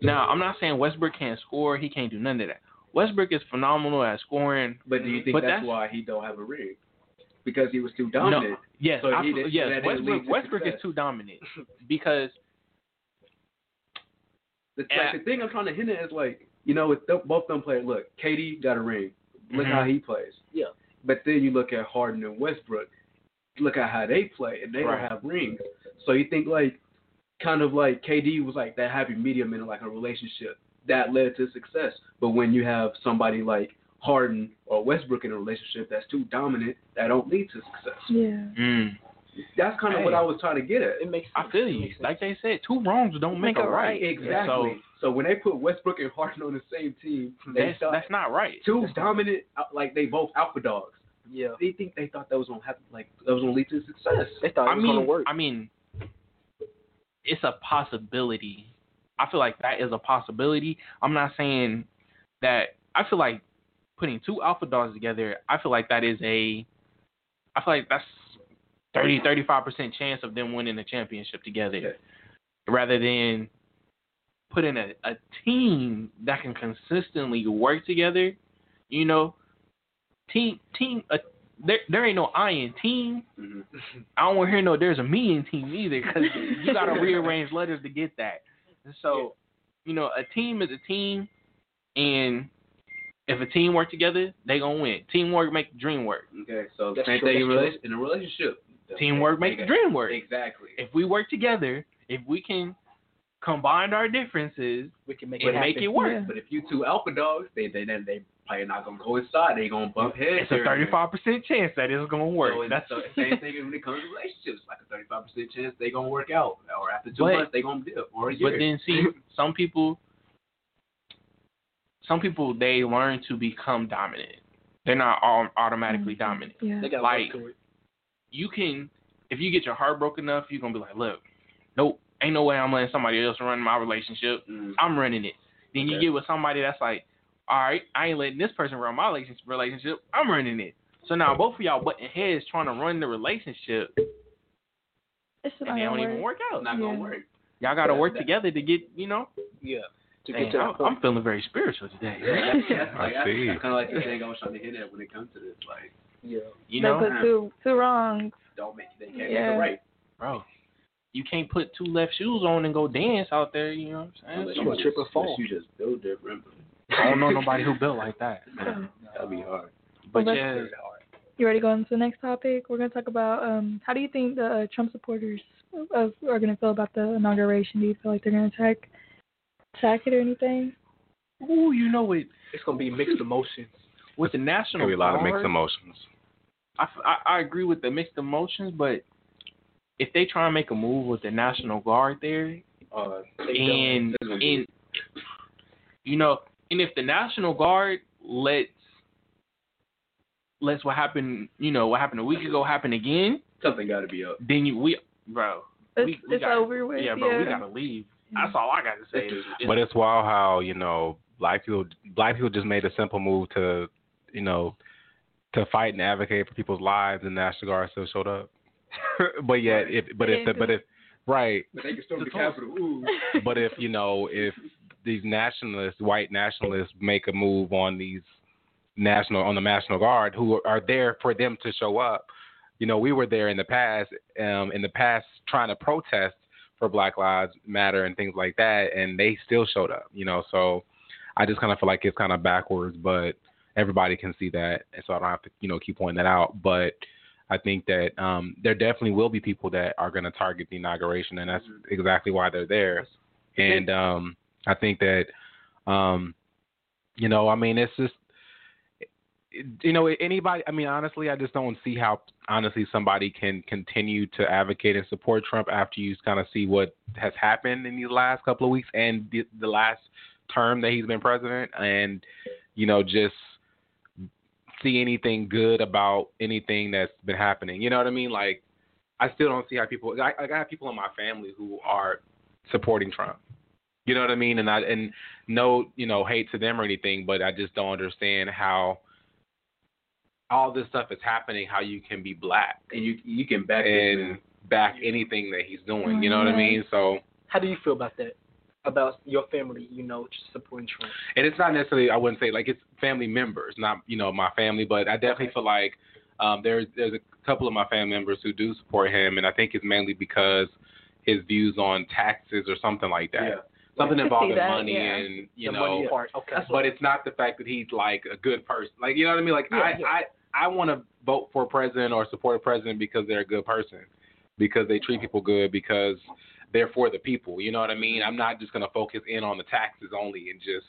Speaker 4: Now, I'm not saying Westbrook can't score, he can't do none of that. Westbrook is phenomenal at scoring.
Speaker 2: but do you think
Speaker 4: but
Speaker 2: that's, why he don't have a ring? Because he was too dominant.
Speaker 4: No, yes,
Speaker 2: So
Speaker 4: I,
Speaker 2: did-
Speaker 4: yes. Westbrook, Westbrook is too dominant because
Speaker 2: The, like, the thing I'm trying to hint at is like, you know, with th- both them players, look, KD got a ring. Look
Speaker 4: Mhm.
Speaker 2: how he plays.
Speaker 5: Yeah.
Speaker 2: But then you look at Harden and Westbrook. Look at how they play, and they
Speaker 4: Right.
Speaker 2: don't have rings. So you think like, kind of like KD was like that happy medium in like a relationship that led to success. But when you have somebody like Harden or Westbrook in a relationship that's too dominant, that don't lead to success.
Speaker 3: Yeah.
Speaker 4: mm,
Speaker 2: That's kind of
Speaker 4: Hey.
Speaker 2: what I was trying to get at.
Speaker 5: It makes Sense.
Speaker 4: I feel you. Like they said, two wrongs don't make,
Speaker 3: Make
Speaker 4: a
Speaker 3: a
Speaker 4: right.
Speaker 3: right.
Speaker 2: Exactly. So, when they put Westbrook and Harden on the same team, they
Speaker 4: that's,
Speaker 2: thought
Speaker 4: that's not right.
Speaker 2: two dominant, uh, like they both alpha dogs.
Speaker 5: Yeah.
Speaker 2: They think they thought that was gonna happen, like that was gonna lead to success.
Speaker 5: They thought it
Speaker 4: I
Speaker 5: was
Speaker 4: mean,
Speaker 5: gonna work.
Speaker 4: I mean, it's a possibility. I feel like that is a possibility. I'm not saying that. I feel like putting two alpha dogs together. I feel like that is a. I feel like that's 30, 35 percent chance of them winning the championship together, rather than putting a, a team that can consistently work together. You know, team team. A, there there ain't no I in team.
Speaker 2: Mm-hmm.
Speaker 4: I don't want to hear no there's a me in team either because you got to rearrange letters to get that. And so, you know, a team is a team, and if a team work together, they gonna win. Teamwork make the dream work.
Speaker 2: Okay, so
Speaker 5: That's
Speaker 2: same
Speaker 5: true,
Speaker 2: thing in, rela- in a relationship.
Speaker 4: Teamwork makes the dream work.
Speaker 2: Exactly.
Speaker 4: If we work together, if we can combine our differences,
Speaker 5: we can make it
Speaker 4: make it work.
Speaker 3: Yeah.
Speaker 2: But if you two alpha dogs, they they they, they probably not gonna coincide. They gonna bump heads.
Speaker 4: It's a
Speaker 2: here and there.
Speaker 4: thirty-five percent chance that it's gonna work.
Speaker 2: So
Speaker 4: That's
Speaker 2: the same thing when it comes to relationships. Like a thirty-five percent chance they gonna work out, or after two
Speaker 4: But-
Speaker 2: months they gonna dip, or a year.
Speaker 4: But then see, some people, some people they learn to become dominant. They're not all automatically mm-hmm. dominant.
Speaker 3: Yeah.
Speaker 5: They got
Speaker 4: Like-
Speaker 5: work to it.
Speaker 4: You can, if you get your heart broken enough, you're gonna be like, look, nope, ain't no way I'm letting somebody else run my relationship.
Speaker 2: Mm.
Speaker 4: I'm running it. Then you get with somebody that's like, all right, I ain't letting this person run my relationship. Relationship, I'm running it. So now both of y'all butting heads trying to run the relationship,
Speaker 3: It's just
Speaker 4: and
Speaker 3: not
Speaker 4: they don't
Speaker 3: gonna
Speaker 4: even work out.
Speaker 2: It's not
Speaker 3: Yeah.
Speaker 2: gonna work.
Speaker 4: Y'all got to
Speaker 2: Yeah,
Speaker 4: work
Speaker 2: that-
Speaker 4: together to get, you know.
Speaker 5: Yeah. To
Speaker 4: Dang,
Speaker 5: get to
Speaker 4: I'm,
Speaker 5: that point.
Speaker 4: I'm feeling very spiritual today.
Speaker 2: Yeah, that's, that's,
Speaker 1: I
Speaker 2: like, that's,
Speaker 1: see.
Speaker 2: kind of like the thing I was trying to hit at when it comes to this. Like,
Speaker 5: yeah.
Speaker 4: You
Speaker 3: They
Speaker 4: know,
Speaker 3: put two two wrongs.
Speaker 2: don't make they can't
Speaker 3: Yeah.
Speaker 2: make it right.
Speaker 4: bro. You can't put two left shoes on and go dance out there. You know what I'm
Speaker 2: Unless you,
Speaker 5: trip and
Speaker 2: just,
Speaker 5: fall.
Speaker 2: unless you just build different.
Speaker 4: I don't know nobody who built like that.
Speaker 2: That'd be hard.
Speaker 4: But
Speaker 3: Well,
Speaker 4: yeah,
Speaker 2: hard.
Speaker 3: You ready to go on to the next topic? We're going to talk about um, how do you think the uh, Trump supporters of, are going to feel about the inauguration? Do you feel like they're going to attack attack it or anything?
Speaker 4: ooh, you know it.
Speaker 5: It's gonna be mixed emotions.
Speaker 4: With the national
Speaker 1: gonna be a lot of mixed emotions.
Speaker 4: I I agree with the mixed emotions, but if they try and make a move with the National Guard there,
Speaker 2: Uh,
Speaker 4: and
Speaker 2: It's gonna be-
Speaker 4: and you know, and if the National Guard lets lets what happened, you know, what happened a week ago happen again,
Speaker 2: something got to be up.
Speaker 4: then you we bro,
Speaker 3: It's,
Speaker 4: we, we
Speaker 3: it's
Speaker 4: gotta,
Speaker 3: over with.
Speaker 4: yeah, bro, we gotta leave. That's all I gotta say. Is, is-
Speaker 1: But it's wild how you know black people black people just made a simple move to you know to fight and advocate for people's lives, and National Guard still showed up. but yet, if but if the, but if right,
Speaker 2: But they can storm the Capitol. Ooh.
Speaker 1: but if you know if these nationalists, white nationalists, make a move on these national on the National Guard, who are there for them to show up. You know, we were there in the past, um, in the past trying to protest for Black Lives Matter and things like that, and they still showed up. You know, so I just kind of feel like it's kind of backwards, but everybody can see that, and so I don't have to, you know, keep pointing that out. But I think that um, there definitely will be people that are going to target the inauguration, and that's exactly why they're there. And um, I think that, um, you know, I mean, it's just, you know, anybody. I mean, honestly, I just don't see how honestly somebody can continue to advocate and support Trump after you kind of see what has happened in these last couple of weeks and the, the last term that he's been president, and you know, just see anything good about anything that's been happening. You know what I mean? Like, I still don't see how people. I, I got people in my family who are supporting Trump. You know what I mean? And I and no, you know, hate to them or anything, but I just don't understand how all this stuff is happening. How you can be black
Speaker 2: and you you can back this
Speaker 1: and back anything that he's doing. Oh, you know what I mean? So
Speaker 5: How do you feel about that? About your family, you know, just supporting Trump.
Speaker 1: and it's not necessarily I wouldn't say like it's family members, not you know my family, but I definitely feel like um, there's there's a couple of my family members who do support him, and I think it's mainly because his views on taxes or something like that.
Speaker 5: Yeah.
Speaker 1: Something
Speaker 5: I can see
Speaker 1: involving money
Speaker 5: yeah.
Speaker 1: and you
Speaker 5: The
Speaker 1: know,
Speaker 5: money part, okay.
Speaker 1: But it's not the fact that he's like a good person. Like you know what I mean? Like
Speaker 5: Yeah,
Speaker 1: I
Speaker 5: yeah.
Speaker 1: I I want to vote for a president or support a president because they're a good person, because they treat people good, because they're for the people. You know what I mean? Mm-hmm. I'm not just gonna focus in on the taxes only and just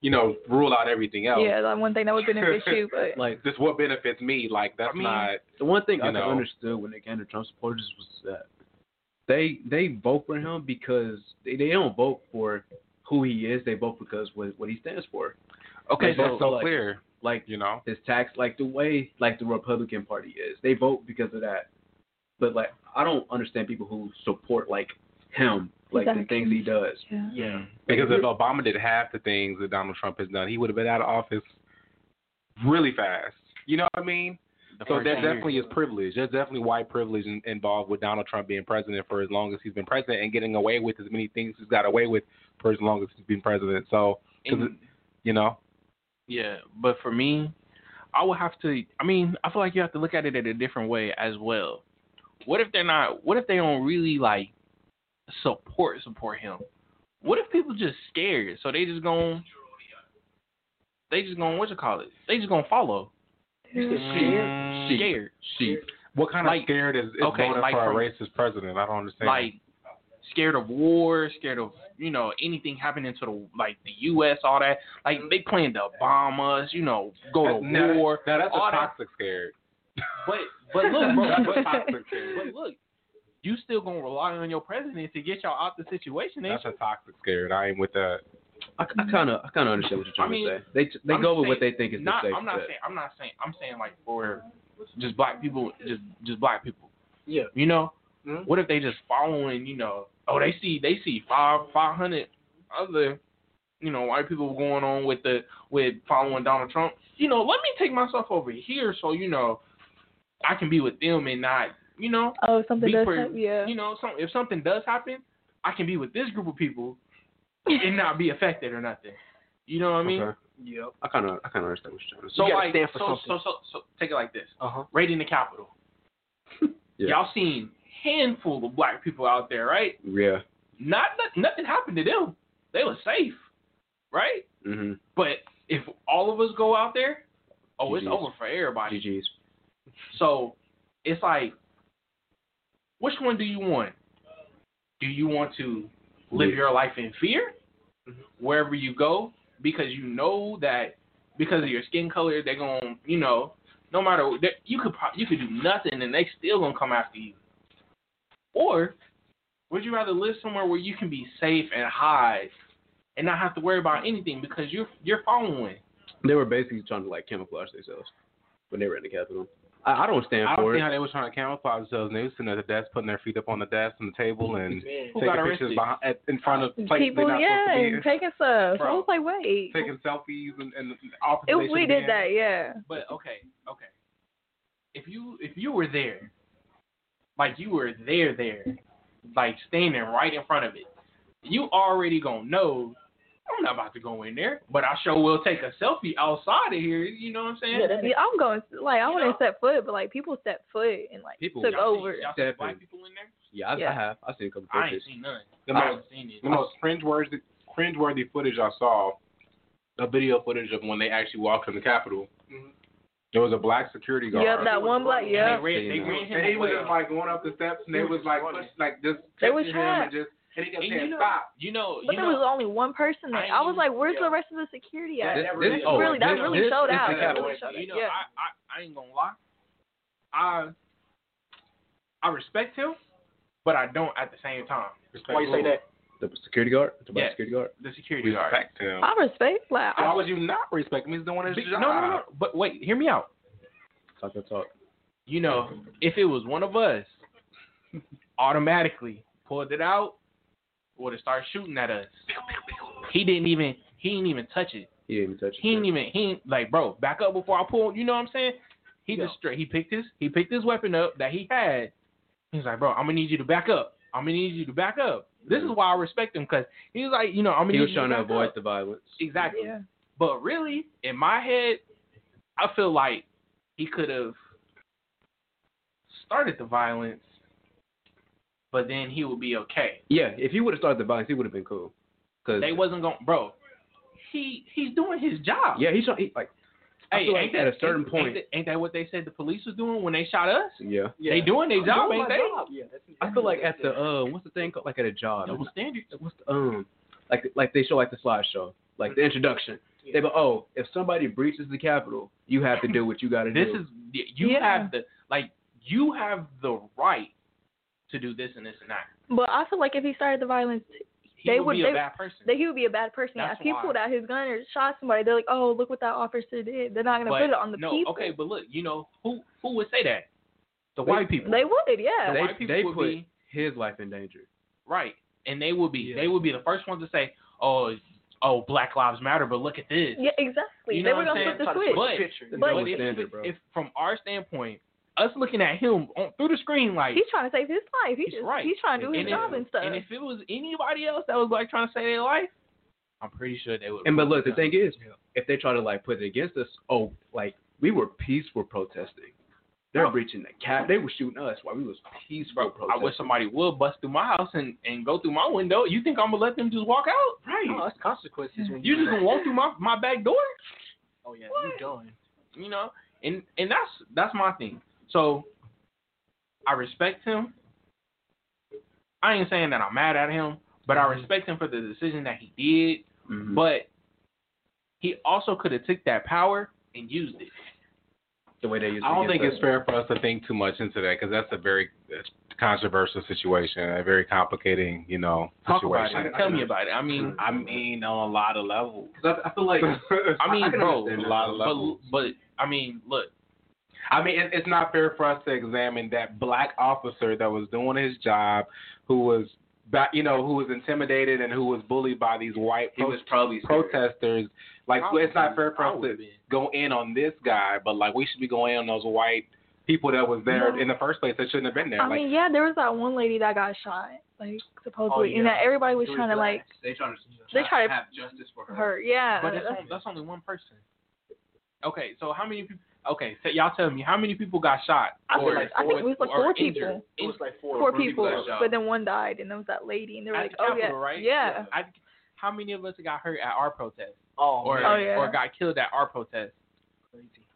Speaker 1: you know rule out everything else.
Speaker 3: Yeah, that one thing that would benefit you, but
Speaker 2: like
Speaker 1: just what benefits me. Like that's
Speaker 2: I mean,
Speaker 1: not.
Speaker 2: the one thing
Speaker 1: you
Speaker 2: I
Speaker 1: know.
Speaker 2: understood when it came to Trump supporters was that they they vote for him because they, they don't vote for who he is. They vote because what what he stands for.
Speaker 1: Okay,
Speaker 2: They
Speaker 1: that's
Speaker 2: vote
Speaker 1: so
Speaker 2: like,
Speaker 1: clear.
Speaker 2: Like
Speaker 1: you know,
Speaker 2: his tax, like the way like the Republican Party is. They vote because of that. But like I don't understand people who support like him, like the things he does.
Speaker 5: Yeah.
Speaker 1: Because if Obama did half the things that Donald Trump has done, he would have been out of office really fast. You know what I mean? so
Speaker 4: first
Speaker 1: there
Speaker 4: year.
Speaker 1: definitely is privilege. There's definitely white privilege in, involved with Donald Trump being president for as long as he's been president and getting away with as many things he's got away with for as long as he's been president. So, 'cause it-
Speaker 4: And-
Speaker 1: you know,
Speaker 4: Yeah, but for me, I would have to. I mean, I feel like you have to look at it in a different way as well. What if they're not? What if they don't really like support support him? What if people just scared? So they just going they just going what you call it? They just gonna follow.
Speaker 1: Mm,
Speaker 4: Scared.
Speaker 1: Sheep. What kind
Speaker 4: Like-
Speaker 1: of scared is, is
Speaker 4: okay,
Speaker 1: voting
Speaker 4: like
Speaker 1: for
Speaker 4: from-
Speaker 1: a racist president? I don't understand.
Speaker 4: Like scared of war, scared of you know anything happening to the like the U.S. All that. Like they plan to bomb us. You know, go to
Speaker 1: Now that-
Speaker 4: war.
Speaker 1: now that's a
Speaker 4: all that.
Speaker 1: toxic scared.
Speaker 4: But but look, bro,
Speaker 1: That's
Speaker 4: but,
Speaker 1: toxic, scared.
Speaker 4: but look, you still gonna rely on your president to get y'all out the situation, ain't
Speaker 1: That's a toxic scared. I ain't with that.
Speaker 2: I kind of I kind of understand what you're trying
Speaker 4: I mean,
Speaker 2: to say. They they
Speaker 4: I'm
Speaker 2: go with what they think is
Speaker 4: not,
Speaker 2: the safe
Speaker 4: I'm not
Speaker 2: bet.
Speaker 4: saying I'm not saying I'm saying like for just black people, just just black people.
Speaker 5: Yeah.
Speaker 4: You know,
Speaker 5: Mhm.
Speaker 4: what if they just following? You know, oh they see they see five five hundred other, you know, white people going on with the with following Donald Trump. You know, let me take myself over here so you know I can be with them and not you know.
Speaker 3: Oh, something
Speaker 4: be
Speaker 3: does
Speaker 4: for-
Speaker 3: happen, yeah.
Speaker 4: You know, some if something does happen, I can be with this group of people and not be affected or nothing. You know what I mean?
Speaker 2: Okay.
Speaker 5: Yep.
Speaker 2: I kind of I kind of understand what you're trying to say.
Speaker 4: So
Speaker 5: You gotta
Speaker 4: like,
Speaker 5: stand for
Speaker 4: so,
Speaker 5: something.
Speaker 4: so so so take it like this:
Speaker 5: Uh huh.
Speaker 4: raiding the Capitol.
Speaker 2: Yeah.
Speaker 4: Y'all seen handful of black people out there, right?
Speaker 2: Yeah.
Speaker 4: Not, not nothing happened to them. They were safe, right?
Speaker 2: Mhm.
Speaker 4: But if all of us go out there, oh, it's
Speaker 2: GGs.
Speaker 4: over for everybody.
Speaker 2: GGs.
Speaker 4: So it's like, which one do you want? Do you want to live your life in fear mm-hmm. wherever you go because you know that because of your skin color they're gonna, you know, no matter they- you could pro- you could do nothing and they still gonna come after you. Or would you rather live somewhere where you can be safe and hide and not have to worry about anything because you're you're following?
Speaker 2: They were basically trying to like camouflage themselves when they were in the Capitol. I, I don't stand
Speaker 1: I don't
Speaker 2: for
Speaker 1: see
Speaker 2: it.
Speaker 1: how they were trying to camouflage themselves. And they were sitting at the desk, putting their feet up on the desk and the table, and
Speaker 4: Who
Speaker 1: taking pictures behind, at, in front of places
Speaker 3: People,
Speaker 1: they're not
Speaker 3: yeah,
Speaker 1: supposed to
Speaker 3: and
Speaker 1: be.
Speaker 3: taking stuff. I
Speaker 1: Bro.
Speaker 3: was like, wait.
Speaker 1: taking selfies and, and offices.
Speaker 3: It, we did
Speaker 1: be
Speaker 3: that, yeah.
Speaker 4: But okay, okay. If you if you were there, like you were there there, like standing right in front of it, you already gonna know I'm not about to go in there, but I sure will take a selfie outside of here. You know what I'm saying?
Speaker 3: Yeah, I'm going like I wouldn't set foot, but like people set foot and like
Speaker 2: People-
Speaker 3: took
Speaker 4: Y'all
Speaker 3: over.
Speaker 4: See, y'all see black people in there?
Speaker 2: Yeah, I,
Speaker 3: Yeah.
Speaker 2: I have. I've seen a couple
Speaker 4: I
Speaker 2: pictures.
Speaker 4: ain't seen none.
Speaker 1: The
Speaker 4: I
Speaker 1: most,
Speaker 4: haven't seen it.
Speaker 1: the most cringeworthy, cringeworthy footage I saw, a video footage of when they actually walked in the Capitol. Mm-hmm. There was a black security guard.
Speaker 3: Yep, that one black, yeah.
Speaker 4: They ran, they ran him
Speaker 1: And he was just like going up the steps, and they was like, push, like just
Speaker 3: They was
Speaker 1: him and just, and he kept
Speaker 4: And
Speaker 1: saying,
Speaker 4: you know,
Speaker 1: "Stop."
Speaker 4: you know,
Speaker 3: But
Speaker 4: you
Speaker 3: there
Speaker 4: know,
Speaker 3: was only one person there. I was like, "Where's the rest of the security at?"
Speaker 2: This-
Speaker 3: That
Speaker 2: this-
Speaker 3: really,
Speaker 2: oh,
Speaker 3: really, that really
Speaker 2: this
Speaker 3: showed
Speaker 2: is
Speaker 3: out.
Speaker 2: the
Speaker 3: That really showed out.
Speaker 4: you know,
Speaker 3: yeah.
Speaker 4: I, I I ain't gonna lie. I I respect him, but I don't at the same time.
Speaker 5: Why you say that?
Speaker 2: The security guard, the black
Speaker 4: Yeah.
Speaker 2: security guard.
Speaker 4: The security guard.
Speaker 1: Respect him.
Speaker 3: I respect like
Speaker 1: Why would you not respect him? He's doing his
Speaker 4: Be-
Speaker 1: job.
Speaker 4: No, no, no. But wait, hear me out.
Speaker 2: Talk that talk.
Speaker 4: You know, if it was one of us, automatically pulled it out, would have started shooting at us. He didn't even he didn't even touch it.
Speaker 2: He didn't even touch it.
Speaker 4: He didn't even he ain't, like bro, back up before I pull. You know what I'm saying? He just straight. He picked his he picked his weapon up that he had. He's like, bro, I'm gonna need you to back up. I'm gonna need you to back up. This is why I respect him because he's like, you know, I'm gonna
Speaker 2: He
Speaker 4: need
Speaker 2: was
Speaker 4: you
Speaker 2: trying to
Speaker 4: back
Speaker 2: avoid
Speaker 4: up.
Speaker 2: the violence.
Speaker 4: Exactly.
Speaker 3: Yeah.
Speaker 4: But really, in my head, I feel like he could have started the violence, but then he would be okay.
Speaker 2: Yeah, if he would have started the violence, he would have been cool. Cause
Speaker 4: They wasn't going, bro. He he's doing his job.
Speaker 2: yeah, he's trying. He, like, I
Speaker 4: Hey,
Speaker 2: feel like
Speaker 4: ain't
Speaker 2: at
Speaker 4: that
Speaker 2: a certain
Speaker 4: ain't,
Speaker 2: point.
Speaker 4: Ain't that, ain't that what they said the police was doing when they shot us?
Speaker 2: yeah.
Speaker 4: They doing their job,
Speaker 5: doing
Speaker 4: ain't they?
Speaker 5: job. Yeah, that's
Speaker 2: I feel like at the uh, what's the thing called? Like at a job.
Speaker 4: Double standards.
Speaker 2: What's the um, like like they show like the slideshow, like the introduction. They go, oh, if somebody breaches the Capitol, you have to do what you got to do.
Speaker 4: This is you
Speaker 3: Yeah.
Speaker 4: have the like you have the right to do this and this and that.
Speaker 3: But I feel like if he started the violence,
Speaker 4: He
Speaker 3: they
Speaker 4: would
Speaker 3: would
Speaker 4: be
Speaker 3: they,
Speaker 4: a bad person.
Speaker 3: They, he would be a bad person.
Speaker 4: That's
Speaker 3: if he
Speaker 4: why.
Speaker 3: pulled out his gun or shot somebody, they're like, oh, look what that officer did. They're not gonna
Speaker 4: but
Speaker 3: put it on the
Speaker 4: no,
Speaker 3: people.
Speaker 4: okay, but look, you know who who would say that? The
Speaker 2: They-
Speaker 4: white people.
Speaker 3: They would, yeah.
Speaker 4: The
Speaker 2: they
Speaker 4: white people
Speaker 2: they
Speaker 4: would
Speaker 2: put
Speaker 4: be
Speaker 2: his life in danger.
Speaker 4: right, and they would be
Speaker 5: Yeah.
Speaker 4: they would be the first ones to say, oh, oh, Black Lives Matter, but look at this.
Speaker 3: Yeah, exactly.
Speaker 4: You
Speaker 3: they
Speaker 4: know
Speaker 3: were
Speaker 4: what I'm
Speaker 3: gonna
Speaker 4: saying?
Speaker 3: flip the switch.
Speaker 4: But,
Speaker 5: picture.
Speaker 4: but if,
Speaker 2: standard,
Speaker 4: if, if from our standpoint, us looking at him on, through the screen, like
Speaker 3: He's trying to save his life. He
Speaker 4: He's
Speaker 3: just
Speaker 4: right.
Speaker 3: he's trying to do his
Speaker 4: and
Speaker 3: job
Speaker 4: if,
Speaker 3: and stuff.
Speaker 4: And if it was anybody else that was like trying to save their life, I'm pretty sure they would.
Speaker 2: And but look, the thing is,
Speaker 5: Yeah.
Speaker 2: if they try to like put it against us, oh, like we were peaceful protesting. They're
Speaker 4: Bro.
Speaker 2: breaching the cap. They were shooting us while we was peaceful
Speaker 4: protesting. I wish somebody would bust through my house and, and go through my window. You think I'm gonna let them just walk out?
Speaker 2: right.
Speaker 5: No, that's consequences. When
Speaker 4: You
Speaker 5: do
Speaker 4: just gonna walk through my, my back door?
Speaker 5: Oh yeah, you done.
Speaker 4: You know? And and that's that's my thing. So I respect him. I ain't saying that I'm mad at him, but I respect him for the decision that he did.
Speaker 2: Mhm.
Speaker 4: But he also could have took that power and used it.
Speaker 2: the way they used.
Speaker 1: I don't think
Speaker 2: get
Speaker 1: it's fair for us to think too much into that because that's a very controversial situation, a very complicating, you know,
Speaker 4: Talk about
Speaker 1: situation.
Speaker 4: it. Tell me about it. I mean,
Speaker 1: I mean, on a lot of levels.
Speaker 2: Because I, I feel like
Speaker 4: I mean,
Speaker 2: can
Speaker 4: bro,
Speaker 1: a lot of levels.
Speaker 4: but but I mean, look,
Speaker 1: I mean, it, it's not fair for us to examine that black officer that was doing his job, who was, you know, who was intimidated and who was bullied by these white
Speaker 2: he
Speaker 1: pro-
Speaker 2: was probably scared.
Speaker 1: protesters. Like, it's not fair for us to
Speaker 4: been.
Speaker 1: go in on this guy, but like we should be going in on those white people that was there
Speaker 3: No.
Speaker 1: in the first place that shouldn't have been there.
Speaker 3: I
Speaker 1: like,
Speaker 3: mean, yeah, there was that one lady that got shot, like supposedly,
Speaker 5: Oh,
Speaker 3: and that everybody was
Speaker 5: It was
Speaker 3: trying to like.
Speaker 5: They trying to
Speaker 3: They try to-
Speaker 5: have justice for her.
Speaker 3: her. Yeah,
Speaker 4: But
Speaker 3: that's-
Speaker 4: that's only one person. Okay, so how many people? Okay, so y'all tell me how many people got shot?
Speaker 3: I
Speaker 4: or,
Speaker 3: like I think it was like
Speaker 4: or
Speaker 3: four
Speaker 4: injured?
Speaker 3: people.
Speaker 5: It was like four.
Speaker 3: Four
Speaker 5: four
Speaker 3: people,
Speaker 5: got shot.
Speaker 3: but then one died, and there was that lady, and they were
Speaker 4: At
Speaker 3: like,
Speaker 4: the
Speaker 3: "Oh
Speaker 4: Capitol,
Speaker 3: yeah,
Speaker 4: right?
Speaker 3: yeah."
Speaker 4: I, how many of us got hurt at our protest,
Speaker 5: Oh,
Speaker 4: or.
Speaker 3: Oh, yeah.
Speaker 4: or got killed at our protest?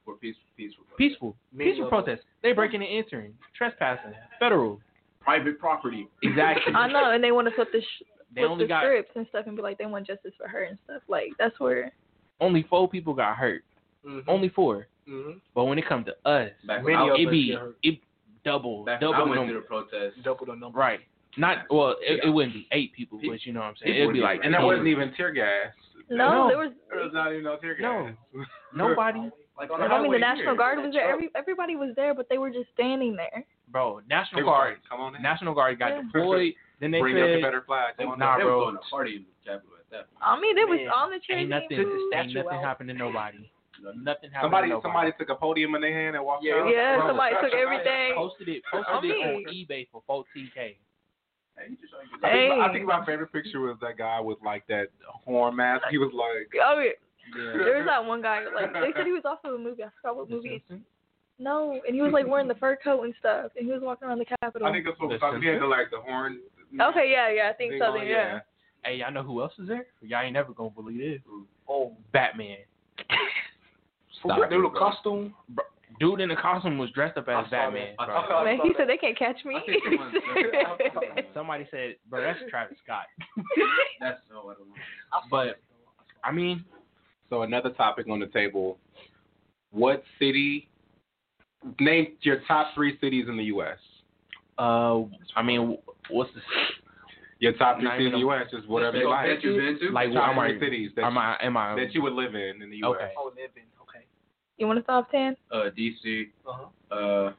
Speaker 5: For peaceful, peaceful.
Speaker 4: Peaceful,
Speaker 5: Many
Speaker 4: peaceful
Speaker 5: of
Speaker 4: protest. They breaking and entering, trespassing, federal.
Speaker 5: Private property.
Speaker 4: Exactly.
Speaker 3: I know, and they want to flip the sh-
Speaker 4: They
Speaker 3: flip
Speaker 4: only
Speaker 3: the
Speaker 4: got
Speaker 3: scripts and stuff, and be like, they want justice for her and stuff. Like that's where
Speaker 4: only four people got hurt.
Speaker 5: Mhm.
Speaker 4: Only four.
Speaker 5: Mhm.
Speaker 4: But when it comes to us,
Speaker 2: Back
Speaker 5: Many of
Speaker 4: it
Speaker 5: us
Speaker 4: be
Speaker 5: get
Speaker 4: it double
Speaker 2: back when I went
Speaker 4: number.
Speaker 2: to the protest,
Speaker 5: Double the number.
Speaker 4: Right. Not well. It,
Speaker 2: Yeah.
Speaker 4: it wouldn't be eight people,
Speaker 2: Pe-
Speaker 4: but you know what I'm saying. It'd be like
Speaker 1: and there wasn't even tear gas.
Speaker 3: no,
Speaker 4: No.
Speaker 3: there was.
Speaker 1: There was not even no tear gas.
Speaker 4: No. nobody,
Speaker 2: like on
Speaker 3: I mean, the National
Speaker 2: here,
Speaker 3: Guard was there. Every everybody was there, but they were just standing there.
Speaker 4: bro. National Guard,
Speaker 1: like, come on in.
Speaker 4: National Guard got
Speaker 3: Yeah.
Speaker 4: deployed. Then they
Speaker 1: Bring up the
Speaker 4: said,
Speaker 1: better flag. Come on
Speaker 4: Nah,
Speaker 2: they
Speaker 4: bro.
Speaker 2: was going to party in the Capitol at that point.
Speaker 3: I mean, they was
Speaker 5: Man.
Speaker 3: on the chair.
Speaker 4: "Ain't nothing,
Speaker 5: Took the
Speaker 4: ain't nothing
Speaker 5: out.
Speaker 4: happened to nobody. Nothing happened
Speaker 1: Somebody,
Speaker 4: to
Speaker 1: somebody took a podium in their hand and walked
Speaker 5: Yeah,
Speaker 1: out.
Speaker 3: Yeah,
Speaker 1: Bro,
Speaker 3: somebody took everything.
Speaker 4: posted it, posted
Speaker 3: I
Speaker 4: it on eBay for 14k.
Speaker 1: I think,
Speaker 3: Hey.
Speaker 1: I think my favorite picture was that guy with like that horn mask. He was like,
Speaker 3: Oh yeah.
Speaker 4: Yeah.
Speaker 3: There was that one guy, like they said he was off of a movie. I forgot what movie. No, and he was like wearing the fur coat and stuff, and he was walking around the Capitol.
Speaker 1: I think that's what we're talking. He had the like the horn.
Speaker 3: Okay, yeah, yeah, I think
Speaker 1: thing
Speaker 3: so.
Speaker 1: on,
Speaker 3: Then, yeah.
Speaker 4: Hey, y'all know who else is there? Y'all ain't never gonna believe this.
Speaker 5: Oh,
Speaker 4: Batman.
Speaker 5: for
Speaker 1: Stop
Speaker 5: what? They
Speaker 1: it,
Speaker 5: little
Speaker 1: bro.
Speaker 5: costume.
Speaker 4: Bro, dude in the costume was dressed up as Batman.
Speaker 5: that. I
Speaker 4: bro.
Speaker 5: saw-
Speaker 3: Man, he said they can't catch me.
Speaker 2: I think someone-
Speaker 4: Somebody said, bro, that's Travis Scott.
Speaker 2: That's so I.
Speaker 4: But I mean,
Speaker 1: So another topic on the table: What city? Name your top three cities in the U.S.
Speaker 4: uh, I mean, what's the
Speaker 1: Your top three cities in the U.S. Just whatever
Speaker 2: That
Speaker 1: you like.
Speaker 2: that you've been to?
Speaker 4: like?
Speaker 1: top
Speaker 4: Am I,
Speaker 1: three cities that
Speaker 4: am I? Am I?
Speaker 1: that you would live in in the U.S.
Speaker 4: Okay.
Speaker 5: Oh, living. Okay.
Speaker 3: You want a top ten?
Speaker 2: uh, DC.
Speaker 5: Uh huh.
Speaker 2: Uh,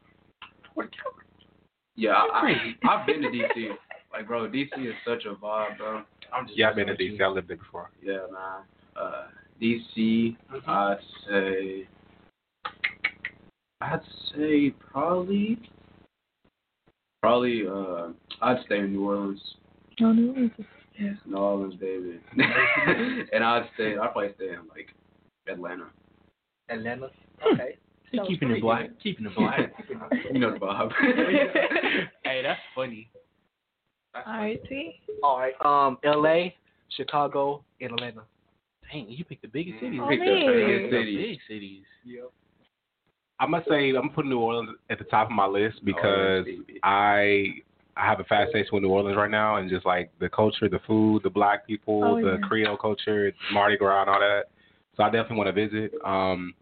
Speaker 2: yeah, I, I, I've been to DC. Like, bro, DC is such a vibe, bro. I'm just
Speaker 1: Yeah, I've been to DC. I lived there before.
Speaker 2: Yeah, man. Uh, DC, I'd say, I'd say probably, probably, uh, I'd stay in New Orleans.
Speaker 3: No, New Orleans is yeah.
Speaker 2: New Orleans, baby. and I'd stay, I'd probably stay in like Atlanta.
Speaker 5: Atlanta. Okay.
Speaker 4: He keeping it black. Keeping it black.
Speaker 2: You know the vibe.
Speaker 4: hey, that's funny.
Speaker 3: All right, see.
Speaker 5: All right. Um, L.A., Chicago, and Atlanta.
Speaker 4: Dang, you picked the biggest cities.
Speaker 3: Oh, Picked the biggest
Speaker 4: The
Speaker 1: cities.
Speaker 4: Big cities.
Speaker 5: Yep.
Speaker 1: I'm gonna say I'm putting New Orleans at the top of my list
Speaker 2: Oh,
Speaker 1: because I I have a fascination with New Orleans right now and just like the culture, the food, the black people,
Speaker 3: Oh,
Speaker 1: the
Speaker 3: yeah.
Speaker 1: Creole culture, Mardi Gras and all that. So I definitely want to visit. Um,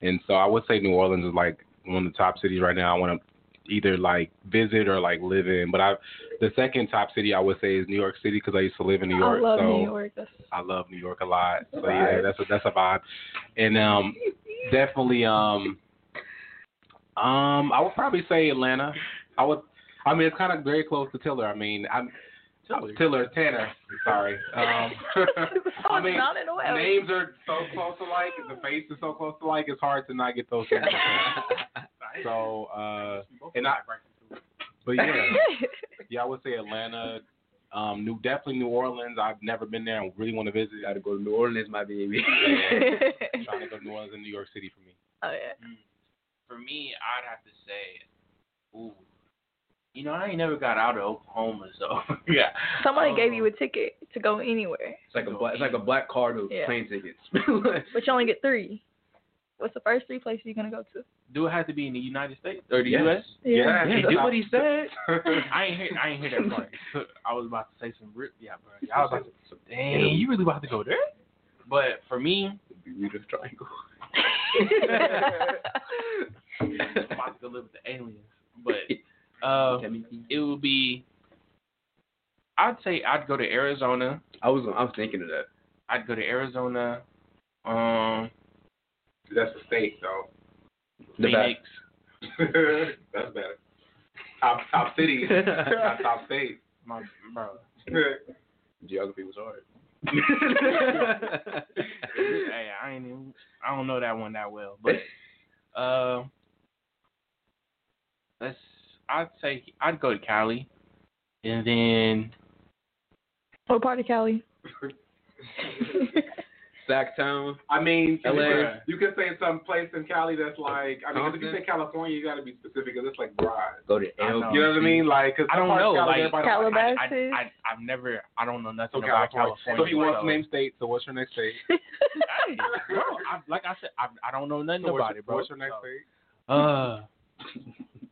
Speaker 1: and so I would say New Orleans is like one of the top cities right now. I want to either like visit or like live in. But I, the second top city I would say is New York City because I used to live in New York.
Speaker 3: I love
Speaker 1: so
Speaker 3: New York. That's
Speaker 1: I love New York a lot. So
Speaker 3: Right.
Speaker 1: yeah, that's a that's a vibe. And um definitely um um I would probably say Atlanta. I would I mean it's kind of very close to Tiller. I mean I'm Tiller, Tiller Tanner. Sorry. Um I mean
Speaker 3: not in a
Speaker 1: names are so close alike, the face is so close alike, it's hard to not get those things. so uh and I but yeah. Yeah, I would say Atlanta. Um, New definitely New Orleans. I've never been there. I really want to visit.
Speaker 2: Gotta go to New Orleans, my baby.
Speaker 1: Yeah. trying to go to New Orleans and New York City for me.
Speaker 3: Oh yeah.
Speaker 4: For me, I'd have to say, ooh, you know, I ain't never got out of Oklahoma, so yeah.
Speaker 3: Somebody
Speaker 4: Um,
Speaker 3: gave you a ticket to go anywhere,
Speaker 2: It's like a black, it's like a black card of
Speaker 3: Yeah.
Speaker 2: plane tickets.
Speaker 3: but you only get three. What's the first three places you're gonna go to?
Speaker 4: Do it have to be in the United States or the
Speaker 2: Yes.
Speaker 4: U.S.?
Speaker 3: Yeah.
Speaker 4: He did what he said.
Speaker 1: I
Speaker 4: I ain't hear. I ain't hear that part. I was about to say some rip. Yeah, bro. I was about to. Dang, you really about to go there? But for me,
Speaker 2: Bermuda Triangle.
Speaker 4: I'm about to go live with the aliens. But uh, it would be. I'd say I'd go to Arizona.
Speaker 2: I was I was thinking of that.
Speaker 4: I'd go to Arizona. Um,
Speaker 1: That's the state though.
Speaker 2: The
Speaker 4: Phoenix.
Speaker 1: That's better. Top top cities, not top states.
Speaker 4: My bro.
Speaker 2: Geography was hard.
Speaker 4: hey, I ain't even, I don't know that one that well, but uh, let's. I'd say I'd go to Cali, and then
Speaker 3: What part of Cali?
Speaker 2: Sacktown.
Speaker 1: I mean,
Speaker 2: LA.
Speaker 1: you could- you could say some place in Cali that's like. I mean, 'cause if you say California, you got to be specific because it's like broad.
Speaker 2: Go to
Speaker 4: I know.
Speaker 2: LG.
Speaker 1: You know what I mean? Like, cause
Speaker 4: I don't know,
Speaker 1: Cali,
Speaker 4: like,
Speaker 1: everybody don't like.
Speaker 3: Calabasas.
Speaker 4: I, I I've never I don't know nothing
Speaker 1: So
Speaker 4: about
Speaker 1: California.
Speaker 4: California.
Speaker 1: So you want
Speaker 4: so-
Speaker 1: to name states? So what's your next state?
Speaker 4: Hey, bro, I, like I said, I, I don't know nothing
Speaker 1: So
Speaker 4: about
Speaker 1: what's,
Speaker 4: it, bro.
Speaker 1: what's your next
Speaker 4: So,
Speaker 1: state?
Speaker 4: Uh,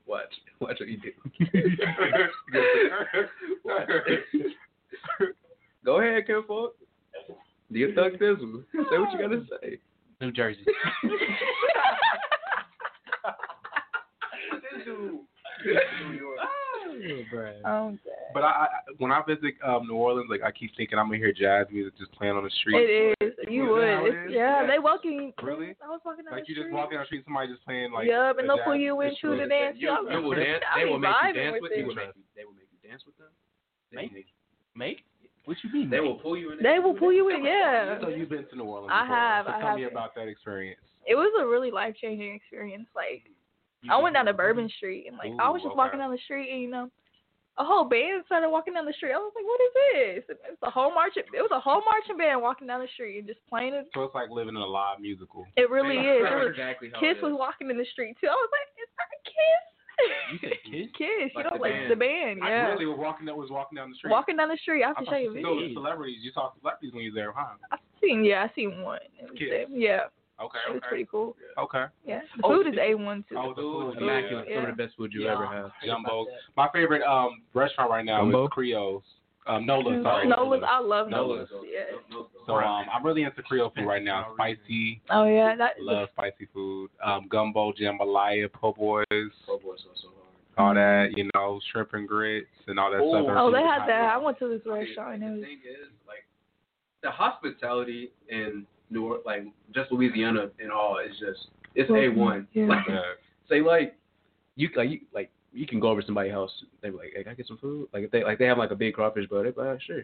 Speaker 2: Watch. Watch what you do. Go ahead, Kim Falk. Do your thug thizzle. Say what you gotta say.
Speaker 4: New Jersey.
Speaker 3: Oh, oh um,
Speaker 1: But I, I when I visit um, New Orleans, like I keep thinking I'm gonna hear jazz music just playing on the street.
Speaker 3: it is. You
Speaker 1: Is
Speaker 3: would.
Speaker 1: is?
Speaker 3: yeah,
Speaker 1: Yeah.
Speaker 3: they walking.
Speaker 1: Really?
Speaker 3: I was walking down
Speaker 1: Like
Speaker 3: the
Speaker 1: you just walking on the street, somebody just playing like.
Speaker 3: Yup,
Speaker 1: a
Speaker 3: and they'll pull you
Speaker 1: it's
Speaker 3: into the dance.
Speaker 2: You,
Speaker 3: I
Speaker 2: you will
Speaker 3: be-
Speaker 2: dance.
Speaker 3: I
Speaker 2: They
Speaker 3: be
Speaker 2: will make you dance
Speaker 3: with
Speaker 2: with
Speaker 3: it.
Speaker 2: you. Make you, they will make you dance with them. They
Speaker 4: Make?
Speaker 2: make-
Speaker 4: Make? What you mean?
Speaker 2: They will pull you in.
Speaker 3: They will pull you in. Yeah.
Speaker 1: So you've been to New Orleans?
Speaker 3: I have,
Speaker 1: So
Speaker 3: I
Speaker 1: tell me
Speaker 3: have.
Speaker 1: about that experience.
Speaker 3: It was a really life changing experience. Like I went down to Bourbon Street and like I was
Speaker 1: Ooh,
Speaker 3: just walking down the street and you know a whole band started walking down the street. I was like, what is this? And It a whole marching. It was a whole marching band walking down the street and just playing it.
Speaker 1: So it's like living in a live musical.
Speaker 3: It really is. It was,
Speaker 2: exactly how
Speaker 3: Kiss
Speaker 2: it
Speaker 3: was walking in the street too. I was like, is that Kiss?
Speaker 4: You said Kiss?
Speaker 3: Kiss, you
Speaker 2: Like
Speaker 3: know,
Speaker 2: the
Speaker 3: like
Speaker 2: band.
Speaker 3: the band,
Speaker 1: I
Speaker 3: yeah.
Speaker 1: really was walking that was walking down the street.
Speaker 3: Walking down the street. I have to
Speaker 1: I
Speaker 3: show you a
Speaker 1: thought-
Speaker 3: video.
Speaker 1: So celebrities, you saw celebrities when you was there, huh?
Speaker 3: I've seen, yeah, I seen one. It was
Speaker 1: Kiss.
Speaker 3: Yeah,
Speaker 1: Okay,
Speaker 3: it was
Speaker 1: okay.
Speaker 3: pretty cool.
Speaker 1: Okay.
Speaker 3: Yeah, the
Speaker 1: Oh,
Speaker 3: food is a one too.
Speaker 1: Oh, the food,
Speaker 2: Immaculate.
Speaker 1: yeah.
Speaker 2: Some of the best food you
Speaker 3: Yeah.
Speaker 2: ever had.
Speaker 1: Jumbo. My favorite um restaurant right now
Speaker 2: Gumbo?
Speaker 1: is Creole's. Um, Nola's, sorry.
Speaker 3: Nola's, I love
Speaker 1: Nola's.
Speaker 3: Nola's. Yeah.
Speaker 1: So um, I'm really into Creole food right now. Spicy,
Speaker 3: Oh yeah, that.
Speaker 1: love spicy food. Um, gumbo, jambalaya, po' boys,
Speaker 2: Oh boy, so so hard.
Speaker 1: all that. You know, shrimp and grits and all that
Speaker 2: Oh.
Speaker 1: stuff.
Speaker 3: Oh, they had that. I went to this restaurant and it
Speaker 2: The
Speaker 3: was.
Speaker 2: thing is, like, the hospitality in New Orleans, like, just Louisiana and all, is just it's a one.
Speaker 3: Yeah.
Speaker 2: Like, say like, you like you like you can go over to somebody's house. They be like, "Hey, can I get some food?" Like if they like they have like a big crawfish boat, they be like, "Sure,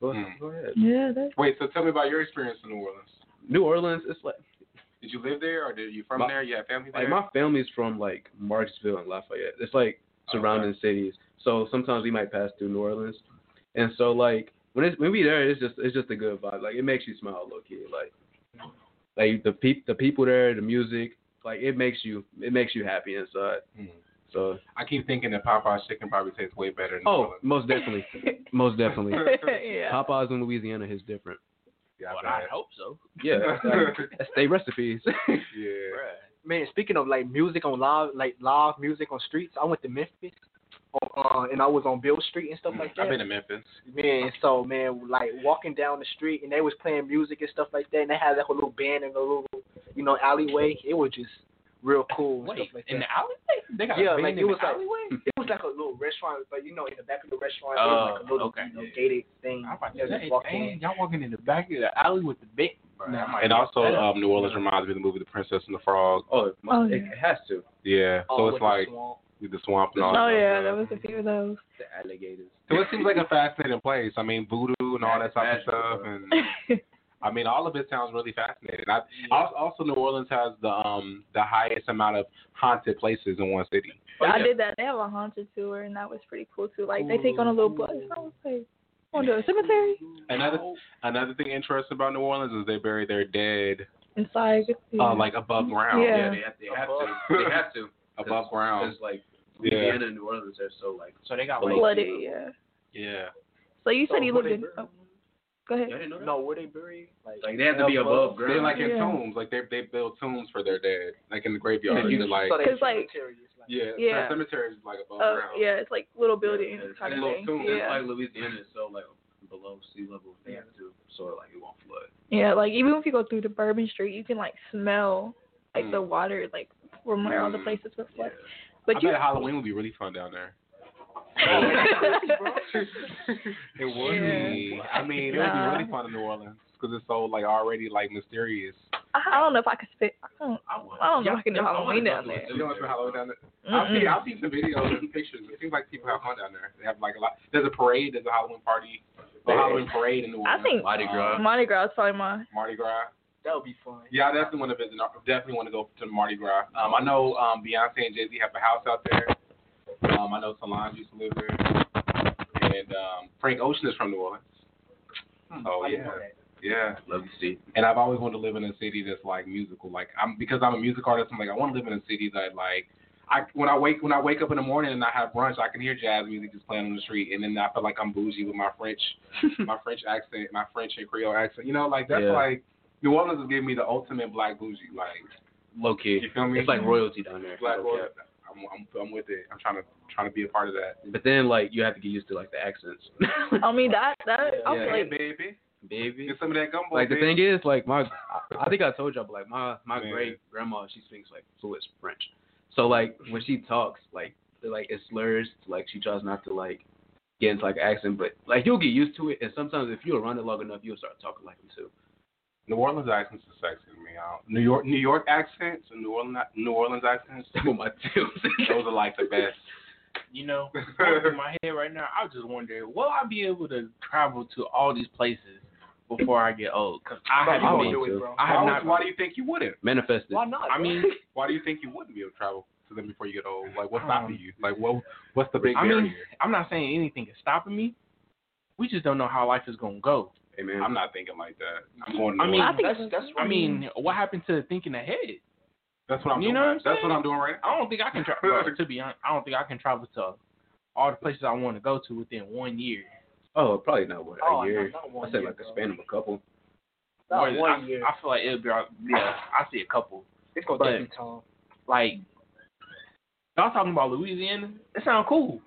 Speaker 2: go,
Speaker 1: Mm.
Speaker 2: go ahead."
Speaker 3: Yeah, that's
Speaker 1: Wait, so tell me about your experience in New Orleans.
Speaker 2: New Orleans, it's like
Speaker 1: Did you live there, or did you from
Speaker 2: My-
Speaker 1: there? You have family there?
Speaker 2: like my family's from like Marksville and Lafayette. It's like surrounding cities. So sometimes we might pass through New Orleans, and so like when it's when we there, it's just it's just a good vibe. Like it makes you smile, low key. Like like the peop the people there, the music, like it makes you it makes you happy inside.
Speaker 1: Hmm.
Speaker 2: So
Speaker 1: I keep thinking that Popeye's chicken probably tastes way better. Than
Speaker 2: oh,
Speaker 1: Orleans.
Speaker 2: most definitely, most definitely.
Speaker 3: yeah.
Speaker 2: Popeyes in Louisiana is different.
Speaker 1: Yeah,
Speaker 4: Well, I hope so.
Speaker 2: Yeah, that's, like, that's they recipes.
Speaker 1: yeah.
Speaker 5: Man, speaking of like music on live, like live music on streets, I went to Memphis, uh, and I was on Beale Street and stuff like that.
Speaker 1: I've been to Memphis.
Speaker 5: Man, so man, like walking down the street and they was playing music and stuff like that, and they had like a little band in a little, you know, alleyway. It was just real cool and
Speaker 4: Wait,
Speaker 5: stuff like that.
Speaker 4: in the alleyway? They got
Speaker 5: yeah,
Speaker 4: a band
Speaker 5: like
Speaker 4: in
Speaker 5: it
Speaker 4: the
Speaker 5: was like
Speaker 4: alleyway?
Speaker 5: it was like a little restaurant, but you know, in the back of the restaurant,
Speaker 4: Oh,
Speaker 5: there was like a little
Speaker 4: okay,
Speaker 5: you know, gated thing.
Speaker 4: I'm about
Speaker 5: Yeah,
Speaker 4: to
Speaker 5: just
Speaker 4: say,
Speaker 5: walk
Speaker 4: dang,
Speaker 5: in.
Speaker 4: y'all walking in the back of the alley with the big.
Speaker 5: Nah.
Speaker 1: And also, um, New Orleans reminds me of the movie The Princess and the Frog.
Speaker 2: Oh,
Speaker 3: Oh,
Speaker 2: it,
Speaker 3: yeah.
Speaker 2: it has to.
Speaker 1: Yeah, so
Speaker 5: Oh,
Speaker 1: it's like
Speaker 5: swamp.
Speaker 1: with the swamp and all.
Speaker 3: Oh yeah,
Speaker 1: stuff.
Speaker 3: there was a few of those.
Speaker 2: The alligators.
Speaker 1: So it seems like a fascinating place. I mean, voodoo and all that type of stuff, and I mean, all of it sounds really fascinating. I, also, also, New Orleans has the um the highest amount of haunted places in one city.
Speaker 3: I did that. They have a haunted tour, and that was pretty cool too. Like they take on a little bus. I was like, going to a cemetery
Speaker 1: Another another thing interesting about New Orleans is they bury their dead
Speaker 3: inside.
Speaker 1: uh, like above ground.
Speaker 3: Yeah.
Speaker 2: Yeah, they have, they have to. They have to.
Speaker 1: above ground.
Speaker 2: Because like
Speaker 1: Yeah.
Speaker 2: Louisiana and New Orleans are so like
Speaker 4: So they got
Speaker 2: Like-
Speaker 4: like
Speaker 3: flooded. Yeah.
Speaker 1: Yeah.
Speaker 3: So you
Speaker 5: So
Speaker 3: said he
Speaker 5: were
Speaker 3: lived in. Oh, go ahead.
Speaker 2: I didn't know that.
Speaker 5: No, where they buried? Like,
Speaker 2: Like they have to be above ground.
Speaker 1: They're like in
Speaker 3: Yeah.
Speaker 1: tombs. Like they they build tombs for their dead, like in the graveyard.
Speaker 2: Yeah,
Speaker 1: They're like
Speaker 5: so they
Speaker 3: 'Cause, like-
Speaker 5: like
Speaker 1: yeah,
Speaker 3: Yeah.
Speaker 1: cemeteries is like above
Speaker 3: Oh
Speaker 1: ground.
Speaker 3: yeah, it's like little buildings
Speaker 2: Yeah,
Speaker 3: kind of
Speaker 1: little
Speaker 3: thing.
Speaker 1: tombs.
Speaker 2: It's like Louisiana is so like below sea level. They have to so like it won't flood.
Speaker 3: Yeah, like even if you go through the Bourbon Street, you can like smell like
Speaker 1: Mm.
Speaker 3: the water like from where all the
Speaker 1: Mm.
Speaker 3: places were flooded.
Speaker 1: I
Speaker 3: But you
Speaker 1: bet Halloween would be really fun down there. It would be. I mean, it would be really fun in New Orleans because it's so like already like mysterious.
Speaker 3: I I don't know if I could spit. I don't. I don't know if I can do Halloween down there.
Speaker 1: You know what's Halloween down there? I've seen, I've seen some videos and pictures. It seems like people have fun down there. They have like a lot. There's a parade. There's a Halloween party. A Halloween parade in New
Speaker 3: I
Speaker 1: Orleans.
Speaker 3: think
Speaker 2: Mardi Gras.
Speaker 3: Mardi Gras is probably my.
Speaker 1: Mardi Gras.
Speaker 5: That would be fun.
Speaker 1: Yeah, I definitely want to visit. Definitely want to go to Mardi Gras. Um, I know um, Beyonce and Jay Z have a house out there. Um, I know Solange used to live there, and um, Frank Ocean is from New Orleans. Oh
Speaker 5: I
Speaker 1: yeah, yeah.
Speaker 2: Love to see.
Speaker 1: And I've always wanted to live in a city that's like musical. Like I'm because I'm a music artist. I'm like I want to live in a city that like I when I wake when I wake up in the morning and I have brunch, I can hear jazz music just playing on the street, and then I feel like I'm bougie with my French my French accent, my French and Creole accent. You know, like that's
Speaker 2: Yeah.
Speaker 1: like New Orleans is giving me the ultimate black bougie. Like
Speaker 2: Low key.
Speaker 1: you feel me?
Speaker 2: It's like royalty down there.
Speaker 1: black
Speaker 2: Low key.
Speaker 1: royal. I'm, I'm I'm with it. I'm trying to trying to be a part of that.
Speaker 2: But then like you have to get used to like the accents.
Speaker 3: I mean that that I
Speaker 2: Yeah.
Speaker 3: feel
Speaker 1: Hey, baby,
Speaker 2: Baby.
Speaker 1: get some of that gumbo.
Speaker 2: Like the thing is, like my, I- I think I told y'all, but like my my
Speaker 1: Man.
Speaker 2: great grandma, she speaks like fluent French. So like when she talks, like like it slurs. Like she tries not to like get into like accent, but like you'll get used to it. And sometimes if you're around it long enough, you'll start talking like them too.
Speaker 1: New Orleans accents are sexy to me. I don't- New York New York accents and New Orleans New Orleans accents.
Speaker 2: With my tails.
Speaker 1: Those are like the best.
Speaker 4: You know, going through my head right now, I was just wondering, will I be able to travel to all these places before I get old? Because I
Speaker 5: Bro,
Speaker 4: haven't
Speaker 5: I
Speaker 4: been
Speaker 5: do
Speaker 4: to.
Speaker 5: it, bro.
Speaker 4: I have
Speaker 1: why,
Speaker 4: not.
Speaker 1: why do you think you wouldn't?
Speaker 2: Manifested.
Speaker 5: Why not?
Speaker 4: I mean,
Speaker 1: Why do you think you wouldn't be able to travel to them before you get old? Like what's
Speaker 4: Um,
Speaker 1: stopping you? Like what what's the big
Speaker 4: I
Speaker 1: barrier?
Speaker 4: mean, I'm not saying anything is stopping me. We just don't know how life is gonna go.
Speaker 2: Hey man,
Speaker 1: I'm not thinking like that. I'm going. To
Speaker 4: I mean,
Speaker 3: I think
Speaker 5: that's
Speaker 3: it's-
Speaker 5: that's
Speaker 4: I
Speaker 5: right.
Speaker 4: mean, what happened to thinking ahead?
Speaker 1: that's what I'm
Speaker 4: you
Speaker 1: doing.
Speaker 4: know what I'm
Speaker 1: That's what I'm doing right now.
Speaker 4: I don't think I can travel. to be honest, I don't think I can travel to all the places I want to go to within one year.
Speaker 2: Oh, probably not what
Speaker 5: Oh,
Speaker 2: a year.
Speaker 5: not, not
Speaker 2: I said like a span of a couple.
Speaker 5: Not
Speaker 4: More
Speaker 5: one
Speaker 4: I,
Speaker 5: year.
Speaker 4: I feel like it'll be. Yeah, I see a couple.
Speaker 5: it's gonna
Speaker 4: but-
Speaker 5: take you time.
Speaker 4: Like y'all talking about Louisiana? It sounds cool.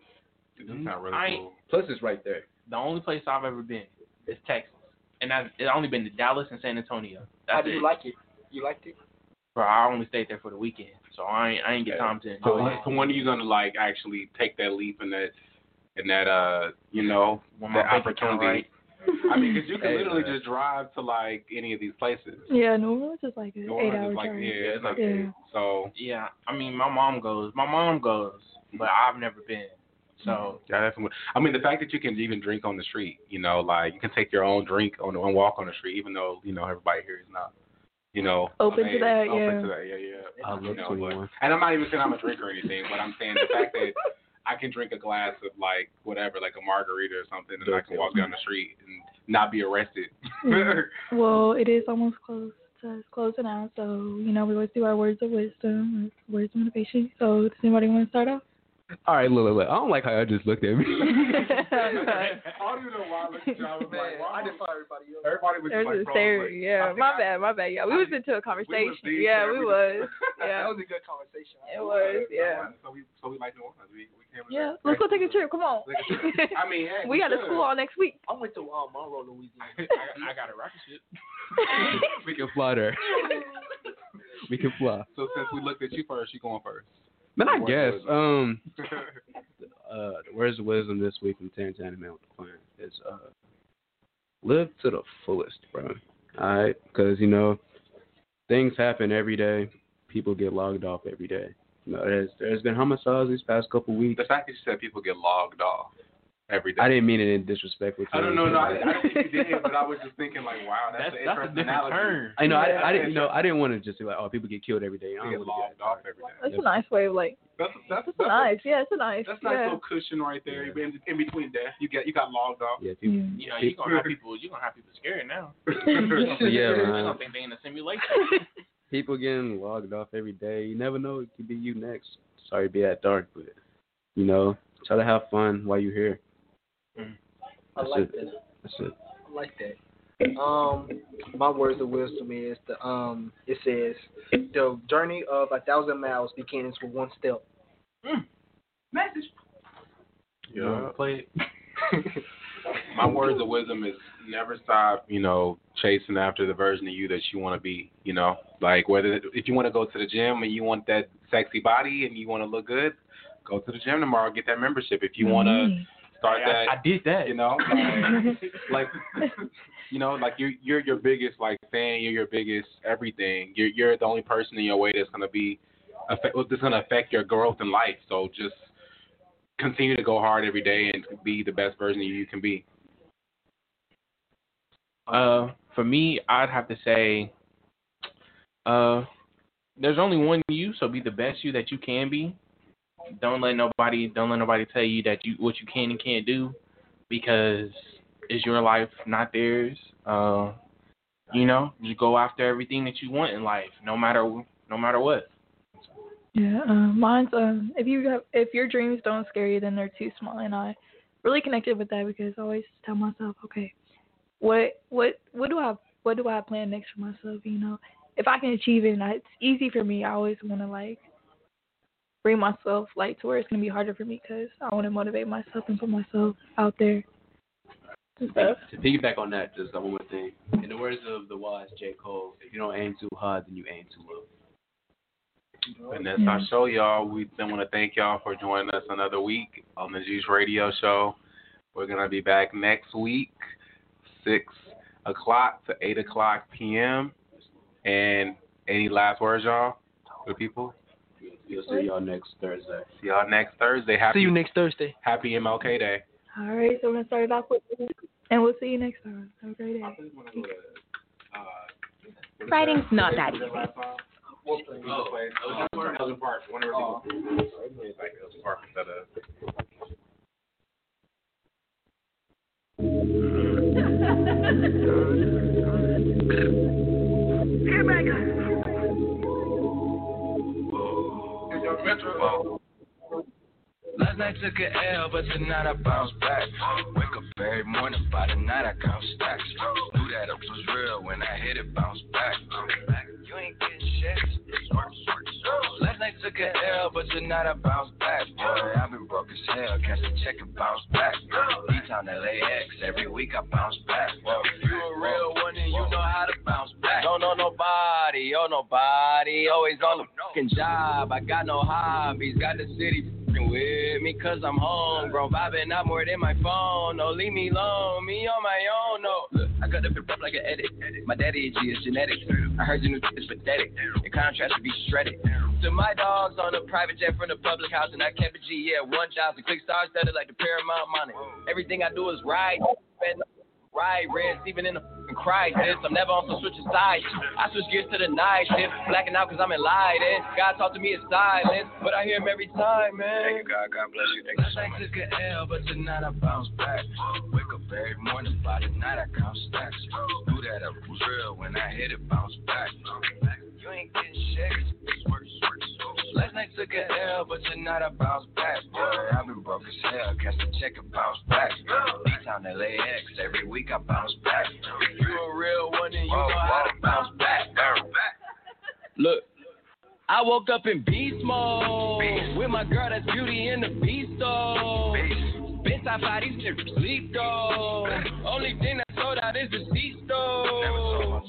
Speaker 1: It does sound really cool.
Speaker 2: Plus it's right there.
Speaker 4: The only place I've ever been is Texas, and I it only been to Dallas and San Antonio.
Speaker 5: How
Speaker 4: That's
Speaker 5: do you
Speaker 4: it.
Speaker 5: like it? You liked it?
Speaker 4: Bro, I only stayed there for the weekend, so I ain't I ain't get time to
Speaker 1: So,
Speaker 4: enjoy
Speaker 1: when-
Speaker 4: it.
Speaker 1: so when are you gonna like actually take that leap and that and that uh you know
Speaker 4: When
Speaker 1: that opportunity?
Speaker 4: right.
Speaker 1: I mean, because you can
Speaker 2: Hey,
Speaker 1: literally
Speaker 2: man.
Speaker 1: just drive to like any of these places.
Speaker 3: yeah, New Orleans is like an
Speaker 1: New
Speaker 3: eight hour
Speaker 1: is like
Speaker 3: drive.
Speaker 1: yeah, it's like
Speaker 3: Yeah.
Speaker 1: so
Speaker 4: Yeah, I mean my mom goes. My mom goes but I've never been. So
Speaker 1: mm-hmm. Yeah, definitely. I mean, the fact that you can even drink on the street, you know, like you can take your own drink on and walk on the street, even though you know everybody here is not, you know,
Speaker 3: Open to
Speaker 1: of age,
Speaker 3: that,
Speaker 1: open
Speaker 3: yeah.
Speaker 1: to that, yeah, yeah.
Speaker 2: I
Speaker 1: You
Speaker 2: look
Speaker 1: know,
Speaker 2: 21.
Speaker 1: but- and I'm not even saying I'm a drinker or anything, but I'm saying the fact that I can drink a glass of like whatever, like a margarita or something, and I can walk down the street and not be arrested.
Speaker 3: Mm. Well, it is almost close to it's closing out, so you know we always do our words of wisdom, words of motivation. So does anybody want to start off?
Speaker 2: All right, look, look, look. I don't like how y'all just looked at me.
Speaker 1: I don't even know why I looked at you. I was like, why?
Speaker 5: I just saw everybody else.
Speaker 1: Everybody was
Speaker 3: There's
Speaker 1: just like,
Speaker 3: a
Speaker 1: bro, like,
Speaker 3: Yeah, my
Speaker 1: I-
Speaker 3: bad, my bad. Yeah, we was into a conversation.
Speaker 1: deep
Speaker 3: yeah, we
Speaker 1: We
Speaker 3: was.
Speaker 5: That
Speaker 3: Yeah,
Speaker 5: was a good conversation.
Speaker 3: it was. Yeah.
Speaker 1: So we, so we like New Orleans. We, we came
Speaker 3: Yeah, let's go take a trip. Come on.
Speaker 1: I mean, hey,
Speaker 3: we got a
Speaker 1: should.
Speaker 3: school all next week.
Speaker 5: I went to um, Monroe, Louisiana.
Speaker 4: I, I got a rocket ship.
Speaker 2: we can fly there. we can fly.
Speaker 1: So since we looked at you first, you going first.
Speaker 2: Man, I guess. Um, uh, where's the wisdom this week from Tarantino the Plan is uh, live to the fullest, bro. All right, because you know things happen every day. People get logged off every day. You know, there's there's been homicides these past couple weeks.
Speaker 1: The fact that you said people get logged off every day.
Speaker 2: I didn't mean it in disrespectful.
Speaker 1: I don't know. No, I,
Speaker 2: but-
Speaker 1: I didn't think you did, but I was just thinking like, wow, that's,
Speaker 4: That's
Speaker 1: an
Speaker 4: that's a different
Speaker 1: analogy.
Speaker 4: term.
Speaker 2: I know.
Speaker 3: Yeah.
Speaker 2: I, I didn't. You know. I didn't want to just be like, oh, people get killed every day. I
Speaker 1: They
Speaker 2: don't
Speaker 1: get
Speaker 2: really
Speaker 1: logged off every day.
Speaker 3: That's a nice way of like.
Speaker 1: That's that's
Speaker 3: That's a nice. Yeah, it's a nice.
Speaker 1: That's nice little cushion right there. In, in between death, you get you got logged off.
Speaker 2: Yeah, people.
Speaker 3: Mm.
Speaker 4: You know, you're gonna have people. You're gonna have people scared now.
Speaker 2: Yeah,
Speaker 4: They're
Speaker 2: man.
Speaker 4: gonna think they in a simulation.
Speaker 2: People getting logged off every day. You never know. It could be you next. Sorry to be that dark, but you know, try to have fun while you're here.
Speaker 5: I
Speaker 2: That's
Speaker 5: like
Speaker 2: it.
Speaker 5: that.
Speaker 2: That's it.
Speaker 5: I like that. Um, my words of wisdom is the um. It says the journey of a thousand miles begins with one step.
Speaker 11: Message.
Speaker 1: Yeah.
Speaker 4: Play it.
Speaker 1: My words of wisdom is never stop, you know, chasing after the version of you that you want to be. You know, like whether if you want to go to the gym and you want that sexy body and you want to look good, go to the gym tomorrow, get that membership. If you want
Speaker 3: Mm-hmm.
Speaker 1: to start
Speaker 4: I,
Speaker 1: that,
Speaker 4: I did that.
Speaker 1: you know, like, like you know, like you're you're your biggest like fan, you're your biggest everything. You're you're the only person in your way that's gonna be affect, that's gonna affect your growth in life. So just continue to go hard every day and be the best version of you you can be.
Speaker 4: Uh, for me, I'd have to say, uh, there's only one you, so be the best you that you can be. Don't let nobody, don't let nobody tell you that you what you can and can't do, because it's your life, not theirs. Uh, you know, just go after everything that you want in life, no matter no matter what.
Speaker 3: Yeah, um, mine's um, if you have if your dreams don't scare you, then they're too small, and I really connected with that because I always tell myself, okay, what what what do I what do I plan next for myself? You know, if I can achieve it, and I, it's easy for me. I always want to like bring myself like to where it's gonna be harder for me because I want to motivate myself and put myself out there. Stuff.
Speaker 2: To piggyback on that, just uh, one more thing. In the words of the wise J. Cole, if you don't aim too hard, then you aim too low.
Speaker 1: And that's our mm-hmm. show, y'all. We then want to thank y'all for joining us another week on the Juice Radio Show. We're gonna be back next week, six o'clock to eight o'clock p.m. And any last words, y'all, for the people?
Speaker 2: We'll see y'all next Thursday.
Speaker 1: See y'all next Thursday. Happy
Speaker 5: See you next Thursday.
Speaker 1: Happy MLK Day.
Speaker 3: All right, so we're gonna start it off with, and we'll see you next time. Have a great day.
Speaker 12: Writing's not that easy.
Speaker 1: Oh, oh Elgin Park. Elgin Park. Whenever people. It's like Elgin Park instead of.
Speaker 13: Metropole Last night took a L, but tonight I bounce back. Wake up every morning, by the night I count stacks. Knew that it was real when I hit it, bounce back. You ain't getting shit. Last night took a L, but tonight I bounce back. Boy, I've been broke as hell, catch a check and bounce back. D-Town LAX, every week I bounce back. You a real one, then you know how to bounce back. Don't know nobody, oh nobody, always on the fucking job. I got no hobbies, got the city fucking with me cause I'm home, bro. Vibing out more than my phone. No, leave me alone, me on my own. No, I got the up like an edit. My daddy G is genetic. I heard your new is pathetic. Your contrast should be shredded. to my dogs on a private jet from the public house, and I kept a G. Yeah, one job, the quick star studded like the Paramount money. Everything I do is. Spend Right, red, even in the fucking crisis. I'm never on some switching sides. I switch gears to the night shift, blacking out cause I'm enlightened. God talk to me in silence, but I hear him every time, man.
Speaker 14: Thank you, God. God bless you. Thank you so
Speaker 13: Last
Speaker 14: much.
Speaker 13: night took an L, but tonight I bounce back. Wake up every morning, by the night I count stacks. Do that up real when I hit it, bounce back. You ain't getting shit. Last night took an L, but tonight I bounce back. Boy, I've been broke as hell, catch the check and bounce back. D-Town LAX, every week I bounce back. You a real one, then you know how to bounce back. Look. I woke up in beast mode with my girl that's beauty in the beast though. Bitch, I fight these sleep though. Only thing that sold out is the seats though.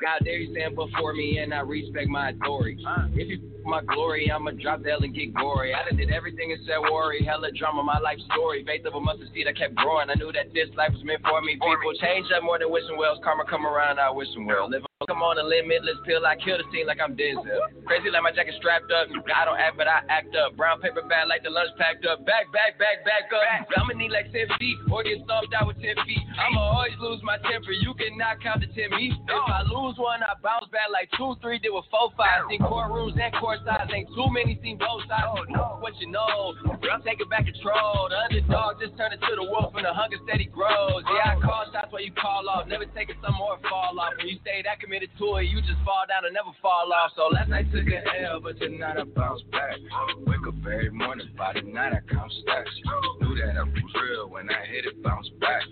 Speaker 13: God there you stand before me and I respect my authority. If you f- my glory, I'ma drop the L and get gory. I done did everything and said worry. Hella drama, my life story. Faith of a mustard seed, I kept growing. I knew that this life was meant for me. People change up more than wishing wells. Karma come around, I wish them well. Live Come on a limitless pill, I kill the scene like I'm Denzel. Crazy like my jacket strapped up. I don't act, but I act up. Brown paper bag like the lunch packed up. Back, back, back, back up. I'ma need like 10 feet or get stomped out with 10 feet. I'ma always lose my temper. You cannot count to 10 me. If I lose one, I bounce back like 2, 3, did with 4, 5. Seen courtrooms and court sides. Ain't too many seen both sides. Oh, what you know, I'm taking back control. The underdog just turned into the wolf and the hunger steady grows. Yeah, I call shots while you call off. Never taking some more fall off. When you stay that committed to it, you just fall down and never fall off. So last night took an L, but tonight I bounce back. Wake up every morning, by the night I count stacks. Knew that I was real when I hit it, bounce back.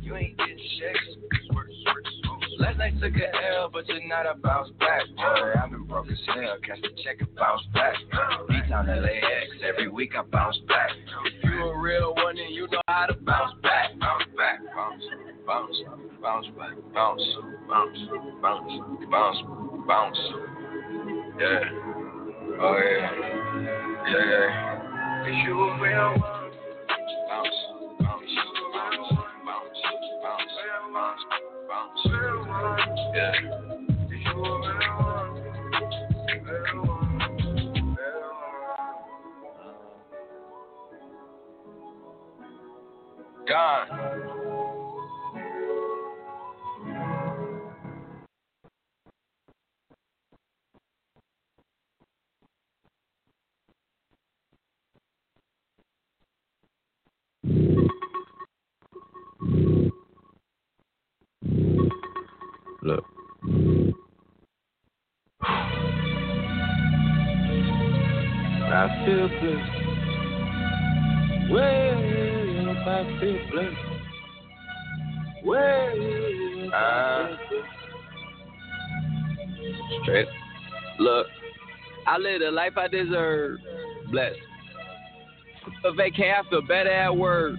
Speaker 13: You ain't getting shakes. Last night took an L, but tonight I bounce back. Boy, I've been broke as hell, catch the check and bounce back. D-Town LAX, every week I bounce back. If you a real one, then you know how to bounce back. Bounce back, bounce, bounce, bounce back, bounce, bounce, bounce, bounce, bounce. Yeah. Oh yeah. Yeah, yeah. If you a real one, bounce, bounce, bounce, bounce, bounce. Yeah. If
Speaker 15: Look. I feel blessed. Way up, I feel blessed. Way up, I feel blessed.
Speaker 13: Straight. Look, I live the life I deserve. Blessed. A vacay, I feel better at work.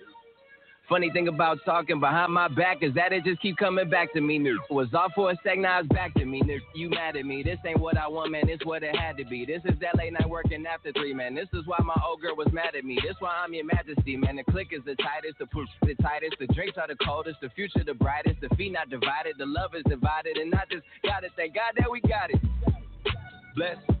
Speaker 13: Funny thing about talking behind my back is that it just keep coming back to me. Nigga. Was off for a sec, now it's back to me. Nigga. You mad at me? This ain't what I want, man. This what it had to be. This is that late night working after three, man. This is why my old girl was mad at me. This why I'm your majesty, man. The click is the tightest, the push the tightest, the drinks are the coldest, the future the brightest, the feet not divided, the love is divided, and I just gotta thank God that we got it. Bless.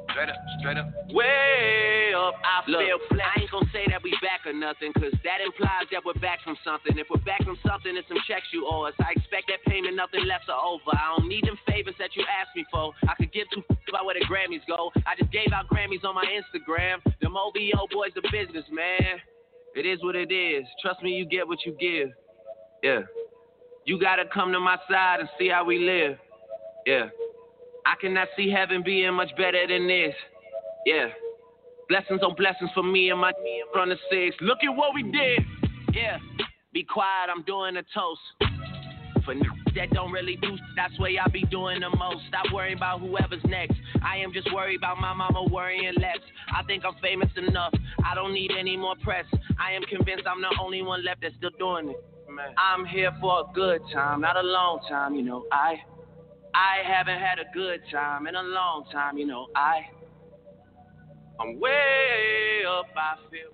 Speaker 13: Straight up, straight up. Way up, I
Speaker 16: Look,
Speaker 13: feel blessed.
Speaker 16: I ain't gonna say that we back or nothing, cause that implies that we're back from something. If we're back from something, it's some checks you owe us. I expect that payment, nothing left or over. I don't need them favors that you asked me for. I could give two f- about where the Grammys go. I just gave out Grammys on my Instagram. Them OVO boys, the business, man. It is what it is. Trust me, you get what you give. Yeah. You gotta come to my side and see how we live. Yeah. I cannot see heaven being much better than this. Yeah. Blessings on blessings for me and my from the six. Look at what we did. Yeah. Be quiet, I'm doing a toast. For n- that don't really do, that's where I be doing the most. Stop worrying about whoever's next. I am just worried about my mama worrying less. I think I'm famous enough. I don't need any more press. I am convinced I'm the only one left that's still doing it. Man. I'm here for a good time, not a long time, you know. I I haven't had a good time in a long time, you know. I I'm way up, I feel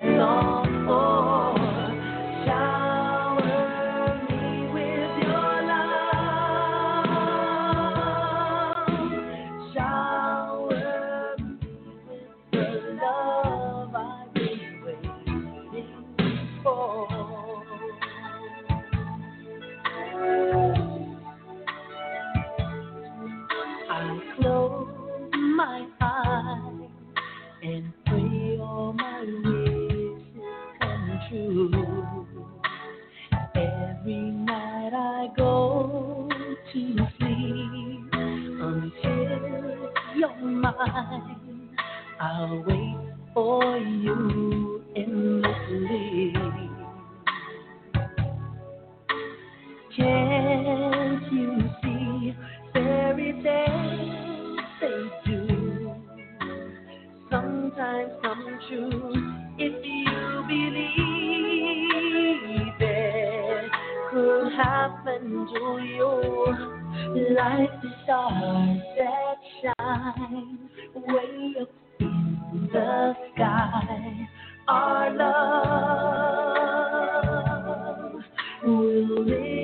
Speaker 17: I I go to sleep until you're mine. I'll wait for you endlessly. Can't you see fairy tales they do sometimes come true if you believe it could happen to you like the stars that shine way up in the sky our love. Will live